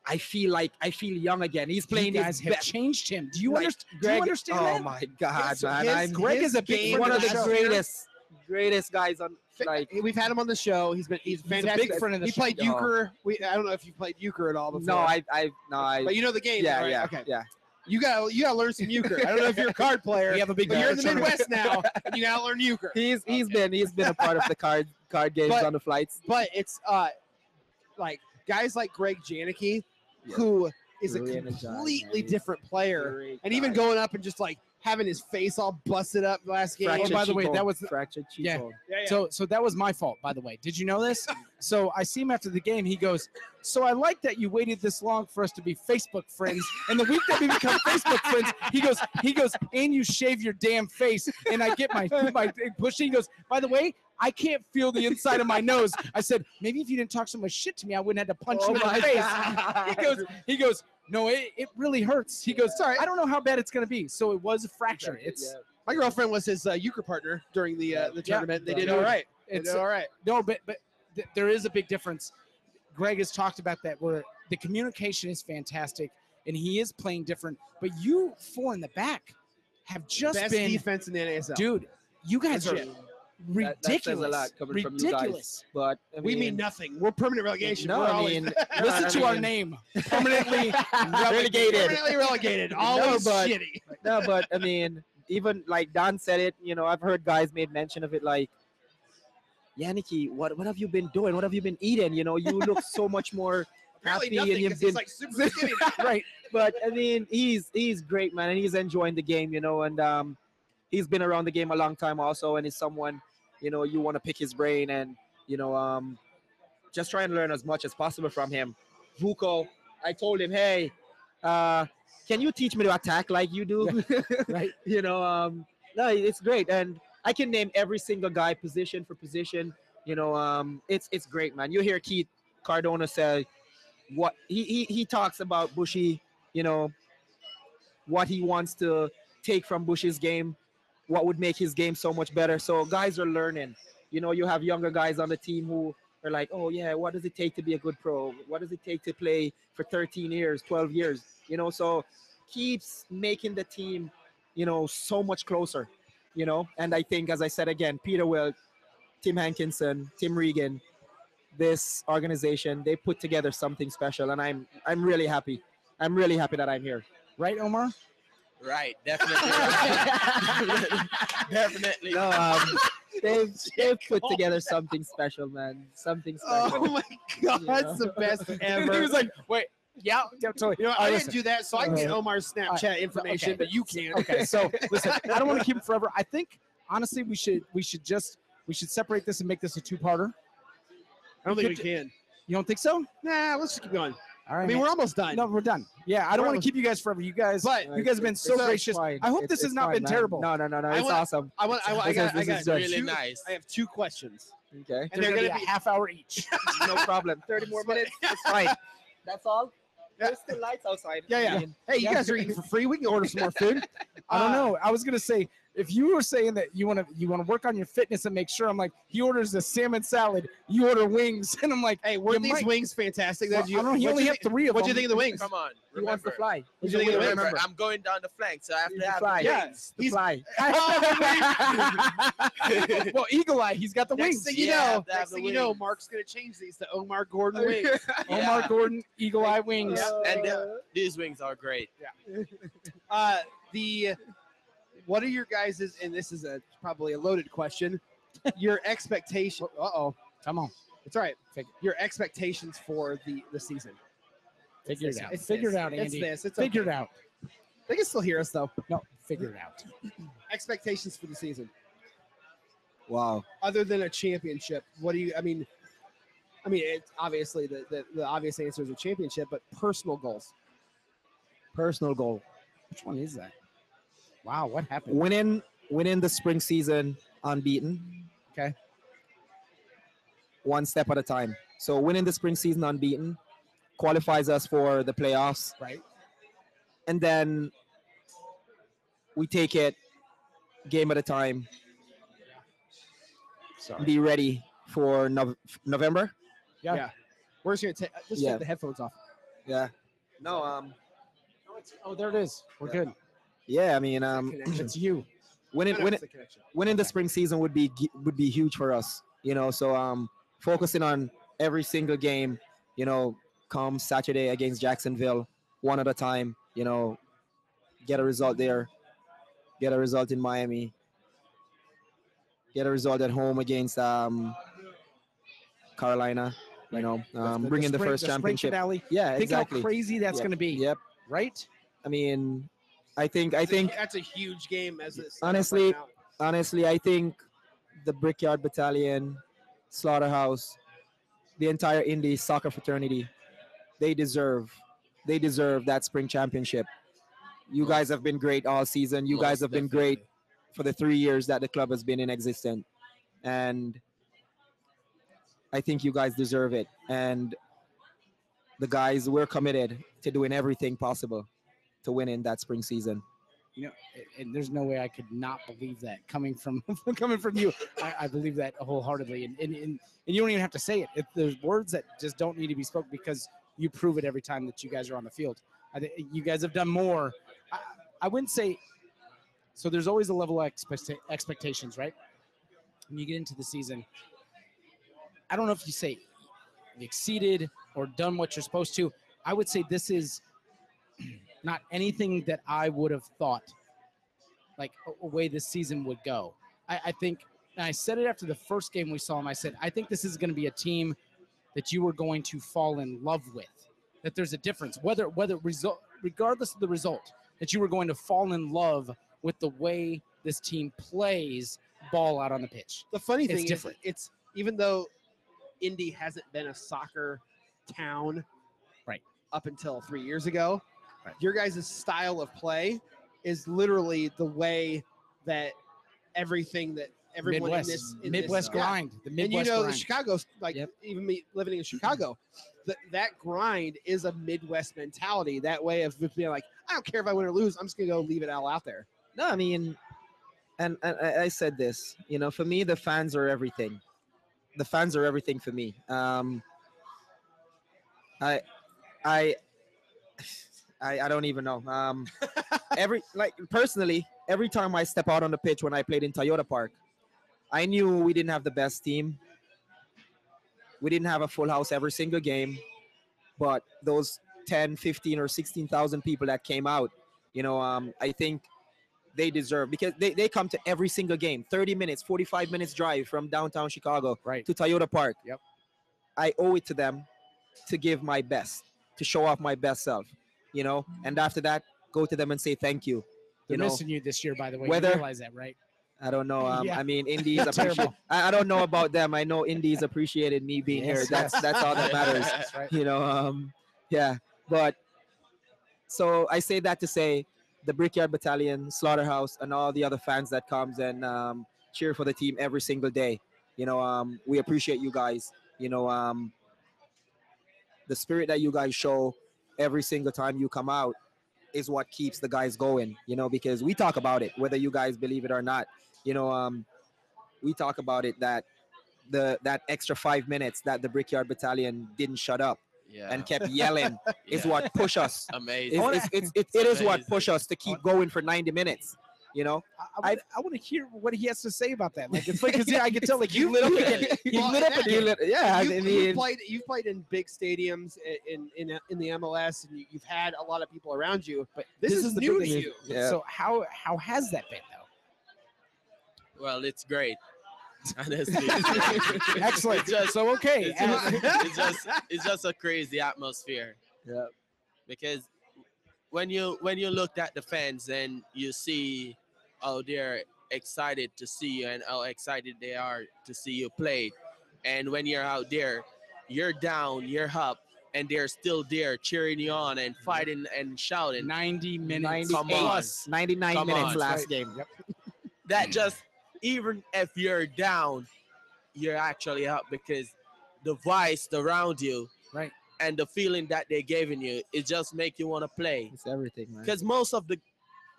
I feel like I feel young again." He's playing you his guys have best. changed him. Do you Like, understand? Do you understand oh that? my God, His- man! his- I'm Greg his is a big one of the last show. year- greatest, greatest guys on like. We've had him on the show. He's been he's He's a big fantastic. friend of the he show. played No. euchre. We I don't know if you played euchre at all before. No, I, I, no, I. But you know the game. Yeah, right? yeah, Okay. yeah. You got to you got to learn some euchre. I don't know if you're a card player. We have a big but you're in the. Midwest now, and you got to learn euchre. He's he's been he's been a part of the card card games But- on the flights. But it's uh like guys like Greg Janicki, Yeah. who is a Really energized, completely different player, Great and even going up and just like having his face all busted up last game. Fractured oh, by the way, that was- fractured Yeah. cheekbone. Yeah, yeah. So, so that was my fault, by the way. Did you know this? So I see him after the game. He goes, "So I like that you waited this long for us to be Facebook friends, and the week that we become Facebook friends, he goes, he goes, and you shave your damn face." And I get my my pushing. He goes, "By the way." I can't feel the inside of my nose. I said, maybe if you didn't talk so much shit to me, I wouldn't have to punch Oh you in the face. God. He goes, he goes, no, it, it really hurts. He goes, sorry, I don't know how bad it's gonna be. So it was a fracture. It's. My girlfriend was his uh, euchre partner during the uh, the tournament. They did all right. It's all right. No, but but th- there is a big difference. Greg has talked about that where the communication is fantastic and he is playing different. But you four in the back have just Best been, defense in the NASL. dude. You guys are Legit. That- that says a ridiculous. lot coming from you guys. ridiculous. But I we mean nothing. We're permanent relegation. No, We're I always mean, Listen I to our name. Permanently Relegated. permanently relegated. Always but- shitty. no, but I mean, even like Don said it, you know, I've heard guys made mention of it like, Janicki, what what have you been doing? What have you been eating? You know, you look so much more Apparently happy nothing and you've 'cause he's been like super right. But I mean, he's he's great, man, and he's enjoying the game, you know, and um, he's been around the game a long time also, and he's someone, you know, you want to pick his brain and you know, um, just try and learn as much as possible from him. Vuko, I told him, hey, uh, can you teach me to attack like you do? right. you know, um, no, it's great, and I can name every single guy position for position. You know, um, it's it's great, man. You hear Keith Cardona say what he he, he talks about Bushy. You know, what he wants to take from Busch's game, what would make his game so much better. So guys are learning. You know, you have younger guys on the team who are like, oh yeah, what does it take to be a good pro? What does it take to play for 13 years, 12 years? You know, so keeps making the team, you know, so much closer. You know, and I think, as I said again, Peter Wilt, Tim Hankinson, Tim Regan, this organization, they put together something special, and I'm I'm really happy. I'm really happy that I'm here. Right, Omar? Right, definitely. right. definitely. No, um, they've they've put together something special, man. Something special. Oh my god, that's the best ever. he was like, wait, yeah, yeah, totally. you know, All I didn't do that, so I can get Omar's Snapchat information, okay. but you can't. okay, so listen, I don't want to keep it forever. I think honestly, we should we should just we should separate this and make this a two-parter. I don't think we Could- can. You don't think so? Nah, let's just keep going. All right. I mean, we're almost done. no, we're done. Yeah, I don't want to keep you guys forever. You guys, But you guys have been so gracious. fine. I hope It's- this has not fine, been man. terrible. No, no, no, no. I It's want- awesome. I want. I, want- I got. I this got is really two, nice. I have two questions, Okay. and They're, they're gonna, gonna be a half hour each. no problem. 30 more minutes. It's fine. That's all. Yeah. There's still lights outside. Yeah, yeah. I Hey, you guys are eating for free. We can order some more food. I don't Uh, know. I was gonna say if you were saying that you want to you want to work on your fitness and make sure, I'm like he orders a salmon salad, you order wings, and I'm like, Hey, weren't these might- wings fantastic? well, you, I don't know. He only you had three of them. What do you think of the wings? Come on. he wants to fly. What'd you think of the wings? remember, I'm going down the flank, so I have He's to have fly. the Yeah. wings. The He's- fly. well, Eagle Eye, he's got the Next wings. thing you Yeah, know, next the thing you know. Mark's gonna change these to Omar Gordon wings. Omar Gordon, Eagle Eye wings. Yeah. And the- These wings are great. Uh, the what are your guys's? And this is a probably a loaded question. Your expectation. Uh oh, Come on, it's all right. Your expectations for the the season. figure It's it out. this. Figure it out. Andy. It's this. It's Figure okay. it out. They can still hear us though. No, figure it out. Expectations for the season, Wow. other than a championship. What do you? I mean, I mean, it's obviously the the, the obvious answer is a championship, but personal goals. Personal goal. Which one is that? Wow, what happened? Winning winning the spring season unbeaten. Okay. One step at a time. So winning the spring season unbeaten qualifies us for the playoffs. Right. And then we take it game at a time. Sorry. Be ready for Nov- November. Yeah. Yeah. Where's your ta- just Yeah. take the headphones off? Yeah. No, um Oh, it's- oh, there it is. We're good. Yeah, I mean um It's you. winning winning the winning the spring season would be would be huge for us you know so um focusing on every single game you know come saturday against jacksonville one at a time you know get a result there get a result in miami get a result at home against um carolina you know um The- bringing the, spring- first spring championship finale. yeah Think exactly how crazy that's Yep. going to be. yep Right? i mean i think i think that's a huge game. As it's Honestly, honestly, I think the Brickyard Battalion, Slaughterhouse, the entire Indy soccer fraternity, they deserve, they deserve that spring championship. You oh. guys have been great all season. You oh, guys Most have been definitely. great for the three years that the club has been in existence, and I think you guys deserve it. And the guys, we're committed to doing everything possible to win in that spring season. You know, and there's no way I could not believe that coming from coming from you. I, I believe that wholeheartedly, and, and and and you don't even have to say it. If there's words that just don't need to be spoken because you prove it every time that you guys are on the field. I you guys have done more. I, I wouldn't say. So there's always a level of expect, expectations, right? When you get into the season, I don't know if you say exceeded or done what you're supposed to. I would say this is not anything that I would have thought, like a, a way this season would go. I, I think, and I said it after the first game we saw him. I said, I think this is going to be a team that you are going to fall in love with. That there's a difference, whether whether result, regardless of the result, that you were going to fall in love with the way this team plays ball out on the pitch. The funny It's thing is, different. it's even though Indy hasn't been a soccer town, Right. up until three years ago, Right. your guys' style of play is literally the way that everything that everyone Midwest, in this in Midwest this, yeah. grind, the and you Midwest know the grind. Chicago, like Yep. even me living in Chicago, that that grind is a Midwest mentality. That way of being like, I don't care if I win or lose, I'm just gonna go leave it all out there. No, I mean, and, and I I said this, you know, for me, the fans are everything. The fans are everything for me. Um, I, I, I, I don't even know. Um, every like personally, every time I step out on the pitch when I played in Toyota Park, I knew we didn't have the best team. We didn't have a full house every single game, but those 10, 15, or 16,000 people that came out, you know, um, I think they deserve because they, they come to every single game 30 minutes 45 minutes drive from downtown chicago Right. to toyota park Yep. i owe it to them to give my best to show off my best self you know and after that go to them and say thank you They're you know missing you this year, by the way. whether- you realize that, right? i don't know um, Yeah. i mean indies appreciate I, I don't know about them i know indies appreciated me being here Yes, that's yes. that's all that matters right. you know um yeah but so i say that to say the brickyard battalion slaughterhouse and all the other fans that comes and um, cheer for the team every single day you know um, we appreciate you guys you know um, the spirit that you guys show every single time you come out is what keeps the guys going you know because we talk about it whether you guys believe it or not you know um, we talk about it that the that extra five minutes that the brickyard battalion didn't shut up Yeah. and kept yelling is Yeah. what push us. amazing. It's, it's, it's, it, it is what push us to keep going for 90 minutes. You know, I, I, I want to hear what he has to say about that. Like it's like 'cause, yeah, I can tell like you lit up again. You Well, lit up yeah. again. You lit- yeah, you, I have mean, played you've played in big stadiums in in in the MLS, and you, you've had a lot of people around you. But This, is, the new to you. Yeah. So how how has that been though? well, it's great. Honestly. Excellent. It's just, so okay. it's uh, just, it's just it's just a crazy atmosphere. Yeah. Because when you when you looked at the fans and you see how they're excited to see you and how excited they are to see you play, and when you're out there, you're down, you're up, and they're still there cheering you on and fighting and shouting. 90 minutes 90 Come on. 99 Come minutes on. last Right. game. Yep. that just even if you're down, you're actually up because the voice around you, Right. And the feeling that they're giving you, it just make you want to play. It's everything, man. Because most of the,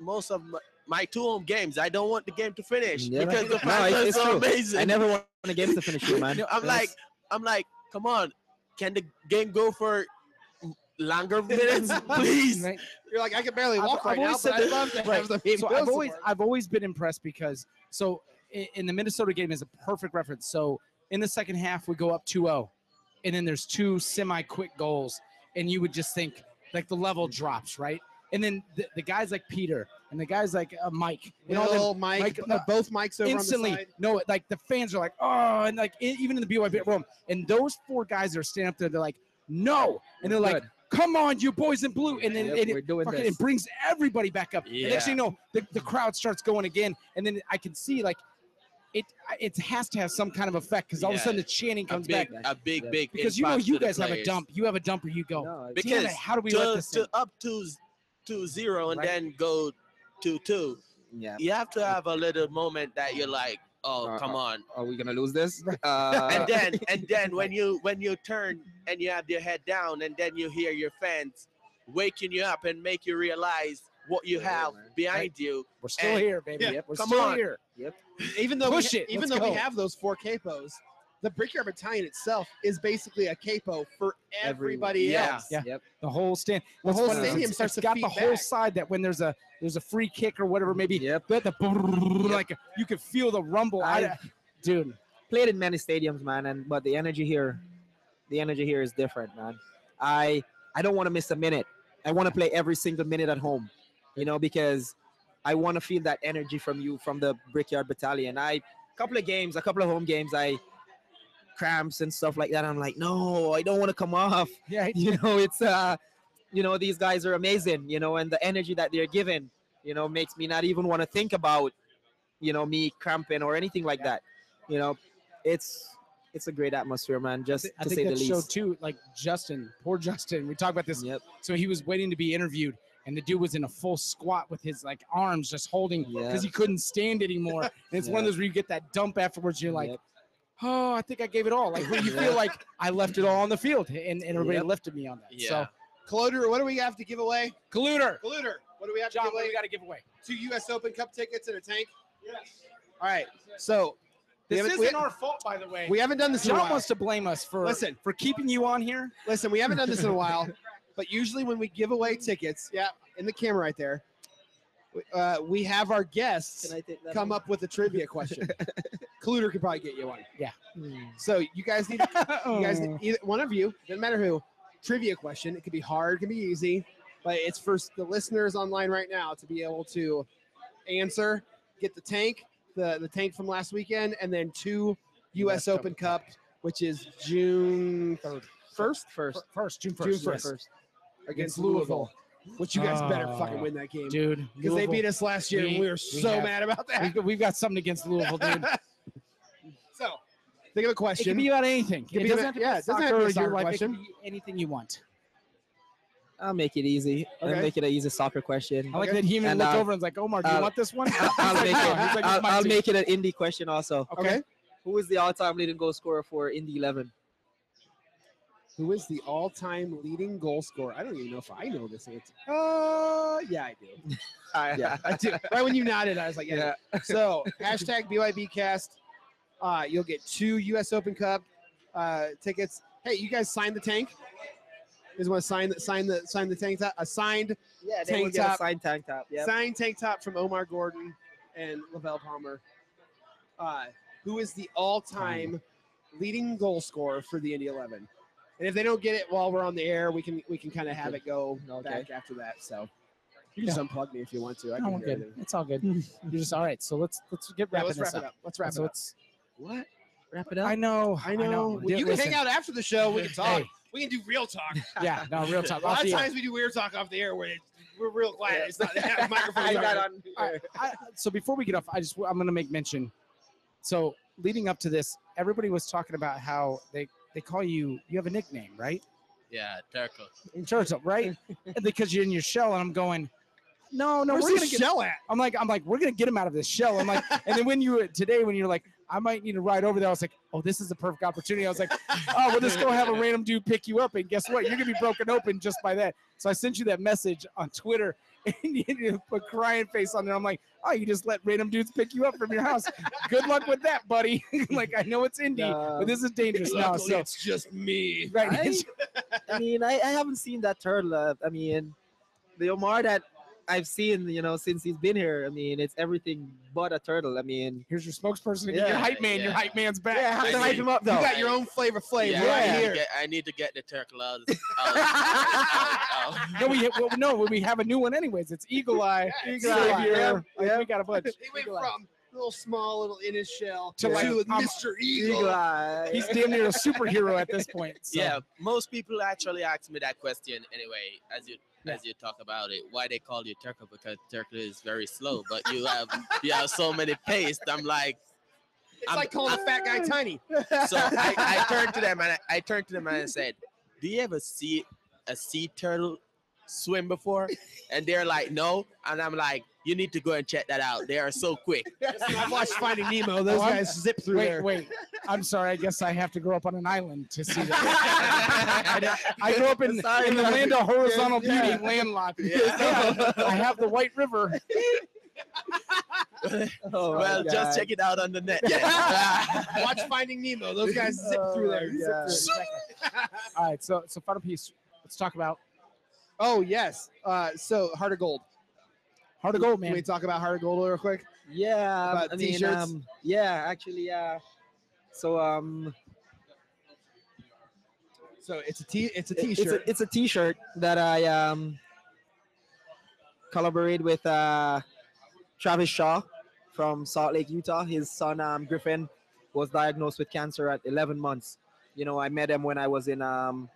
most of my, my two home games, I don't want the game to finish Yeah, because the no, fans it's- are it's so true. amazing. I never want the game to finish, you, man. I'm like, I'm like, come on, can the game go for longer minutes, please? Right. You're like I can barely I've- walk I've right now, but I'd love to right. have the game so I've always. I've always been impressed because so in, in the Minnesota game is a perfect reference. So in the second half we go up 2-0 and then there's two semi-quick goals and you would just think like the level drops, right? And then the, the guys like Peter and the guys like uh, Mike and all them Will, Mike, Mike, uh, uh, both mics over instantly on the no like the fans are like oh and like even in the BYB room and those four guys are standing up there they're like no and they're like Good. come on you boys in blue and then Yep, and it, fucking, it brings everybody back up and next thing you know the, the crowd starts going again and then I can see like it it has to have some kind of effect because all of a Yeah. sudden the chanting a comes big, back a big, Yeah. big. because you know impact you to the guys have a players. dump you have a dump where you go No, it's- Damn it, because how do we let to, this in? to up to to zero and Right. then go to two. yeah. You have to have a little moment that you're like, oh, Uh, come uh, on. Are we gonna lose this? Uh, and then and then when you when you turn and you have your head down and then you hear your fans waking you up and make you realize what you Yeah, have man. behind you. we're still and- here baby Yeah, we're come still on. here even though Push we, it, even let's though we have those four capos, the Brickyard Battalion itself is basically a capo for everybody Yeah. else. Yeah. Yep. The whole stand, The what's whole funny stadium it's- starts it's to got the feed whole back. side that when there's a there's a free kick or whatever, maybe Yep. the, the like you could feel the rumble. I, I- dude, played in many stadiums, man, and but the energy here, the energy here is different, man. I I don't want to miss a minute. I want to play every single minute at home, you know, because I want to feel that energy from you from the Brickyard Battalion. I couple of games, a couple of home games, I cramps and stuff like that. I'm like, no, I don't want to come off. yeah, You know, it's uh, you know, these guys are amazing, you know, and the energy that they're given, you know, makes me not even want to think about, you know, me cramping or anything like that. You know, it's it's a great atmosphere, man. Just I to think say the that showed least. too. Like Justin, poor Justin. We talked about this. Yep. So he was waiting to be interviewed, and the dude was in a full squat with his like arms just holding because Yeah. he couldn't stand anymore. And it's one of those where you get that dump afterwards. You're like, Yep. oh, I think I gave it all. Like when you feel like I left it all on the field, and, and everybody Yep. lifted me on that. Yeah. So Colluder, what do we have to give away? Colluder, Colluder, what do we have John, to give away? we got to give away? Two U.S. Open Cup tickets and a tank. Yes. All right. So we This haven't, isn't we, our fault, by the way. we haven't done this in a John while. wants to blame us for Listen. for keeping you on here. Listen, we haven't done this in a while, but usually when we give away tickets, yeah, in the camera right there, uh, we have our guests Can I take come up with a trivia question. Colluder could probably get you one. Hmm. So you guys need, you guys, Oh. either one of you, doesn't matter who, trivia question. It could be hard, it could be easy, but it's for the listeners online right now to be able to answer, get the tank, the the tank from last weekend, and then two U.S. US Open Open Cup, which is June third, first, First. first June June first, first, yes. Against Louisville. Which you guys better fucking win that game dude. because they beat us last year, and we- we were we so have- mad about that. We've, we've got something against Louisville, dude. so think of a It question. can be about anything. Could It be doesn't about- have to yeah, be it doesn't have to be a soccer or your soccer life. It question. can be anything you want. I'll make it easy. Okay. I'll make it an easy soccer question. I like Okay. that he even And, looked uh, over and was like, Omar, do you I'll- want this one? I'll, I'll He's make like, it. "No." He's like, "It's I'll, my I'll team." make it an Indy question also. okay. Who is the all-time leading goal scorer for Indy 11? Who is the all-time leading goal scorer? I don't even know if I know this answer. Uh, yeah, I do. Yeah, I do. Right when you nodded, I was like, yeah. yeah. So hashtag BYBcast. Uh, you'll get two U.S. Open Cup uh, tickets. Hey, you guys signed the tank. You guys want to sign the sign the sign the tank top? A signed Yeah, they Tank will get a top. signed tank top. Yeah. signed tank top from Omar Gordon and Lovel Palmer. Uh, who is the all-time leading goal scorer for the Indy 11? And if they don't get it while we're on the air, we can we can kind of have it go Okay. back after that. So you can just unplug me if you want to. I No, can hear good. It's all good. You're just all right. So let's let's get Yeah, wrapping let's wrap this it up. Let's wrap so it up. it's What? Wrap it up. I know. I know. Yeah, you can listen. hang out after the show. We can talk. Hey, We can do real talk. yeah, no, real talk. A lot of air. times we do weird talk off the air where we're real glad it's not that microphone. I got on. I, I, so before we get off, I just I'm going to make mention. So leading up to this, everybody was talking about how they they call you. You have a nickname, right? Yeah, Turco. Turtle, right? Because you're in your shell, and I'm going. No, no, Where's we're the gonna get. shell at? I'm like, I'm like, we're gonna get him out of this shell. I'm like, and then when you today, when you're like, I might need to ride over there, I was like, oh, this is the perfect opportunity. I was like, oh, we'll just go have a random dude pick you up, and guess what? You're gonna be broken open just by that. So I sent you that message on Twitter, and you you put crying face on there. I'm like, oh, you just let random dudes pick you up from your house. Good luck with that, buddy. like I know it's Indy, No. but this is dangerous now. So it's just me. right, I, I mean, I, I haven't seen that turtle. Uh, I mean, the Omar that I've seen, you know, since he's been here. I mean, it's everything but a turtle. I mean, here's your spokesperson. Your hype man. Your hype man's back. yeah, have to hype him up though. You got your own flavor flavor Yeah, right I, need here. to get, I need to get the turtle out. out- out- out. No, we well, no, we have a new one anyways. It's Eagle Eye. Yeah, Eagle Eye, Savior. yeah, Like, yeah. We got a bunch. He went Eagle from little small, little in his shell To to, like, I'm- Mr. Eagle. Eagle. He's damn near a superhero at this point. So. Yeah, most people actually ask me that question anyway. As you Yeah. as you talk about it, why they call you Turco because Turco is very slow, but you have you have so many pace. I'm like, It's I'm- like calling a fat guy tiny. so I, I turned to them and I, I turned to them and I said, "Do you ever see a sea turtle swim before?" And they're like, "No," and I'm like, "You need to go and check that out. They are so quick." I've watched Finding Nemo. Oh, Those Oh, I'm- guys zip through Wait, there. wait. I'm sorry. I guess I have to grow up on an island to see that. I, uh, I grew up in, Sorry, in the man. land of horizontal Yeah. beauty, landlocked. Yeah. I have the White River. Oh well, God. just check it out on the net. Watch Finding Nemo. Those guys zip Oh through my there. Zip through. All right, so so final piece. Let's talk about oh yes. Uh, so Heart of Gold. Heart of Gold, Can we talk about Heart of Gold real quick? Yeah, About I mean, um, yeah, actually, yeah. So um, So it's a t it's a t-shirt. It's a, it's a T-shirt that I um collaborate with uh Travis Shaw from Salt Lake, Utah. His son um, Griffin was diagnosed with cancer at 11 months. You know, I met him when I was in um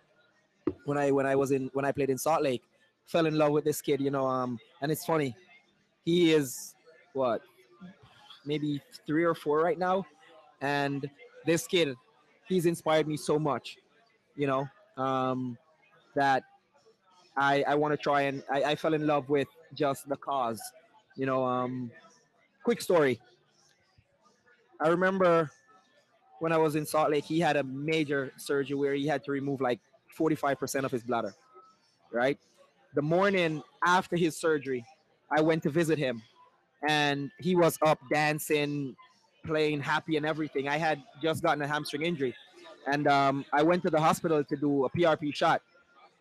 when I when I was in when I played in Salt Lake. Fell in love with this kid. You know, um, and it's funny. He is what maybe three or four right now, and this kid, he's inspired me so much. You know, um, that I I want to try and I, I fell in love with just the cause. You know, um, quick story. I remember when I was in Salt Lake, he had a major surgery where he had to remove like 45% of his bladder. Right. The morning after his surgery, I went to visit him, and he was up dancing, playing happy and everything. I had just gotten a hamstring injury, and um, I went to the hospital to do a PRP shot.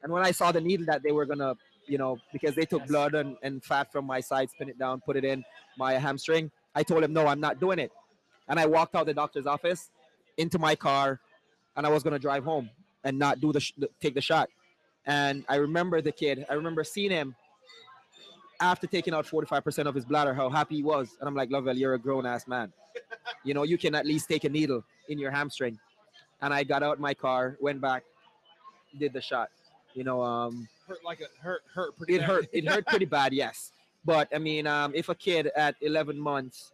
And when I saw the needle that they were gonna, you know, because they took blood and, and fat from my side, spin it down, put it in my hamstring, I told him, no, I'm not doing it. And I walked out the doctor's office into my car, and I was gonna drive home and not do the, sh- the take the shot. And I remember the kid. I remember seeing him after taking out 45% of his bladder, how happy he was. And I'm like, Lovel, you're a grown ass man. You know, you can at least take a needle in your hamstring. And I got out my car, went back, did the shot. You know, um, hurt like a hurt hurt pretty it bad. hurt. It hurt pretty bad, yes. But I mean, um, if a kid at 11 months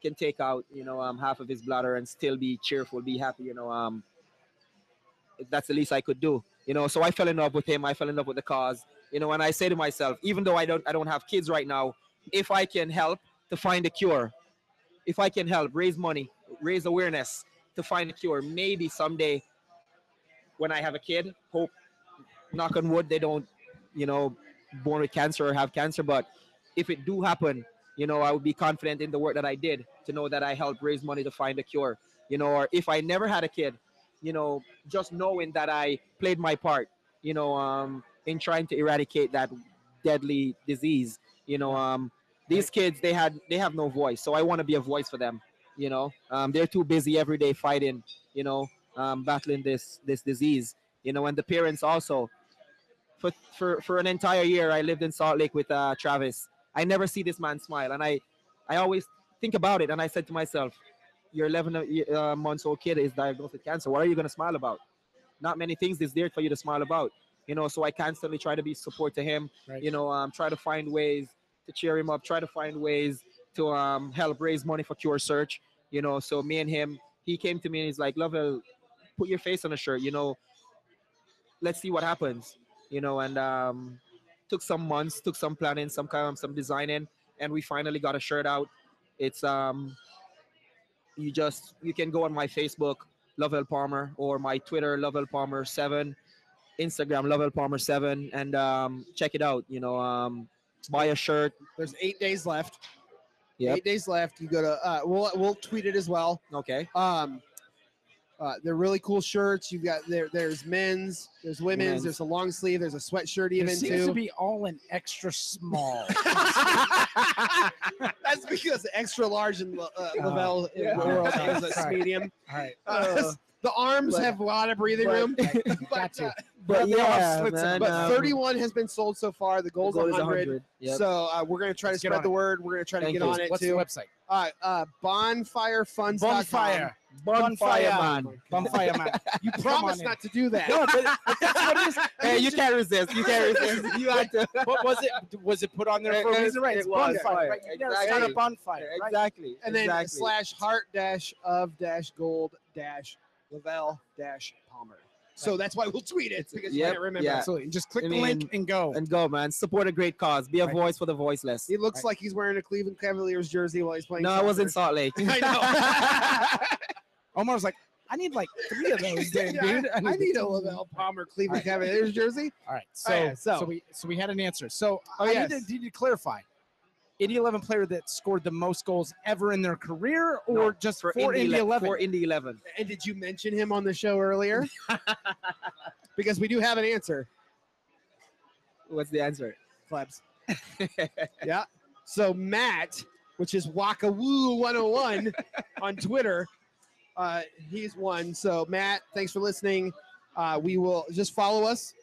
can take out, you know, um, half of his bladder and still be cheerful, be happy, you know, um, that's the least I could do. You know, so I fell in love with him. I fell in love with the cause. You know, and I say to myself, even though I don't, I don't have kids right now, if I can help to find a cure, if I can help raise money, raise awareness to find a cure, maybe someday when I have a kid, hope, knock on wood, they don't, you know, born with cancer or have cancer. But if it do happen, you know, I would be confident in the work that I did to know that I helped raise money to find a cure. You know, or if I never had a kid, you know, just knowing that I played my part, you know, um, in trying to eradicate that deadly disease. You know, um, these kids they had they have no voice, so I want to be a voice for them. You know, um, they're too busy every day fighting. You know, um, battling this this disease. You know, and the parents also. For, for for an entire year, I lived in Salt Lake with uh, Travis. I never see this man smile, and I I always think about it, and I said to myself, your 11 uh, months old kid is diagnosed with cancer. What are you going to smile about? Not many things is there for you to smile about. You know, so I constantly try to be support to him. Right. You know, um, try to find ways to cheer him up. Try to find ways to um, help raise money for Cure Search. You know, so me and him, he came to me and he's like, Lovel, put your face on a shirt. You know, let's see what happens. You know, and um, took some months, took some planning, some kind of some designing, and we finally got a shirt out. It's um you just you can go on my Facebook, Lovel Palmer, or my Twitter, Lovel Palmer seven, Instagram, Lovel Palmer seven, and um, check it out. You know, um, buy a shirt. There's eight days left. Yep. Eight days left. You go to uh, we'll we'll tweet it as well. Okay. Um, uh, they're really cool shirts. You've got there. There's men's. There's women's. Men's. There's a long sleeve. There's a sweatshirt It even seems too. to be all in extra small. That's because extra large in uh, Lovel in yeah. world is a medium. all right. Uh, the arms but- have a lot of breathing but- room. Got but, uh, But They yeah, man, but um, 31 has been sold so far. The the goal is 100. 100. Yep. So uh, we're gonna try Let's to spread the it. word. We're gonna try to Thank get you. on it What's too. the website? Uh, uh, bonfirefunds. Bonfire. Bonfire Bonfire. man. Bonfire man. You Promise not to do that. No, but but that's what it is. Hey, you can't resist. You can't resist. You had to. What was it? Was it put on there for a It- reason? Right. It's it was, bonfire. right, Right. You gotta exactly. start a bonfire. Right? Exactly. and then exactly. slash heart dash of dash gold dash Lovel dash Palmer. So that's why we'll tweet it because you Yep, can't remember. yeah. Absolutely. Just click I the link and go. and go, man. Support a great cause. Be a Right. voice for the voiceless. He looks Right. like he's wearing a Cleveland Cavaliers jersey while he's playing. No, I was in. Salt Lake. I know. Omar's like, I need like three of those, damn, Yeah, dude. I need a Lovel Palmer Cleveland right. Cavaliers jersey. All right. So, Oh, yeah, so, so- we so we had an answer. So Oh, I yes. need, to, need to clarify. Indy 11 player that scored the most goals ever in their career, or No, just for, for Indy, ele- 11? For Indy 11. And did you mention him on the show earlier? because we do have an answer, What's the answer? Klebs. yeah. So Matt, which is Wakawoo 101 on Twitter, uh, he's one. So Matt, thanks for listening. Uh, we will just follow us,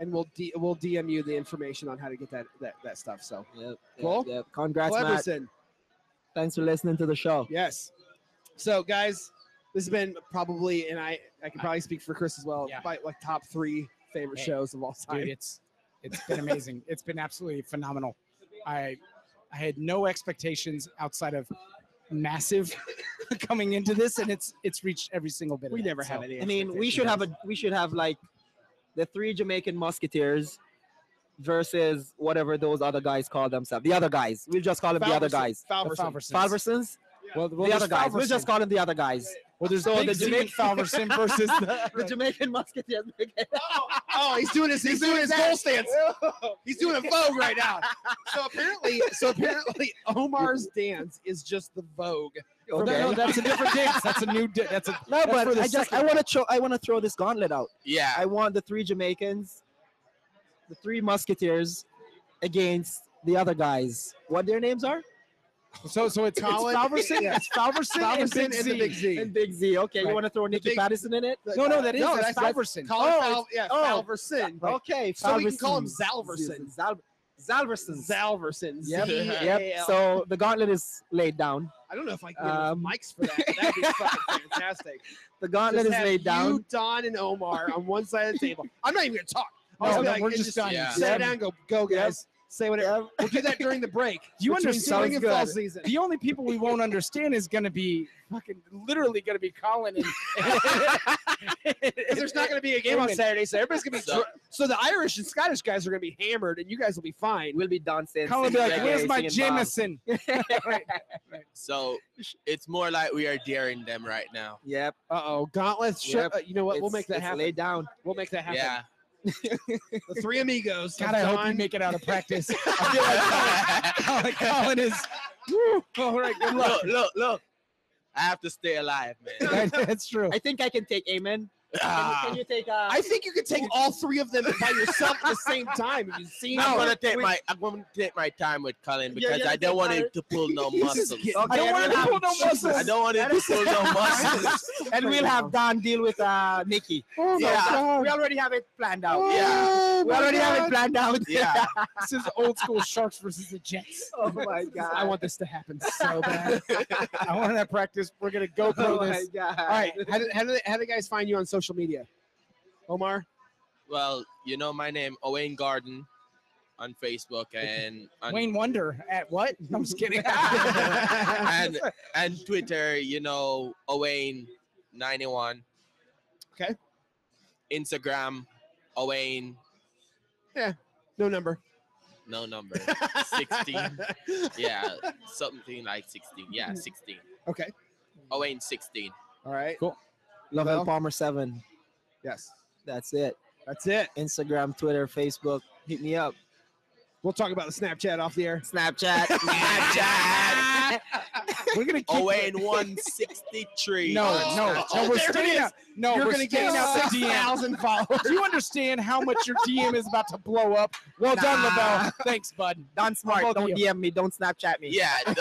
and we'll D- we'll DM you the information on how to get that that, that stuff. So Yep. Cool. Yep. Congrats, Matt. Thanks for listening to the show. Yes. So, guys, this has been probably, and I I can probably speak for Chris as well, Yeah. by like top three favorite Hey, shows of all time. Dude, it's it's been amazing. it's been absolutely phenomenal. I I had no expectations outside of massive coming into this, and it's it's reached every single bit. we of that, never so. have any. I mean, we should have a we should have like the three Jamaican Musketeers versus whatever those other guys call themselves. The other guys. We'll just call them the other Falverson- guys. The Falverson. Falversons. Falversons. Well, well, the other guys. We'll just call them the other guys. Well, there's So Big the Jamaican- Falverson versus the, The Jamaican Musketeers. Oh, oh, he's doing his he's doing his goal stance. Oh. He's doing a Vogue right now. So apparently, so apparently, Omar's dance is just the Vogue. Oh, no, no, that's a different dance. That's a new. Di- that's a No, that's but for the I just I want to throw I want to throw this gauntlet out. Yeah. I want the three Jamaicans, the three Musketeers, against the other guys. What their names are? So so it's, it's Colin- Falverson. yeah. It's Falverson, and Big and Z. the Big Z. And Big Z. Okay, Right. you want to throw Nicky big- Patterson in it? No, no, that is No, that's that's- Falverson. Colin Oh, Fal- oh, yeah, oh. Falverson. Okay, So we can call him Falversons. Zalverson. Zal- Zalverson. Zalverson. Yep. Yep. So the gauntlet is laid down. I don't know if I can get Um, mics for that. That'd be fucking fantastic. The gauntlet Just is laid down. You, Don, and Omar on one side of the table. I'm not even gonna talk. No, no, like, we're and just done. Yeah. Sit down, go, go, guys. Say whatever. Yep. We'll do that during the break. Do you understand- spring fall season. The only people we won't understand is going to be fucking literally going to be Colin and. Because there's not going to be a game on Saturday, so everybody's going to be. So- dr- So the Irish and Scottish guys are going to be hammered, and you guys will be fine. We'll be dancing. Colin will be like, singing "Where's reggae, my singing Jameson?" bong." So it's more like we are daring them right now. Yep. Uh oh, gauntlets. Shut, Yep. uh, you know what? We'll make that happen. Laid down. We'll make that happen. Yeah. The three amigos. God, I hope you make it out of practice. I feel like Colin, Colin is. Woo, all right, good luck. look, look, look. I have to stay alive, man. That's true. I think I can take Amen. Can, you, Ah. can you take? Uh, I think you could take all three of them by yourself at the same time. Have you seen? I'm gonna take we- my I'm gonna take my time with Colin Yeah, because yeah, I don't want him to pull no muscles. Okay, I don't and want we'll to have- pull no muscles. I don't want him to pull no muscles. and we'll have Don deal with uh Nikki. Oh Yeah. God. We already have it planned out. Oh Yeah. We my already have it planned out. Yeah. This is old school Sharks versus the Jets. oh my god. I want this to happen so bad. I want that practice. We're gonna go Oh through my this. god. All right. How do, how, do how do guys find you on social media? Omar? Well, you know my name, Omar Gordon, on Facebook and on, Wayne Wonder at what? I'm just kidding. and and Twitter. You know Owain ninety one. Okay. Instagram, Owain, Yeah, No number. no number, sixteen. Yeah, something like sixteen. Yeah, sixteen. Okay. Owain sixteen. All right. Lovel Well. Palmer seven. Yes. That's it. That's it. Instagram, Twitter, Facebook. Hit me up. We'll talk about the Snapchat off the air. Snapchat. Snapchat. We're gonna keep oh, Owain one sixty three. No, Oh, no, oh, no. We're there it staying out. No, You're we're going to staying get out the DM. 6,000 followers. Do you understand how much your DM is about to blow up? Well done, Nah. Lovel. Thanks, bud. Don Smart. Don't you. DM me. Don't Snapchat me. Yeah, no,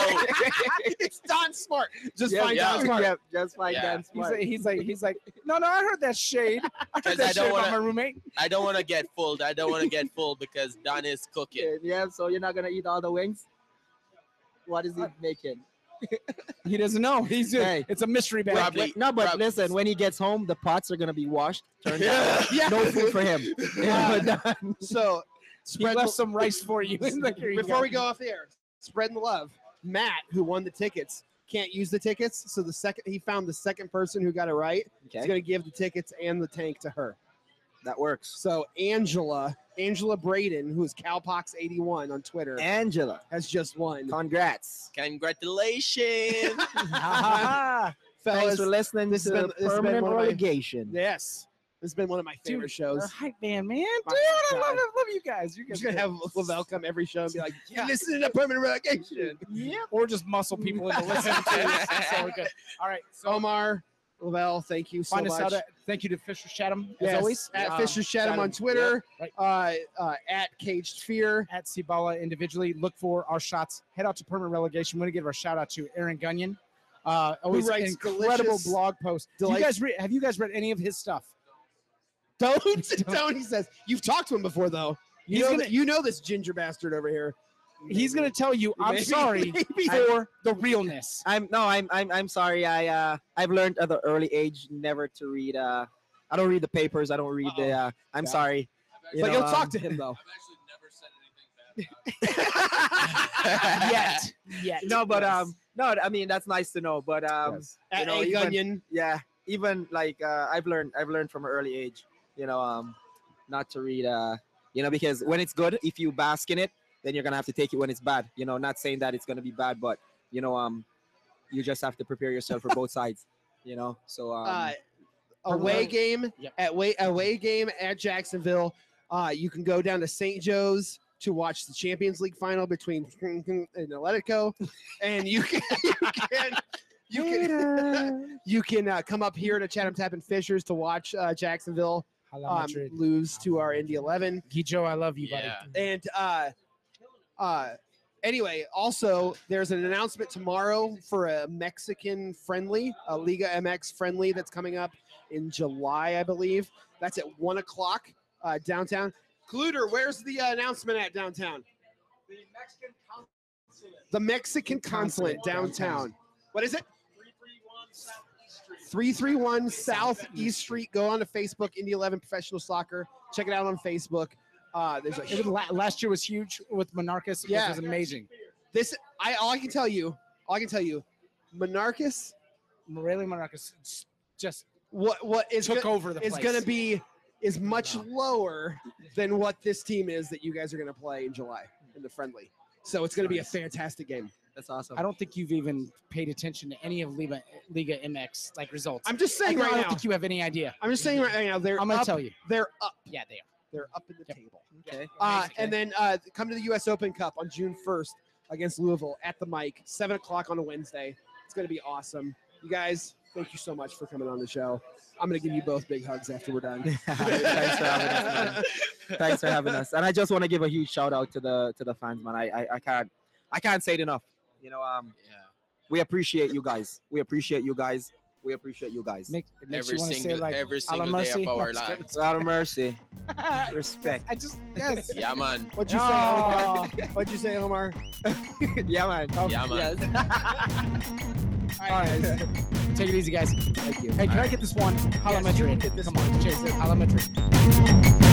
it's Don Smart. Just Yep, find yeah. Don Smart. Yep, just like Yeah. Don He's Smart. like, he's like, he's like, no, no, I heard that shade. I heard 'Cause that I don't shade about wanna- my roommate. I don't want to get full. I don't want to get full because Don is cooking. yeah, so you're not gonna eat all the wings? What is he making? He doesn't know. He's Hey. it's a mystery bag. Probably- Wait, no, but prob- listen, when he gets home, the pots are gonna be washed. Turned Yeah. out. Yeah. No food for him. Yeah. Yeah. So, He spread left some rice for you. He's like, "Here you before we go off the air, spreading the love. Matt, who won the tickets, can't use the tickets. So the second he found the second person who got it right, he's going to give the tickets and the tank to her. That works. So Angela, Angela Braden, who is Cowpox81 on Twitter, Angela, has just won. congrats. Congratulations. Ah, Thanks for listening this to has been- this has been permanent one of my- relegation. yes. It's been one of my favorite Dude, shows. They're hype man, man. Dude, I God. love, I love you guys. You I'm guys just gonna have Lovel come every show and be like, Yeah. "Listen to permanent relegation." yeah, or just muscle people into listening to this. So we're good. All right, so Omar, Lovel, thank you so find much. us out. At, thank you to Fisher Chatham as Yes, always. at Um, Fisher Chatham on Twitter, yeah, uh, uh, at Caged Fear. at Cibala individually. Look for our shots. Head out to permanent relegation. We want to give our shout out to Aaron Gunyon. Uh, always writes incredible delicious, blog posts. Do you delight- guys read? Have you guys read any of his stuff? Don't, don't. He says you've talked to him before, though. You He's know, gonna- that, you know this ginger bastard over here. He's gonna tell you, "I'm Maybe- sorry maybe. for the realness." I'm no, I'm I'm I'm sorry. I uh I've learned at the early age never to read. Uh, I don't read the papers. I don't read the. Uh, I'm Yeah. sorry. You but know, you'll talk um, to him though. I've actually never said anything bad yet, yet. No, but Yes. um, no. I mean that's nice to know. But um, Yes. you At know, a even- Gunyon. yeah, even like uh, I've learned I've learned from an early age. You know, um, not to read. Uh, you know, because when it's good, if you bask in it, then you're gonna have to take it when it's bad. You know, not saying that it's gonna be bad, but you know, um, you just have to prepare yourself for both sides. You know, so um, uh, away Permanent- game Yep. at way away game at Jacksonville. Uh, you can go down to St. Joe's to watch the Champions League final between and Atletico, and you can you can you can you can uh, come up here to Chatham Tap and Fishers to watch uh, Jacksonville um, lose to our Indy Eleven. Guijo, I love you, buddy. And uh, uh, anyway, also there's an announcement tomorrow for a Mexican friendly, a Liga MX friendly that's coming up in July, I believe. That's at one o'clock uh, downtown. Cluter, where's the uh, announcement at downtown? The Mexican consulate The Mexican consulate downtown. What is it? 331 South East Street. Go on to Facebook, Indy 11 Professional Soccer. Check it out on Facebook. Uh, there's a It was last year was huge with Monarcas. Yeah. Yeah, was amazing. this. I all I can tell you, all I can tell you, Monarcas. Morelia Monarcas s- just What what is took go- over the is place. going to be is much lower than what this team is that you guys are going to play in July in the friendly. So it's going to be a fantastic game. that's awesome. I don't think you've even paid attention to any of Liga, Liga MX like results. I'm just I, saying don't- I don't think you have any idea. I'm just saying right now. They're I'm gonna tell you. They're up. Yeah, they are. They're up in the Yep. table. okay. Uh, Amazing. and then uh, come to the U.S. Open Cup on June 1st against Louisville at the Mike, seven o'clock on a Wednesday. It's going to be awesome. You guys, thank you so much for coming on the show. I'm going to give you both big hugs after we're done. Thanks for having us. man. Thanks for having us. And I just want to give a huge shout out to the to the fans, man. I I, I can't I can't say it enough. You know, um, Yeah. we appreciate you guys. We appreciate you guys. We appreciate you guys. Make, it makes Every you want to say single like every "A la single day mercy." of our No, just lives. Out of mercy, respect. I just yes. Yeah, man. What'd you say, Oh. Omar? What'd you say, Omar? yeah, man. Yeah, man. All right, guys. Take it easy, guys. Thank you. Hey, can I Alright. get this one? Hala Yes, you can Madrid. get this Come one. on, cheers. Hala Madrid.